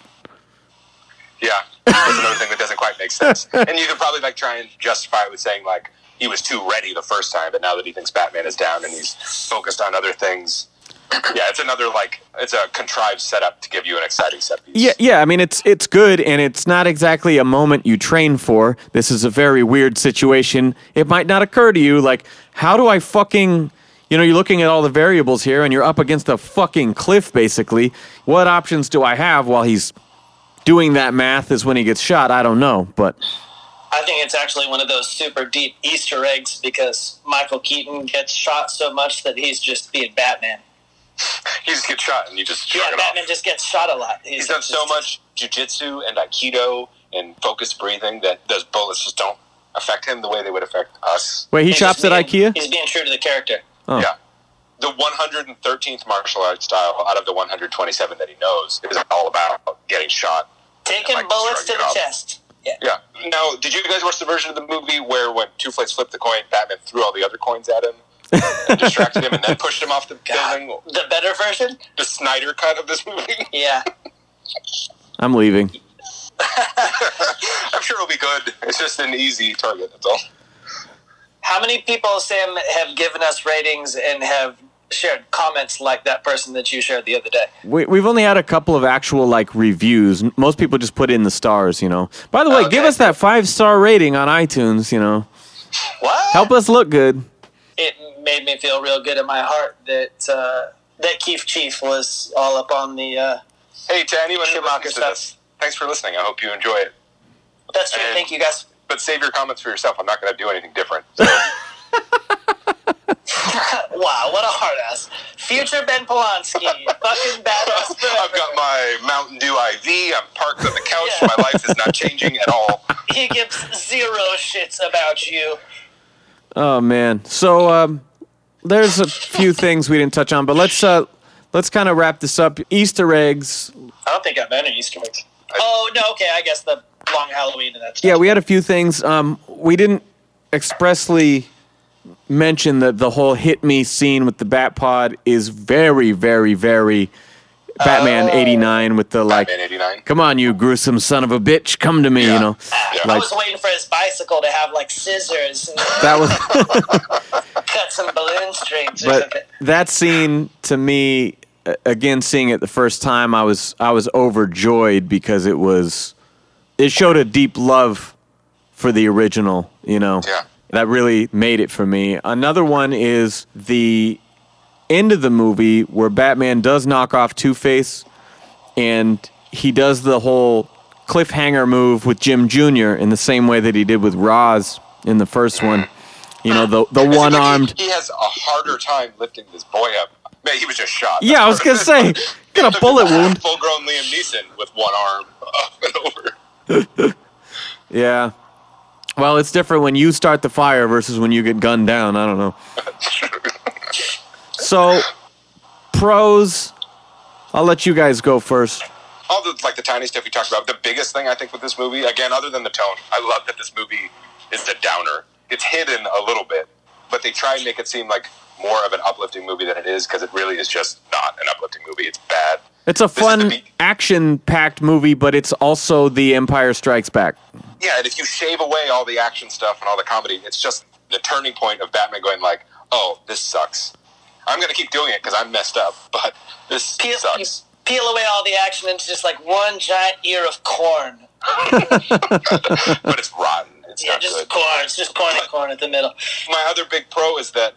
Yeah, that's another thing that doesn't quite make sense. And you could probably like try and justify it with saying like he was too ready the first time, but now that he thinks Batman is down and he's focused on other things, yeah, it's another like it's a contrived setup to give you an exciting set piece. Yeah, yeah. I mean, it's it's good, and it's not exactly a moment you train for. This is a very weird situation. It might not occur to you, like, how do I fucking, you know, you're looking at all the variables here, and you're up against a fucking cliff, basically. What options do I have while he's doing that math? Is when he gets shot. I don't know, but I think it's actually one of those super deep Easter eggs because Michael Keaton gets shot so much that he's just being Batman. he just gets shot and you just Yeah, shrug it Batman off. just gets shot a lot. He's done so just- much jujitsu and aikido and focused breathing that those bullets just don't affect him the way they would affect us. wait, he he's shops just at being- IKEA. He's being true to the character. Oh. Yeah. The 113th martial arts style out of the 127 that he knows is all about getting shot. Taking Like bullets to the it chest. Yeah. Yeah. Now, did you guys watch the version of the movie where when Two Face flipped the coin, Batman threw all the other coins at him and distracted him and then pushed him off the God, building? the better version? The Snyder cut of this movie? Yeah. I'm leaving. I'm sure it'll be good. It's just an easy target, that's all. How many people, Sam, have given us ratings and have shared comments like that person that you shared the other day? We, we've only had a couple of actual like reviews. Most people just put in the stars, you know. By the way, give us that five star rating on iTunes, you know. What? Help us look good. It made me feel real good in my heart that uh, that Keith Chief was all up on the. Uh, Hey, to anyone who listens to this, thanks for listening. I hope you enjoy it. that's true. And- Thank you guys. But save your comments for yourself. I'm not going to do anything different. Wow, what a hard ass. Future Ben Polanski. Fucking badass I've got my Mountain Dew IV. I'm parked on the couch. Yeah. My life is not changing at all. He gives zero shits about you. Oh man. So um, there's a few things we didn't touch on, but let's uh, let's kind of wrap this up. Easter eggs. I don't think I've been an Easter egg. Oh, no, okay, I guess the long Halloween and that stuff. Yeah, we had a few things. Um, we didn't expressly mention that the whole hit me scene with the Bat Pod is very, very, very Batman Oh. '89 with the like. Come on, you gruesome son of a bitch, come to me. You know, Yeah. I was waiting for his bicycle to have like scissors and that was. cut some balloon strings but that scene to me again seeing it the first time i was i was overjoyed because it was it showed a deep love for the original you know Yeah. that really made it for me another one is the end of the movie where batman does knock off two-face and he does the whole cliffhanger move with jim jr in the same way that he did with Ra's in the first one you know the the like one-armed He, he has a harder time lifting this boy up. Man, he was just shot. Yeah, I was gonna say, got a bullet wound. Full grown Liam Neeson with one arm up and over. Yeah. Well, it's different when you start the fire versus when you get gunned down. I don't know. So, pros. I'll let you guys go first. All the like the tiny stuff we talked about. The biggest thing I think with this movie, again, other than the tone, I love that this movie is the downer. It's hidden a little bit, but they try and make it seem like more of an uplifting movie than it is because it really is just not an uplifting movie. It's bad. It's a is fun, be- action-packed movie, but it's also The Empire Strikes Back. Yeah, and if you shave away all the action stuff and all the comedy, it's just the turning point of Batman going like, "Oh, this sucks. I'm gonna keep doing it because I'm messed up, but this Peel, sucks." peel away all the action into just like one giant ear of corn. but it's rotten. It's Yeah, not just good. corn. It's just corn and corn at the middle. my other big pro is that,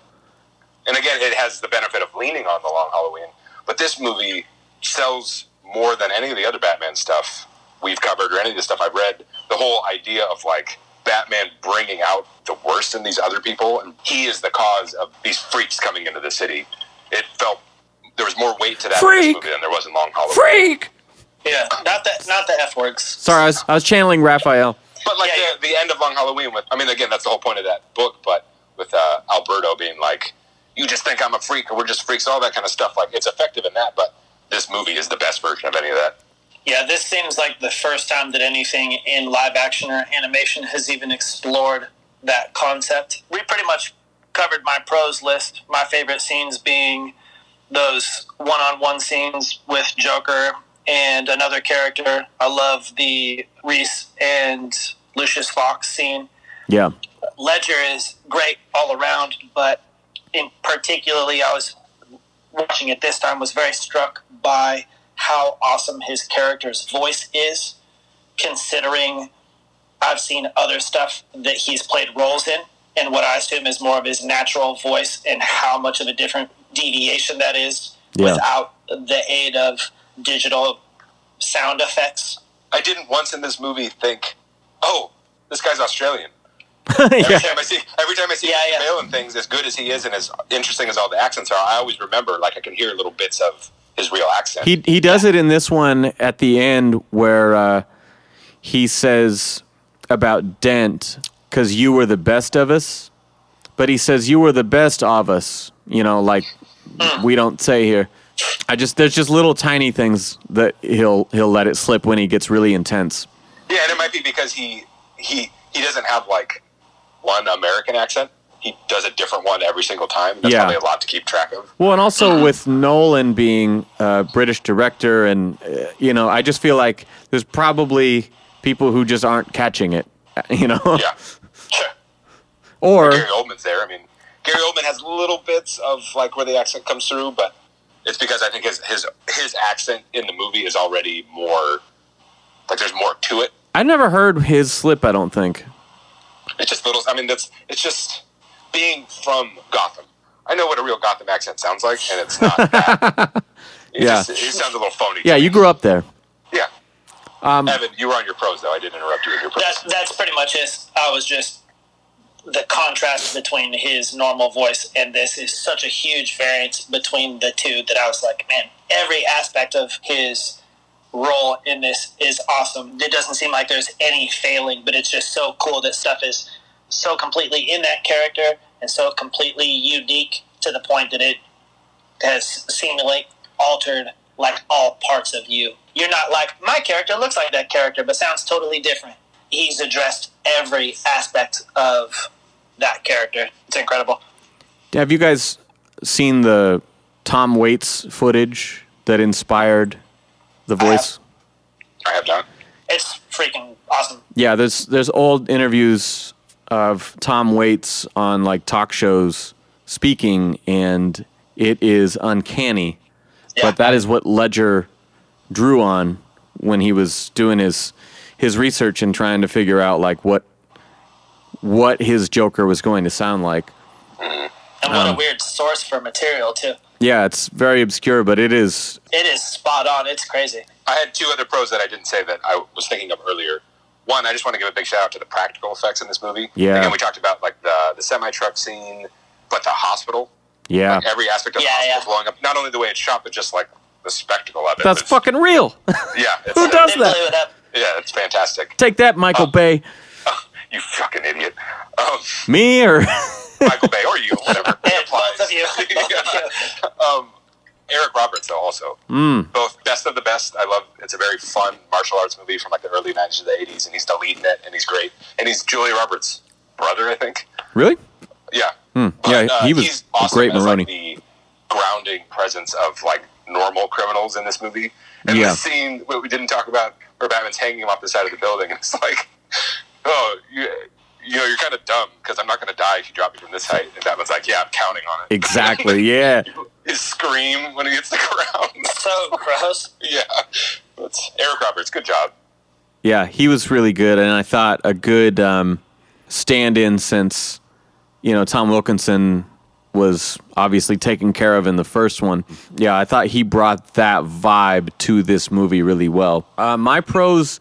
and again, it has the benefit of leaning on the Long Halloween, but this movie sells more than any of the other Batman stuff we've covered or any of the stuff I've read. The whole idea of like Batman bringing out the worst in these other people, and he is the cause of these freaks coming into the city. It felt there was more weight to that in Freak! this movie than there was in Long Halloween. Freak! Yeah, not the not the f words. Sorry, I was, I was channeling Raphael. But like Yeah, the, the end of Long Halloween with, I mean, again, that's the whole point of that book. But with uh, Alberto being like, "You just think I'm a freak, or we're just freaks," all that kind of stuff. Like it's effective in that, but this movie is the best version of any of that. Yeah, this seems like the first time that anything in live action or animation has even explored that concept. We pretty much covered my pros list. My favorite scenes being those one on one scenes with Joker and another character. I love the Reese and Lucius Fox scene. Yeah. Ledger is great all around, but in particularly, I was watching it this time was very struck by how awesome his character's voice is, considering I've seen other stuff that he's played roles in, and what I assume is more of his natural voice, and how much of a different deviation that is Yeah. without the aid of digital sound effects. I didn't once in this movie think, "Oh, this guy's Australian." Every yeah. time I see, every time I see Yeah, Christian yeah. Bale and things, as good as he is and as interesting as all the accents are, I always remember like I can hear little bits of his real accent. He he does it in this one at the end where uh, he says about Dent because you were the best of us, but he says you were the best of us. You know, like we don't say here. I just there's just little tiny things that he'll he'll let it slip when he gets really intense. Yeah, and it might be because he he he doesn't have like one American accent. He does a different one every single time. That's Yeah. probably a lot to keep track of. Well, and also with Nolan being a British director, and uh, you know, I just feel like there's probably people who just aren't catching it. You know, Yeah. Sure. or Gary Oldman's there. I mean, Gary Oldman has little bits of like where the accent comes through, but it's because I think his his his accent in the movie is already more like there's more to it. I never heard his slip. I don't think. It's just little. I mean, that's it's just being from Gotham. I know what a real Gotham accent sounds like, and it's not that. It Yeah. just, it sounds a little phony. Yeah, you grew up there. Yeah. Um, Evan, you were on your pros though. I didn't interrupt you with your pros. That's that's pretty much it. I was just the contrast between his normal voice and this is such a huge variance between the two that I was like, man, every aspect of his role in this is awesome. It doesn't seem like there's any failing, but it's just so cool that stuff is so completely in that character and so completely unique to the point that it has seemingly altered like all parts of you. You're not like my character looks like that character, but sounds totally different. He's addressed every aspect of that character. It's incredible. Have you guys seen the Tom Waits footage that inspired the voice? I have not. It's freaking awesome. Yeah, there's there's old interviews of Tom Waits on like talk shows speaking, and it is uncanny. Yeah. But that is what Ledger drew on when he was doing his his research and trying to figure out like what what his Joker was going to sound like. And what Um, a weird source for material too. Yeah, it's very obscure, but it is. It is spot on. It's crazy. I had two other pros that I didn't say that I was thinking of earlier. One, I just want to give a big shout out to the practical effects in this movie. Yeah. Again, we talked about like the the semi truck scene, but the hospital, Yeah, like, every aspect of Yeah, the hospital yeah. blowing up. Not only the way it's shot, but just like the spectacle of it. that's It's- fucking real. Yeah. It's, Who does that? it. Yeah, it's fantastic. Take that, Michael Oh. Bay. You fucking idiot. Um, Me or Michael Bay or you, whatever. It applies. both of you. Both of you. um, Eric Roberts, though, also. Mm. Both best of the best. I love. It's a very fun martial arts movie from like the early '90s to the '80s, and he's the lead in it, and he's great. And he's Julia Roberts' brother, I think. really? Yeah. Hmm. But, Yeah, uh, he was he's awesome great as, Like, the grounding presence of like normal criminals in this movie. And Yeah. the scene what we didn't talk about, where Batman's hanging him off the side of the building, and it's like, oh, you, you know, you're kind of dumb because I'm not going to die if you drop me from this height. And Batman's like, yeah, I'm counting on it. Exactly. Yeah. His scream when he hits the ground. So gross. yeah, that's Eric Roberts. Good job. Yeah, he was really good, and I thought a good um, stand-in since you know Tom Wilkinson was obviously taken care of in the first one. Yeah, I thought he brought that vibe to this movie really well. Uh, my pros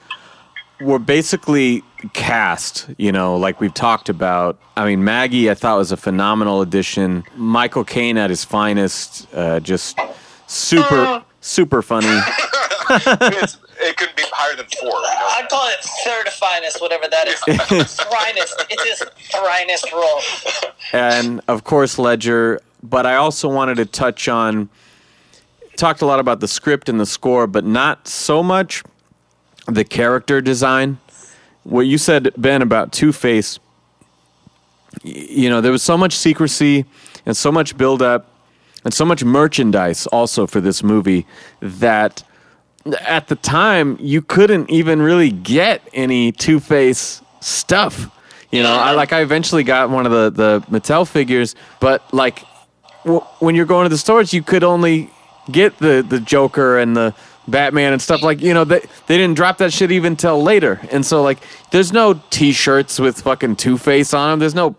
were basically cast, you know, like we've talked about. I mean, Maggie, I thought was a phenomenal addition. Michael Caine at his finest, uh, just super, super funny. It's, it couldn't be higher than four. We know I'd that. call it third finest, whatever that is. Thrynest. It's his thrynest role. and of course Ledger. But I also wanted to touch on talked a lot about the script and the score, but not so much the character design. What you said, Ben, about Two Face. You know, there was so much secrecy and so much build up and so much merchandise also for this movie that at the time you couldn't even really get any Two Face stuff. You know, I like I eventually got one of the the Mattel figures, but like w- when you're going to the stores, you could only get the the Joker and the Batman and stuff like you know they they didn't drop that shit even till later, and so like there's no T-shirts with fucking Two Face on them. There's no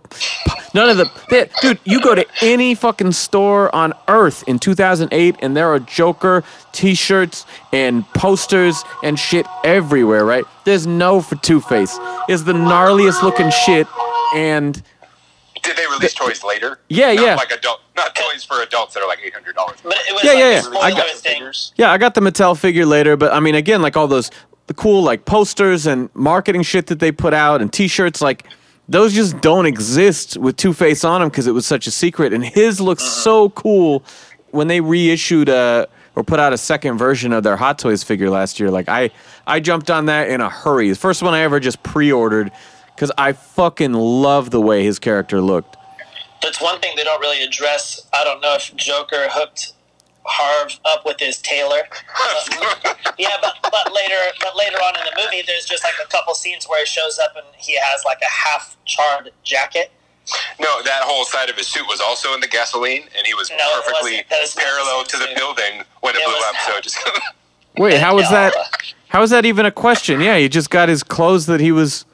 none of the they, dude. You go to any fucking store on Earth in 2008, and there are Joker T-shirts and posters and shit everywhere. Right? There's no for Two Face. Is the gnarliest looking shit, and Did they release toys later? Yeah, Not yeah. Like adult, not toys for adults that are like eight hundred dollars. But it was Yeah, like yeah, yeah. I got- thing. Yeah, I got the Mattel figure later, but I mean, again, like all those the cool like posters and marketing shit that they put out and T-shirts, like those just don't exist with Two Face on them because it was such a secret. And his looks so cool when they reissued uh or put out a second version of their Hot Toys figure last year. Like I, I jumped on that in a hurry. The first one I ever just pre-ordered because I fucking love the way his character looked. That's one thing they don't really address. I don't know if Joker hooked Harv up with his tailor. But- yeah, but, but later, but later on in the movie, there's just like a couple scenes where he shows up and he has like a half charred jacket. No, that whole side of his suit was also in the gasoline, and he was No, perfectly wasn't. That was not parallel to the suit. building when it, It blew up. So not. it just Wait, how was No. that? How is that even a question? Yeah, he just got his clothes that he was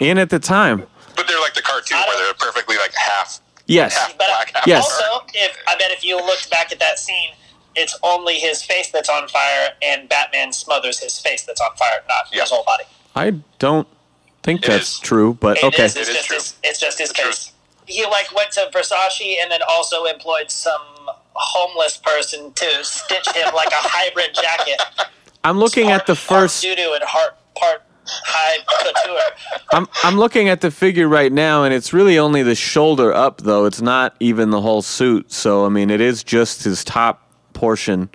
in at the time. but they're like the cartoon where they're perfectly like half, Yes. half But black, half Yes. also, if I bet if you looked back at that scene, it's only his face that's on fire, and Batman smothers his face that's on fire, not Yeah. his whole body. I don't think It that's is. true, but It okay. is, It's It is just true. his. It's just his The truth. face. He like went to Versace and then also employed some homeless person to stitch him like a hybrid jacket. I'm looking at the first. doo doo and heart part high couture. I'm I'm looking at the figure right now, and it's really only the shoulder up, though. It's not even the whole suit. So I mean, it is just his top portion.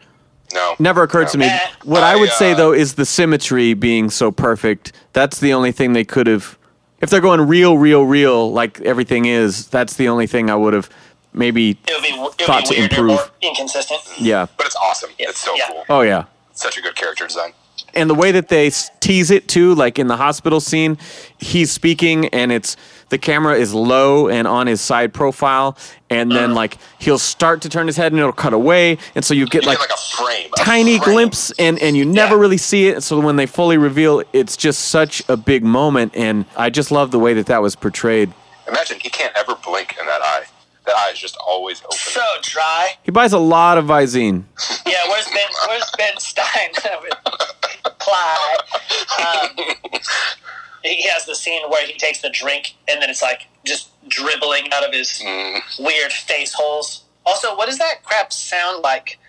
No, Never occurred to me. Eh, What I I, would say uh, though is the symmetry being so perfect. That's the only thing they could have. If they're going real, real, real, like everything is, that's the only thing I would have maybe. It would be, it would Thought to be weird or improve. more inconsistent. Yeah. but it's awesome. Yeah. It's so Yeah. cool. Oh yeah. Such a good character design. And the way that they tease it too, like in the hospital scene, he's speaking and it's the camera is low and on his side profile, and then like he'll start to turn his head and it'll cut away, and so you get You like, get like a frame, a tiny frame. glimpse, and and you never Yeah. really see it. So when they fully reveal, it's just such a big moment, and I just love the way that that was portrayed. Imagine he can't ever blink in that eye. That eye is just always open. So dry. He buys a lot of Visine. Yeah, where's Ben? Where's Ben Stein? Clyde. Um, he has the scene where he takes the drink and then it's like just dribbling out of his Mm. weird face holes. Also, what does that crap sound like?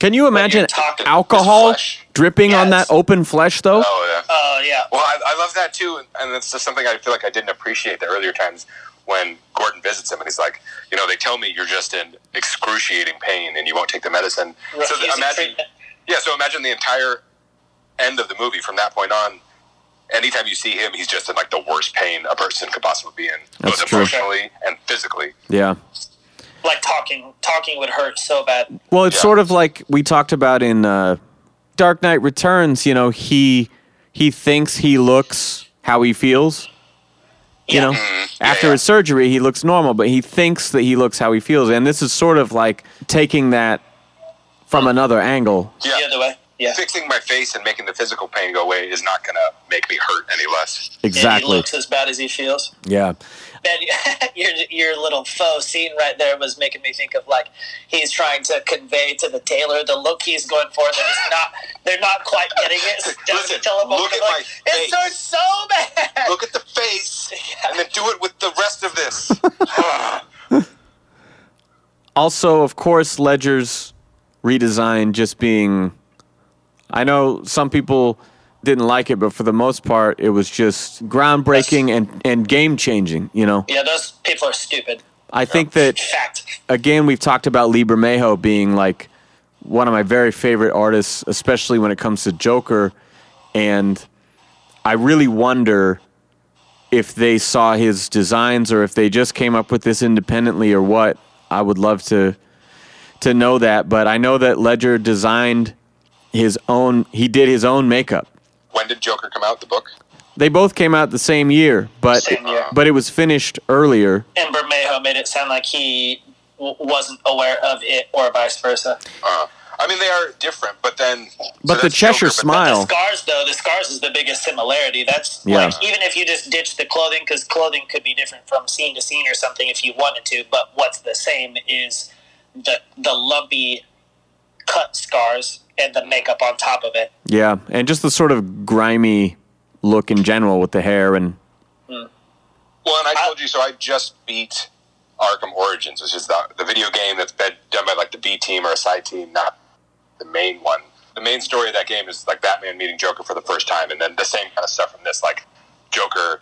Can you imagine alcohol His flesh. dripping on that open flesh though? Oh yeah. Oh yeah, Well, I, I love that too, and it's just something I feel like I didn't appreciate the earlier times when Gordon visits him and he's like, you know, they tell me you're just in excruciating pain and you won't take the medicine. So th- imagine, treatment. yeah. So imagine the entire end of the movie from that point on. Anytime you see him, he's just in like the worst pain a person could possibly be in, That's both true. emotionally and physically. Yeah. Like talking, talking would hurt so bad. Well, it's Yeah. sort of like we talked about in uh, Dark Knight Returns. You know, he he thinks he looks how he feels. You Yeah. know, Yeah, after yeah. his surgery, he looks normal, but he thinks that he looks how he feels, and this is sort of like taking that from another angle. Yeah. The other way. Yeah. Fixing my face and making the physical pain go away is not going to make me hurt any less. And he Exactly. looks as bad as he feels. Yeah. Ben, your your little faux scene right there was making me think of like he's trying to convey to the tailor the look he's going for, and they're just not they're not quite getting it. So Listen, tell him look at like, my It face. hurts so bad. Look at the face and then do it with the rest of this. Also, of course, Ledger's redesign just being. I know some people didn't like it, but for the most part, it was just groundbreaking and, and game changing. You know, yeah, those people are stupid. I think that Fact. again, we've talked about Lee Bermejo being like one of my very favorite artists, especially when it comes to Joker. And I really wonder if they saw his designs or if they just came up with this independently or what. I would love to to know that, but I know that Ledger designed his own he did his own makeup. when did Joker come out, the book? They both came out the same year, but Same year. but it was finished earlier. And Bermejo made it sound like he w- wasn't aware of it, or vice versa. Uh, I mean, they are different, but then. so But the Cheshire Joker, but Smile- The scars, though, the scars is the biggest similarity. That's Yeah. like even if you just ditch the clothing, because clothing could be different from scene to scene or something if you wanted to. But what's the same is the the lumpy cut scars and the makeup on top of it. Yeah, and just the sort of grimy look in general with the hair and hmm. Well, and I told you, so I just beat Arkham Origins, which is the, the video game that's been done by like the B team or a side team, not the main one. The main story of that game is like Batman meeting Joker for the first time, and then the same kind of stuff from this, like Joker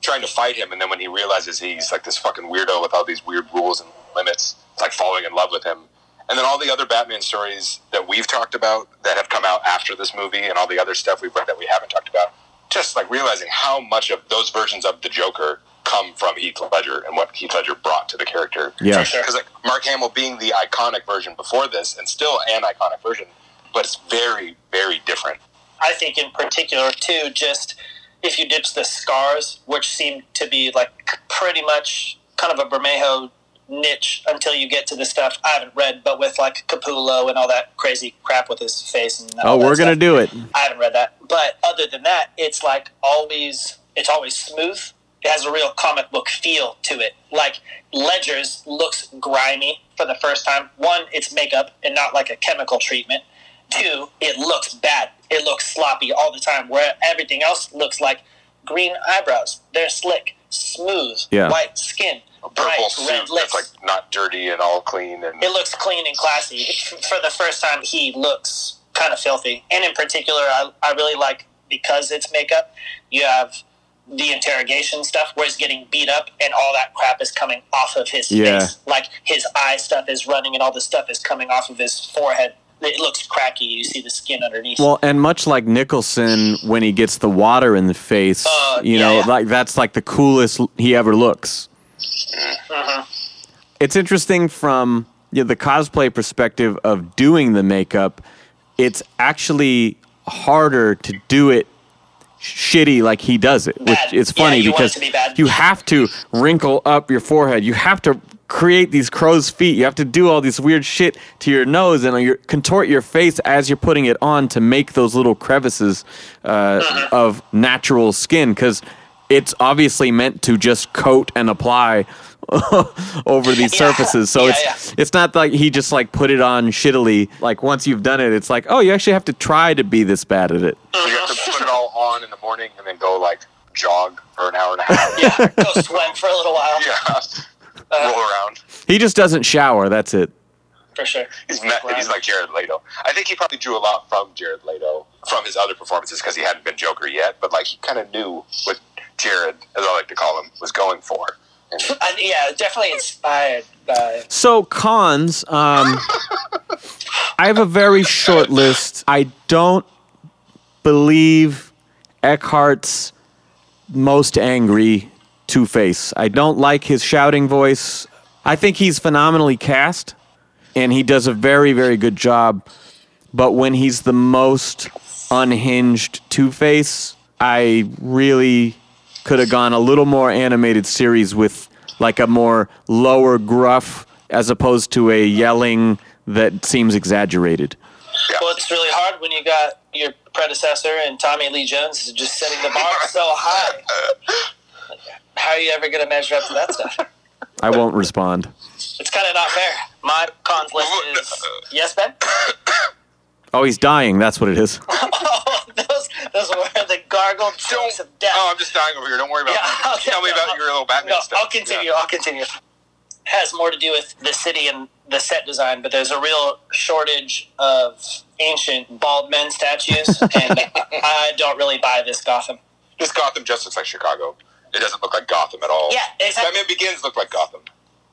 trying to fight him, and then when he realizes he's like this fucking weirdo with all these weird rules and limits, it's like falling in love with him. And then all the other Batman stories that we've talked about that have come out after this movie, and all the other stuff we've read that we haven't talked about, just like realizing how much of those versions of the Joker come from Heath Ledger and what Heath Ledger brought to the character. yeah, Because like Mark Hamill being the iconic version before this, and still an iconic version, but it's very, very different. I think in particular too, just if you ditch the scars, which seem to be like pretty much kind of a Bermejo niche until you get to the stuff I haven't read, but with like Capullo and all that crazy crap with his face. And Oh, we're gonna stuff. do it. I haven't read that, but other than that, it's like always it's always smooth it has a real comic book feel to it. Like Ledger's looks grimy for the first time. One, it's makeup and not like a chemical treatment. Two, it looks bad. It looks sloppy all the time. Where everything else looks like green eyebrows. They're slick, smooth, Yeah. white skin, purple bright suit red that's like not dirty and all clean and it looks clean and classy. For the first time, he looks kind of filthy. And in particular, I, I really like because it's makeup. You have the interrogation stuff where he's getting beat up and all that crap is coming off of his Yeah. face. Like his eye stuff is running and all the stuff is coming off of his forehead. It looks cracky. You see the skin underneath. Well, and much like Nicholson when he gets the water in the face, Uh, you yeah, know, yeah. like that's like the coolest he ever looks. Uh-huh. It's interesting from you know, the cosplay perspective of doing the makeup. It's actually harder to do it shitty like he does it, which Bad. is Yeah, funny it because be you have to wrinkle up your forehead. You have to create these crow's feet. You have to do all this weird shit to your nose and you contort your face as you're putting it on to make those little crevices uh, Uh-huh. of natural skin because it's obviously meant to just coat and apply over these Yeah. surfaces. So Yeah, it's it's not like he just like put it on shittily. Like once you've done it, it's like oh, you actually have to try to be this bad at it. so you have to put it all on in the morning and then go like jog for an hour and a half. yeah, go sweat for a little while. yeah. Uh, Roll around. He just doesn't shower. That's it. For sure. He's, met, he's like Jared Leto. I think he probably drew a lot from Jared Leto from his other performances because he hadn't been Joker yet, but like he kind of knew what Jared, as I like to call him, was going for. And Uh, yeah, definitely inspired by. So cons, um, I have a very short list. I don't believe Eckhart's most angry Two Face. I don't like his shouting voice. I think he's phenomenally cast, and he does a very, very good job. But when he's the most unhinged Two Face, I really could have gone a little more animated series with like a more lower gruff as opposed to a yelling that seems exaggerated. Well, it's really hard when you got your predecessor and Tommy Lee Jones is just setting the bar so high. How are you ever going to measure up to that stuff? I won't respond. It's kind of not fair. My cons list oh, is yes, Ben. Oh, he's dying. That's what it is. Oh, those those were the gargled chokes don't. of death. Oh, I'm just dying over here. Don't worry about Yeah, me. okay, Tell me no, about I'll- your little Batman no, stuff. I'll continue. Yeah. I'll continue. Has more to do with the city and the set design, but there's a real shortage of ancient bald men statues, and I don't really buy this Gotham. This Gotham just looks like Chicago. It doesn't look like Gotham at all. Yeah, exactly. Batman Begins looked like Gotham.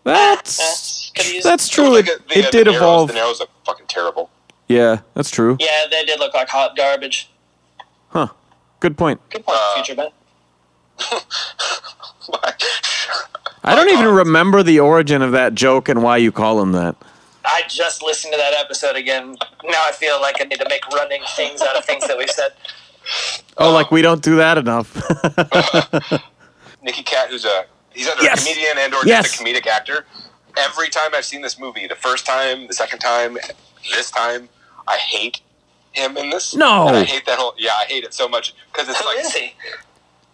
That's Could've that's true. Like It, the- it uh, the did Narrows- evolve. The Narrows look fucking terrible. Yeah, that's true. Yeah, they did look like hot garbage. Huh. Good point. Good point, Uh, future Ben. I don't even remember the origin of that joke and why you call him that. I just listened to that episode again. Now I feel like I need to make running things out of things that we've said. Oh, like we don't do that enough. Nicky Katt, who's a he's either Yes. a comedian and or Yes. just a comedic actor. Every time I've seen this movie, the first time, the second time, this time, I hate him in this. No. and I hate that whole. Yeah, I hate it so much because it's Who like is he?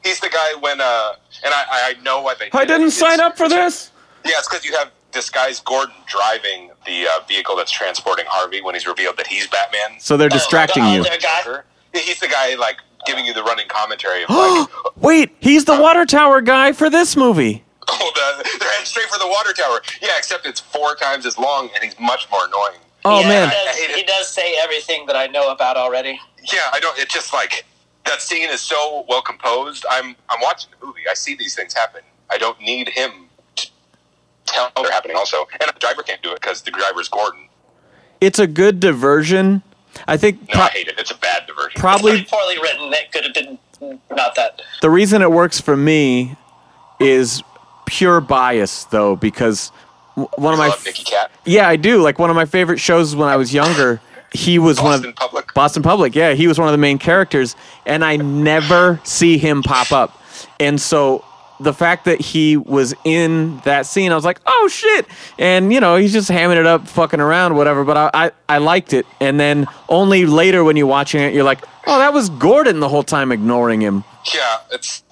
he's the guy when uh, and I I know why they. I did it. didn't It's- sign up for this. Yeah, it's because you have disguised Gordon driving the uh, vehicle that's transporting Harvey when he's revealed that he's Batman. So they're distracting oh, you. they're- guy? He's the guy like giving you the running commentary of like, Wait, he's the water tower guy for this movie. oh, the, they're heading straight for the water tower. Yeah, except it's four times as long and he's much more annoying. Oh yeah, man, He does, it. he does say everything that I know about already. Yeah, I don't. It's just like that scene is so well composed. I'm I'm watching the movie. I see these things happen. I don't need him to tell they're happening. Also, and the driver can't do it because the driver's Gordon. it's a good diversion. I think No, pro- I hate it. It's a bad diversion. probably It's poorly written. It could have been not that. the reason it works for me is pure bias, though, because w- one of my love Nicky Katt. yeah, I do like one of my favorite shows when I was younger. He was one Boston of Public. Boston Public. Yeah, he was one of the main characters, and I never see him pop up. And so the fact that he was in that scene, I was like, oh shit! And you know, he's just hamming it up, fucking around, whatever. But I, I, I liked it. And then only later when you're watching it, you're like, oh, that was Gordon the whole time ignoring him. Yeah, it's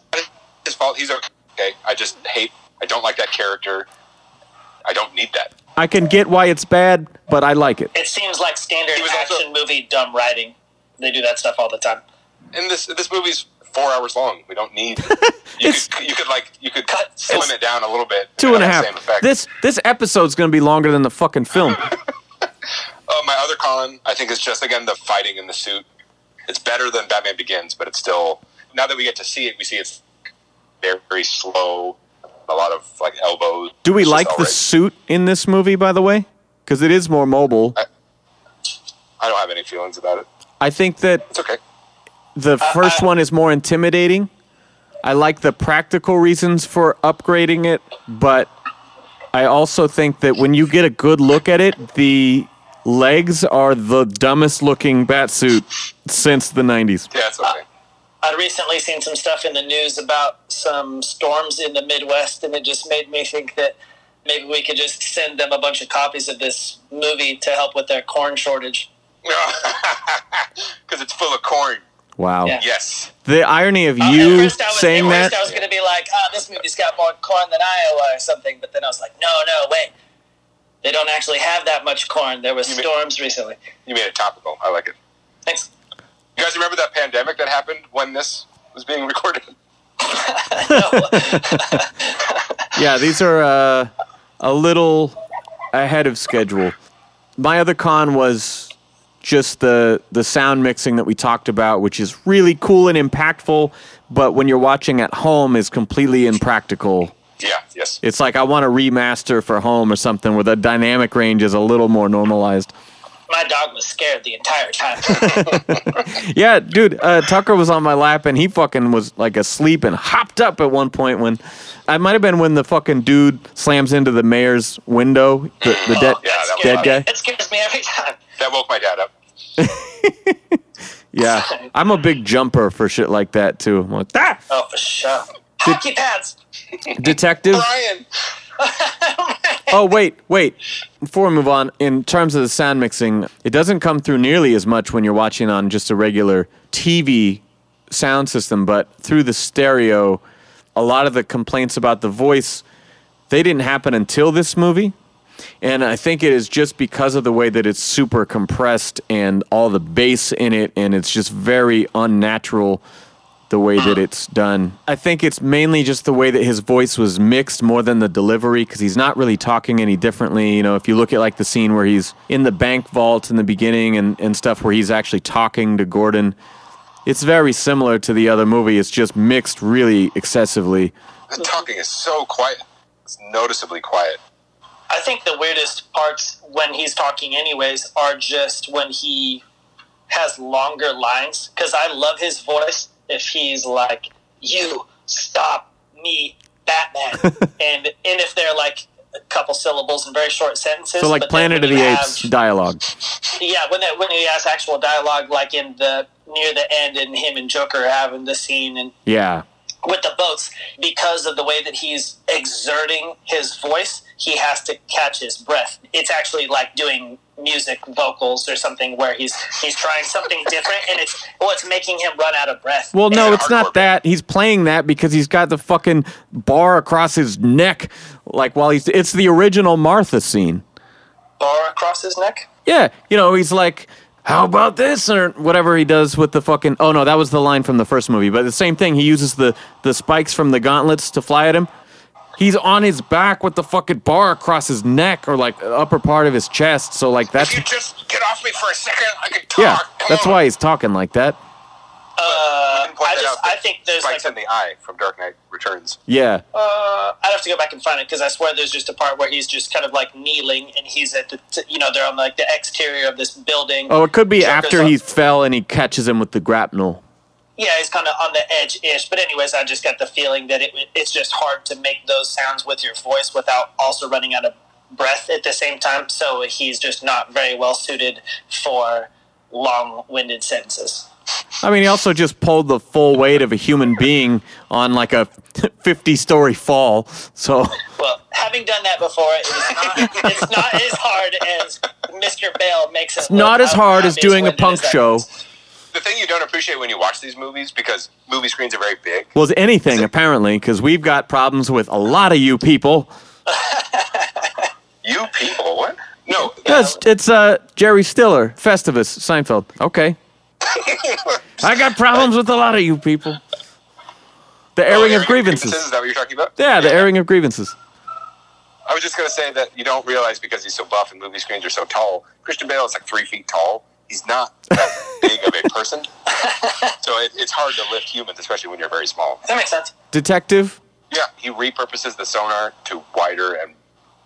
his fault. He's Okay, I just hate. I don't like that character. I don't need that. I can get why it's bad, but I like it. It seems like standard He was also- action movie dumb writing. They do that stuff all the time. And this this movie's four hours long. We don't need. You could, you could like you could Cut. slim it down a little bit. Two and a half. and a have half. the Same effect. This this episode's gonna be longer than the fucking film. Uh, my other con, I think, is just again the fighting in the suit. It's better than Batman Begins, but it's still. Now that we get to see it, we see it's very, very slow. A lot of like elbows. Do we like the alright. suit in this movie, by the way? Because it is more mobile. I don't have any feelings about it. I think that It's okay. the first one is more intimidating. I like the practical reasons for upgrading it, but I also think that when you get a good look at it, the legs are the dumbest looking batsuit since the 90s. Yeah, it's okay. I'd recently seen some stuff in the news about some storms in the Midwest, and it just made me think that maybe we could just send them a bunch of copies of this movie to help with their corn shortage. Because it's full of corn. Wow. Yeah. Yes. The irony of Uh, at you first I was, saying at that. first I was going to be like, "Ah, this movie's got more corn than Iowa or something," but then I was like, "No, no, wait." They don't actually have that much corn. There was You mean- storms recently. You made it topical. I like it. Thanks. You guys remember that pandemic that happened when this was being recorded? Yeah, these are uh, a little ahead of schedule. My other con was just the the sound mixing that we talked about, which is really cool and impactful, but when you're watching at home is completely impractical. Yeah. Yes. It's like I want to remaster for home or something where the dynamic range is a little more normalized. My dog was scared the entire time. Yeah, dude, uh, Tucker was on my lap and he fucking was like asleep and hopped up at one point when I might have been when the fucking dude slams into the mayor's window, the, the dead Yeah, dead loud. guy. It scares me every time. That woke my dad up. Yeah, I'm a big jumper for shit like that too. I'm like, ah! Oh, for sure. Hockey pads. Detective. Brian. Oh wait, wait. Before we move on, in terms of the sound mixing, it doesn't come through nearly as much when you're watching on just a regular TV sound system, but through the stereo, a lot of the complaints about the voice they didn't happen until this movie. And I think it is just because of the way that it's super compressed and all the bass in it, and it's just very unnatural the way that mm. it's done. I think it's mainly just the way that his voice was mixed more than the delivery because he's not really talking any differently. You know, if you look at like the scene where he's in the bank vault in the beginning and, and stuff where he's actually talking to Gordon, it's very similar to the other movie. It's just mixed really excessively. The talking is so quiet. It's noticeably quiet. I think the weirdest parts when he's talking, anyways, are just when he has longer lines. Because I love his voice. If he's like, "You stop me, Batman," and and if they're like a couple syllables and very short sentences. So like Planet of the you Apes have- dialogue. yeah, when that when he has actual dialogue, like in the near the end, and him and Joker having the scene and Yeah. with the boats because of the way that he's exerting his voice he has to catch his breath it's actually like doing music vocals or something where he's he's trying something different and it's what's making him run out of breath Well, no, it's not that. He's playing that because he's got the fucking bar across his neck. Like while he's, it's the original Martha scene. bar across his neck Yeah, you know, he's like, "How about this?" or whatever he does with the fucking. Oh no, that was the line from the first movie. But the same thing. He uses the the spikes from the gauntlets to fly at him. He's on his back with the fucking bar across his neck or like upper part of his chest. So like that's If you just get off me for a second, I can talk. yeah, Come that's on. why he's talking like that. uh, I just out, I think there's like Spikes in the eye from Dark Knight Returns. Yeah, Uh, I'd have to go back and find it because I swear there's just a part where he's just kind of like kneeling and he's at the t- you know they're on like the exterior of this building. Oh, it could be Joker's after on- he fell and he catches him with the grapnel. Yeah, he's kind of on the edge ish. But anyways, I just got the feeling that it, it's just hard to make those sounds with your voice without also running out of breath at the same time. So he's just not very well suited for long winded sentences. I mean, he also just pulled the full weight of a human being on like a 50 story fall. So, Well, having done that before, it is not, it's not as hard as Mr. Bale makes it. It's not as hard as doing a punk show. The thing you don't appreciate when you watch these movies because movie screens are very big. Well, it's anything apparently, because we've got problems with a lot of you people. You people, what? No, Yes, it's uh, Jerry Stiller, Festivus, Seinfeld. Okay. I got problems with a lot of you people. The Oh, airing of grievances. Is that what you're talking about? Yeah, the airing of grievances. I was just gonna say that you don't realize because he's so buff and movie screens are so tall. Christian Bale is like three feet tall. He's not that big of a person, so it, it's hard to lift humans, especially when you're very small. That makes sense. Detective. Yeah, he repurposes the sonar to wider and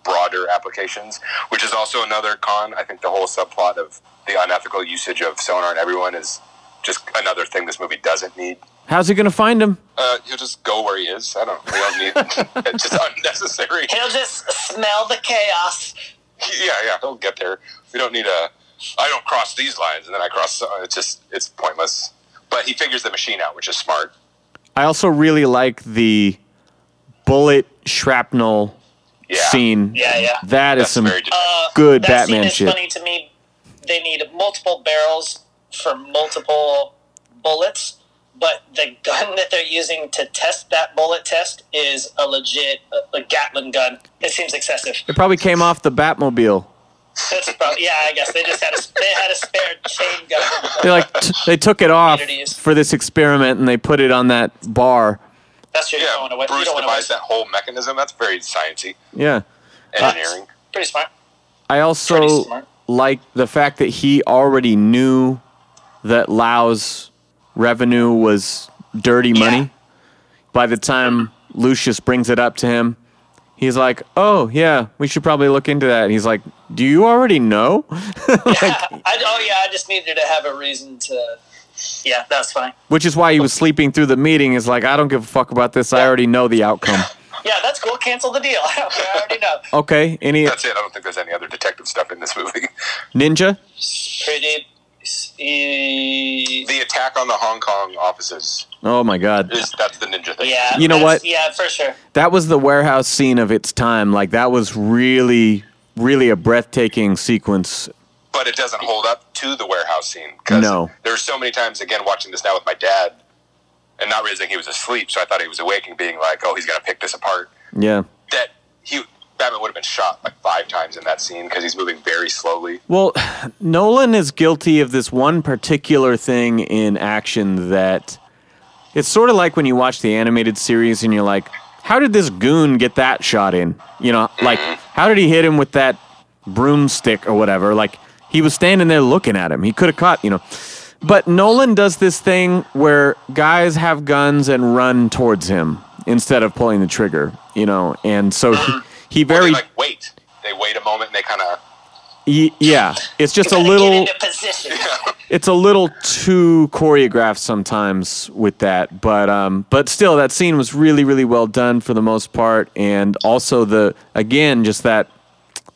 broader applications, which is also another con. I think the whole subplot of the unethical usage of sonar and everyone is just another thing this movie doesn't need. How's he gonna find him? Uh, he'll just go where he is. I don't. We don't need. it's just unnecessary. He'll just smell the chaos. Yeah, yeah, he'll get there. We don't need a. I don't cross these lines, and then I cross. Uh, it's just it's pointless. But he figures the machine out, which is smart. I also really like the bullet shrapnel Yeah. scene. Yeah, yeah. That is That's some good. Uh, good that Batman scene is shit. funny to me. They need multiple barrels for multiple bullets, but the gun that they're using to test that bullet test is a legit a, a Gatling gun. It seems excessive. It probably came off the Batmobile. That's probably, yeah, I guess they just had a they had a spare chain gun. They like t- they took it off for this experiment and they put it on that bar. That's your Yeah, want to waste. You Bruce don't want to devised that whole mechanism. That's very sciencey Yeah. Uh, engineering. Pretty smart. I also smart. like the fact that he already knew that Lau's revenue was dirty Yeah. money. By the time Lucius brings it up to him, he's like, "Oh yeah, we should probably look into that." And he's like, "Do you already know?" I, oh yeah, I just needed to have a reason to. Yeah, that's fine. Which is why he was sleeping through the meeting. Is like, "I don't give a fuck about this. I already know the outcome." Yeah, that's cool. Cancel the deal. I. I already know. Okay, any That's it. I don't think there's any other detective stuff in this movie. ninja? Pretty. the attack on the Hong Kong offices Oh my god. is that's the ninja thing. Yeah. You know what? Yeah, for sure. That was the warehouse scene of its time. Like that was really, really a breathtaking sequence. but it doesn't hold up to the warehouse scene because No. there's so many times again watching this now with my dad and not realizing he was asleep so i thought he was awake and being like oh he's gonna pick this apart Yeah. that he batman would have been shot like five times in that scene because he's moving very slowly Well, Nolan is guilty of this one particular thing in action that it's sort of like when you watch the animated series and you're like, how did this goon get that shot in? You know, like, how did he hit him with that broomstick or whatever? Like, he was standing there looking at him. He could have caught, you know. But Nolan does this thing where guys have guns and run towards him instead of pulling the trigger, you know, and so he, he Or they very, like wait they wait a moment and they kind of yeah, it's just a Gotta little. get into position. it's a little too choreographed sometimes with that but um but still that scene was really really well done for the most part and also the again just that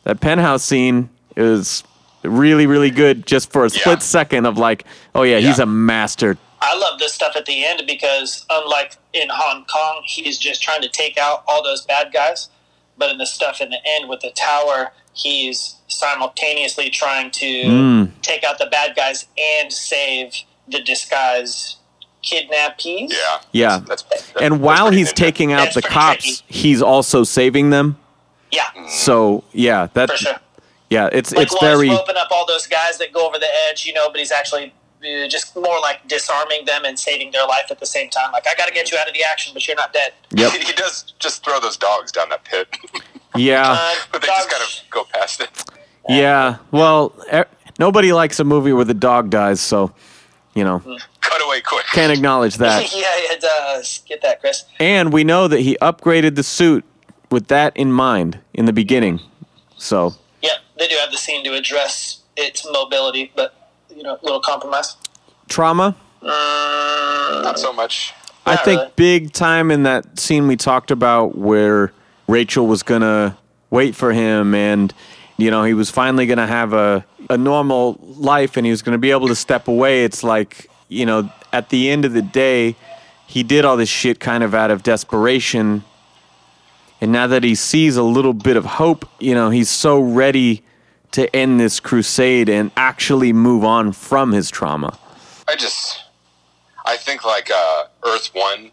that penthouse scene is really really good just for a split Yeah. second of like oh yeah, he's a master I love this stuff at the end because, unlike in Hong Kong, he's just trying to take out all those bad guys. But in the stuff in the end with the tower, he's simultaneously trying to Mm. take out the bad guys and save the disguise kidnappees. yeah Yeah. that's, that's and that's while he's ninja. taking out That's the cops tricky. he's also saving them Yeah, so yeah that for sure. yeah it's Like it's while very open up all those guys that go over the edge, you know, but he's actually uh, just more like disarming them and saving their life at the same time. Like, I got to get you out of the action, but you're not dead. yep he does just throw those dogs down that pit yeah Uh, but they dogs- just kind of go past it Yeah, well, er, nobody likes a movie where the dog dies, so you know cut away quick can't acknowledge that. yeah, it does. Get that, Chris. and we know that he upgraded the suit with that in mind in the beginning. So Yeah, they do have the scene to address its mobility, but you know, little compromise. trauma, not so much I Not think really. big time in that scene we talked about where Rachel was gonna wait for him and you know he was finally gonna have a a normal life and he was gonna be able to step away. It's like you know at the end of the day he did all this shit kind of out of desperation. And now that he sees a little bit of hope, you know, he's so ready to end this crusade and actually move on from his trauma. I just, I think like uh, Earth One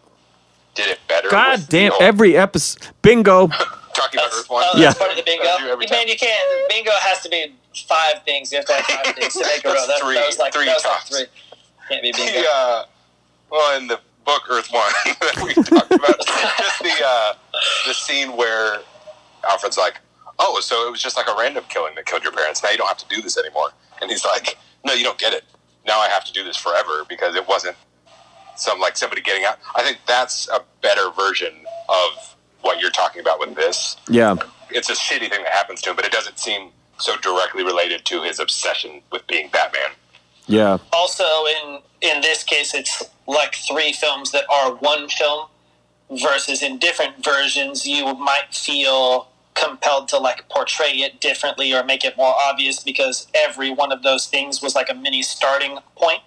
did it better. God damn! Every episode, bingo. talking about Earth One. Oh, Yeah. that's part of the bingo. I do Man, time. you can't. Bingo has to be five things. You have to have five things to make a row. That's That, three- that was like three that was like three. Can't be bingo. The, uh, well, in the book Earth One that we talked about, just the uh, the scene where Alfred's like, "Oh, so it was just like a random killing that killed your parents. Now you don't have to do this anymore." And he's like, "No, you don't get it. Now I have to do this forever because it wasn't some like somebody getting out." I think that's a better version of what you're talking about with this. Yeah, It's a shitty thing that happens to him, but it doesn't seem so directly related to his obsession with being Batman. yeah, also in in this case it's like three films that are one film versus in different versions you might feel compelled to like portray it differently or make it more obvious because every one of those things was like a mini starting point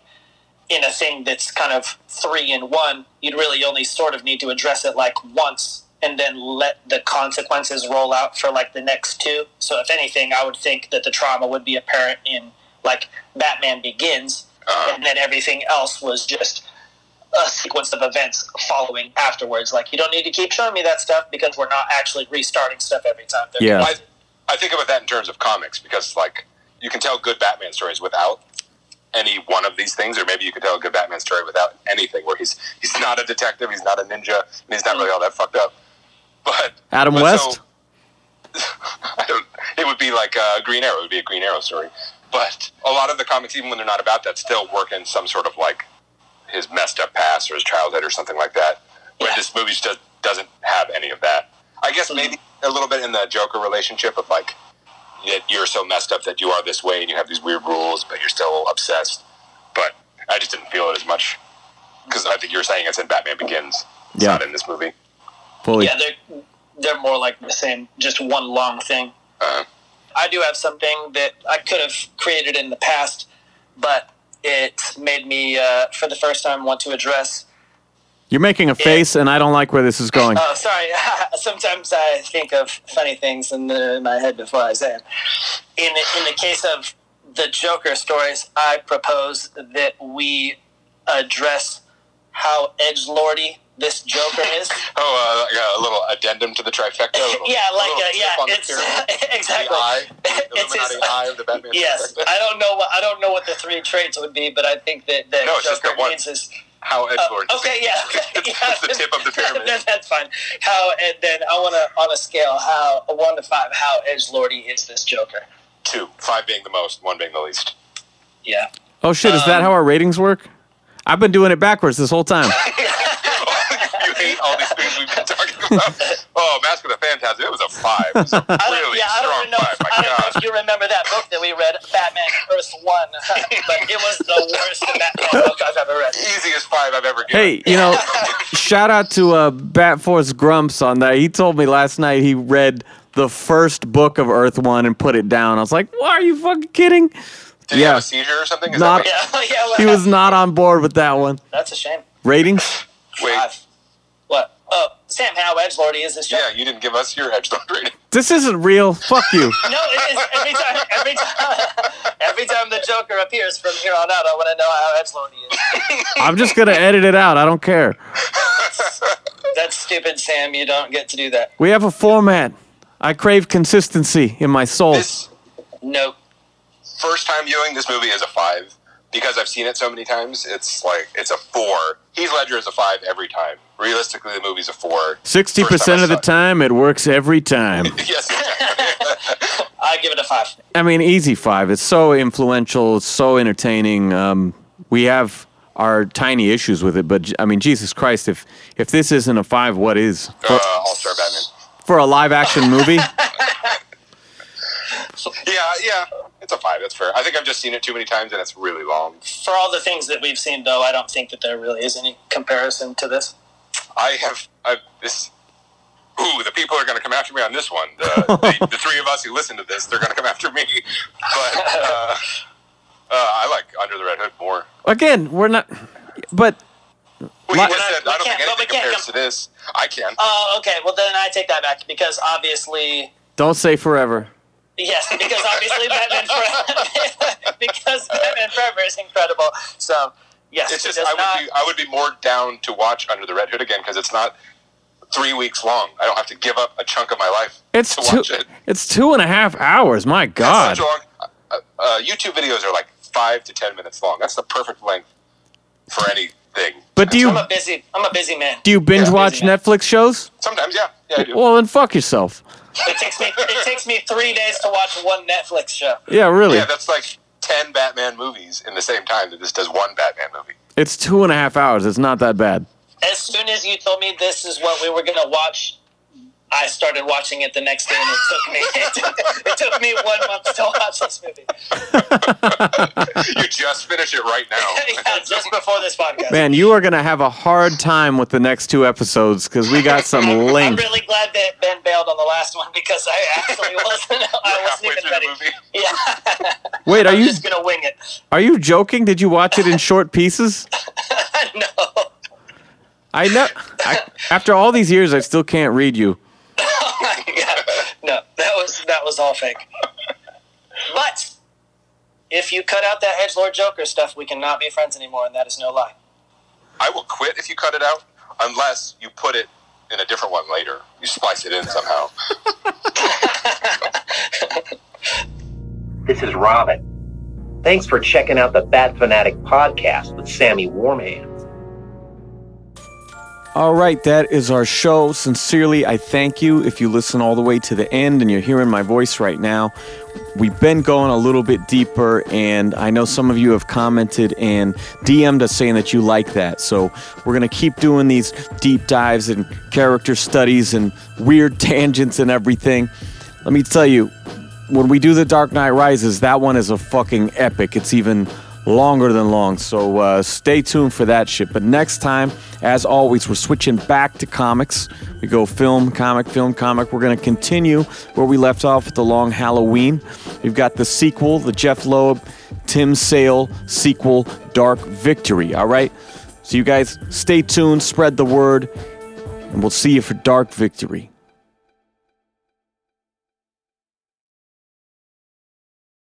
in a thing that's kind of three in one you'd really only sort of need to address it like once and then let the consequences roll out for like the next two so if anything i would think that the trauma would be apparent in like batman begins Uh, and then everything else was just a sequence of events following afterwards. Like you don't need to keep showing me that stuff because we're not actually restarting stuff every time. They're- yeah. I, I think about that in terms of comics because, like, you can tell good Batman stories without any one of these things, or maybe you could tell a good Batman story without anything, where he's he's not a detective, he's not a ninja, and he's not really all that fucked up. But Adam but West. so- I don't. It would be like a Green Arrow. It would be a Green Arrow story. But a lot of the comics, even when they're not about that, still work in some sort of like his messed up past or his childhood or something like that. But Yeah. this movie just doesn't have any of that. I guess maybe mm-hmm. a little bit in the Joker relationship of like that you're so messed up that you are this way and you have these weird rules, but you're still obsessed. But I just didn't feel it as much because I think you're saying it's in Batman Begins. It's Yeah. not in this movie. Fully. yeah, they're they're more like the same, just one long thing. Uh, I do have something that I could have created in the past, but it made me, uh, for the first time, want to address. You're making a face, and I don't like where this is going. Oh, sorry. Sometimes I think of funny things in, the, in my head before I say them. In the, in the case of the Joker stories, I propose that we address how edge lordy this Joker is. oh, uh, like a little addendum to the trifecta. a little- yeah, like little uh, yeah, on it's pyramid. exactly. The eye, the It's Illuminati his- eye of the Batman. Yes, trifecta. I don't know what I don't know what the three traits would be, but I think that that No, Joker the one. needs his. How Uh, edgelord. okay, yeah, okay, yeah. the tip of the pyramid. Then that's fine. How and then I want to on a scale how a one to five how edge lordy is this Joker? Two, five being the most, one being the least. Yeah. oh shit! Is that um, how our ratings work? I've been doing it backwards this whole time. You hate all these things we've been talking about. Oh, Mask of the Phantasm, it was a five. It was a I don't, really yeah, I don't strong even know. five. My I don't know God. if you remember that book that we read, Batman Earth One, but it was the worst Batman book I've ever read. Easiest five I've ever given. Hey, you know, shout out to uh, Bat Force Grumps on that. He told me last night he read the first book of Earth One and put it down. I was like, "Why are you fucking kidding?" Did he have a seizure or something? Is Not- that Yeah, yeah. What He was not on board with that one. That's a shame. Ratings? wait, Five. What? Oh, Sam, how edge lordy is this Joker? yeah, you didn't give us your edge rating. This isn't real. Fuck you. No, it is every time. Every time. Every time the Joker appears from here on out, I want to know how edgelord he is. I'm just gonna edit it out. I don't care. That's stupid, Sam. You don't get to do that. We have a format. I crave consistency in my soul. This Nope. first time viewing this movie is a five because I've seen it so many times. It's like it's a four. Heath Ledger is a five every time. Realistically, the movie's a four. Sixty percent of the it. time, it works every time. yes. I give it a five. I mean, easy five. It's so influential. It's so entertaining. Um, we have our tiny issues with it, but I mean, Jesus Christ! If if this isn't a five, what is for, uh, All Star Batman. for a live action movie? Yeah, yeah, it's a five. That's fair. I think I've just seen it too many times and it's really long. For all the things that we've seen, though, I don't think that there really is any comparison to this. I have I've, this. Ooh, the people are going to come after me on this one. The, the, the three of us who listen to this, they're going to come after me. But uh, uh, I like Under the Red Hood more. Again, we're not. But Well, Like- you just We're not- said, I don't think but we anything can't compares com- to this. I can. Oh, okay. Well, then I take that back because obviously, don't say forever. Yes, because obviously Batman Forever, because Batman Forever is incredible. So Yes, It's it just does I would not. be I would be more down to watch Under the Red Hood again because it's not three weeks long. I don't have to give up a chunk of my life It's to two. watch it. It's two and a half hours. My It's God. such a long- uh, uh, YouTube videos are like five to ten minutes long. That's the perfect length for anything. But do you I'm a busy. I'm a busy man. do you binge Yeah, watch. Netflix shows? Sometimes, yeah, yeah, I do. Well, then fuck yourself. It takes me. It takes me three days to watch one Netflix show. Yeah, really. yeah, that's like ten Batman movies in the same time that this does one Batman movie. It's two and a half hours. It's not that bad. As soon as you told me this is what we were gonna watch, I started watching it the next day, and it took me. It took, it took me one month to watch this movie. you just finish it right now. yeah, just before this podcast. Man, you are gonna have a hard time with the next two episodes because we got some links. I'm really glad that Ben bailed on the last one because I actually wasn't. I wasn't even ready. the movie. Yeah, Wait, are I'm you just gonna wing it. are you joking? Did you watch it in short pieces? no. I know. I, after all these years, I still can't read you. Yeah, no, that was that was all fake. But if you cut out that Edge Lord Joker stuff, we cannot be friends anymore, and that is no lie. I will quit if you cut it out, unless you put it in a different one later. You splice it in somehow. This is Robin. Thanks for checking out the Bat Fan Addict podcast with Sammy Warm Hands. All right, that is our show. Sincerely, I thank you if you listen all the way to the end and you're hearing my voice right now. We've been going a little bit deeper, and I know some of you have commented and DM'd us saying that you like that. So we're going to keep doing these deep dives and character studies and weird tangents and everything. Let me tell you, when we do the Dark Knight Rises, that one is a fucking epic. It's even longer than long. So uh, stay tuned for that shit. But next time, as always, we're switching back to comics. We go film, comic, film, comic. We're going to continue where we left off with the Long Halloween. We've got the sequel, the Jeph Loeb, Tim Sale sequel, Dark Victory. All right. So you guys stay tuned, spread the word, and we'll see you for Dark Victory.